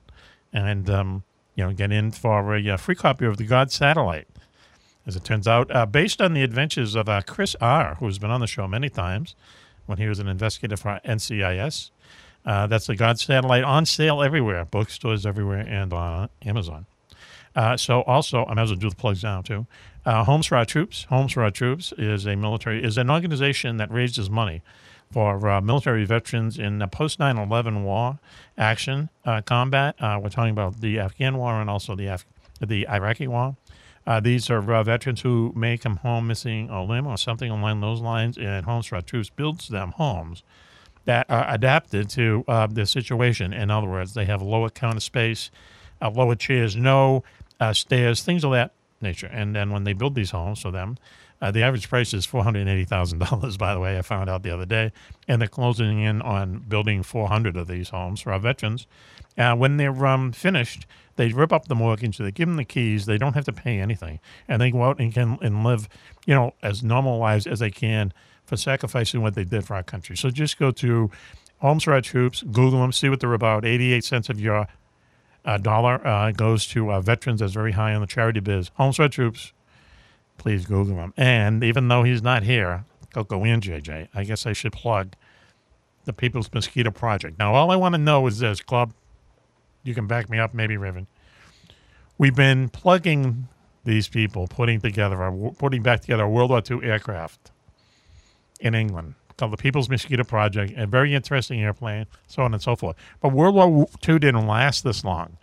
and um, you know get in for a, uh free copy of the God Satellite. As it turns out, uh, based on the adventures of uh, Chris R., who's been on the show many times when he was an investigator for NCIS. Uh, that's the God Satellite on sale everywhere, bookstores everywhere, and on Amazon. Uh, so also, I might as well do the plugs now too. Uh, Homes for Our Troops. Homes for Our Troops is a military is an organization that raises money for uh, military veterans in the post 9/11 war action uh, combat. Uh, we're talking about the Afghan war and also the Af- the Iraqi war. Uh, these are uh, veterans who may come home missing a limb or something along those lines, and Homes for Our Troops builds them homes that are adapted to uh, the situation. In other words, they have lower counter space, uh, lower chairs, no stairs, things of that nature. And then when they build these homes for them, Uh, the average price is four hundred eighty thousand dollars. By the way, I found out the other day, and they're closing in on building four hundred of these homes for our veterans. Uh, when they're um, finished, they rip up the mortgage. They give them the keys. They don't have to pay anything, and they go out and can and live, you know, as normal lives as they can for sacrificing what they did for our country. So just go to Homes for Our Troops, Google them, see what they're about. Eighty-eight cents of your uh, dollar uh, goes to uh, veterans. That's very high on the charity biz. Homes for Our Troops. Please Google him. And even though he's not here, go in, JJ. I guess I should plug the People's Mosquito Project. Now, all I want to know is this, Club. You can back me up, maybe, Raven. We've been plugging these people, putting together, a, putting back together a World War II aircraft in England called the People's Mosquito Project, a very interesting airplane, so on and so forth. But World War II didn't last this long.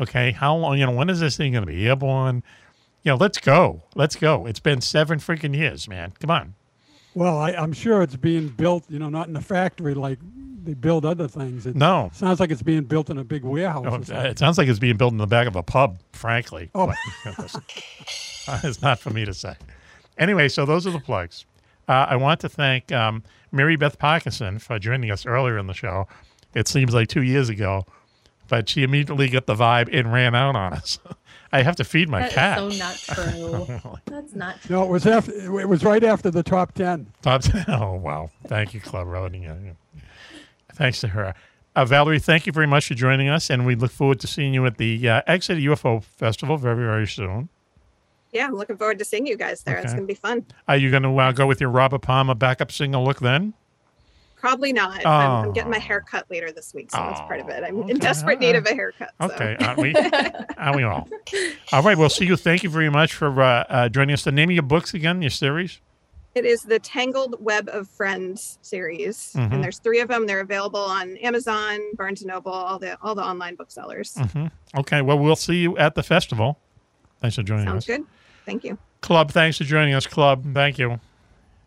Okay, how long? You know, when is this thing going to be airborne? You know, let's go, let's go. It's been seven freaking years, man. Come on. Well, I, I'm sure it's being built, you know, not in a factory like they build other things. It No. sounds like it's being built in a big warehouse. Oh, something. it sounds like it's being built in the back of a pub, frankly. Oh. But, you know, it's not for me to say. Anyway, so those are the plugs. Uh, I want to thank um, Mary Beth Parkinson for joining us earlier in the show. It seems like two years ago, but she immediately got the vibe and ran out on us. I have to feed my That is cat. so not true. That's not true. No, it was after. It was right after the top ten. Top ten. Oh, wow. Thank you, Club Roading. Yeah, yeah. Thanks to her. Uh, Valerie, thank you very much for joining us, and we look forward to seeing you at the uh, Exeter UFO Festival very, very soon. Yeah, I'm looking forward to seeing you guys there. It's gonna be fun. Are you going to uh, go with your Robert Palmer backup single look then? Probably not. I'm, I'm getting Oh. my hair cut later this week, so that's part of it. I'm okay, in desperate need of a haircut. So. Okay, aren't we? aren't we all? All right, well, see you. Thank you very much for uh, uh, joining us. The name of your books again, your series? It is the Tangled Web of Friends series, Mhm. and there's three of them. They're available on Amazon, Barnes and Noble, all the all the online booksellers. hmm Okay, well, we'll see you at the festival. Thanks for joining Sounds us. good. Thank you. Club, thanks for joining us, Club. Thank you.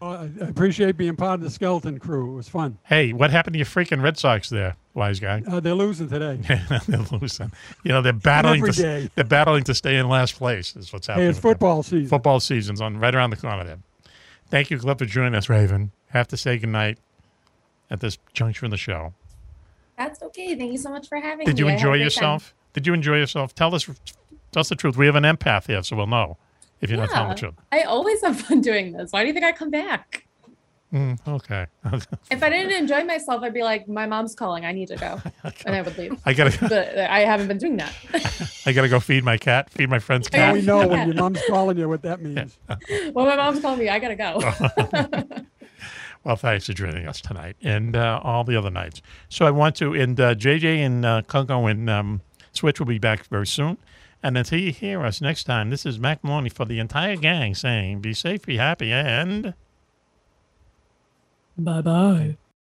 Uh, I I appreciate being part of the skeleton crew. It was fun. Hey, what happened to your freaking Red Sox there, wise guy? Uh, they're losing today. they're losing. You know, they're battling Every to day. they're battling to stay in last place. Is what's happening. Hey, it's with them. football season. Football season's on right around the corner. Then. Thank you, Cliff, for joining us, Raven. Have to say goodnight at this juncture in the show. That's okay. Thank you so much for having Did me. Did you I had a enjoy yourself? Did you enjoy yourself? Tell us, tell us the truth. We have an empath here, so we'll know if you're not telling the Yeah. I always have fun doing this. Why do you think I come back? Mm, okay. If I didn't enjoy myself, I'd be like, my mom's calling. I need to go. and I would leave. I gotta, But I haven't been doing that. I gotta go feed my cat, feed my friend's cat. we know when your mom's calling you what that means. when my mom's calling me, I gotta go. Well, thanks for joining us tonight and uh, all the other nights. So I want to, and uh, JJ and uh, Congo and um, Switch will be back very soon. And until you hear us next time, this is Mack Maloney for the entire gang saying, be safe, be happy, and. bye bye.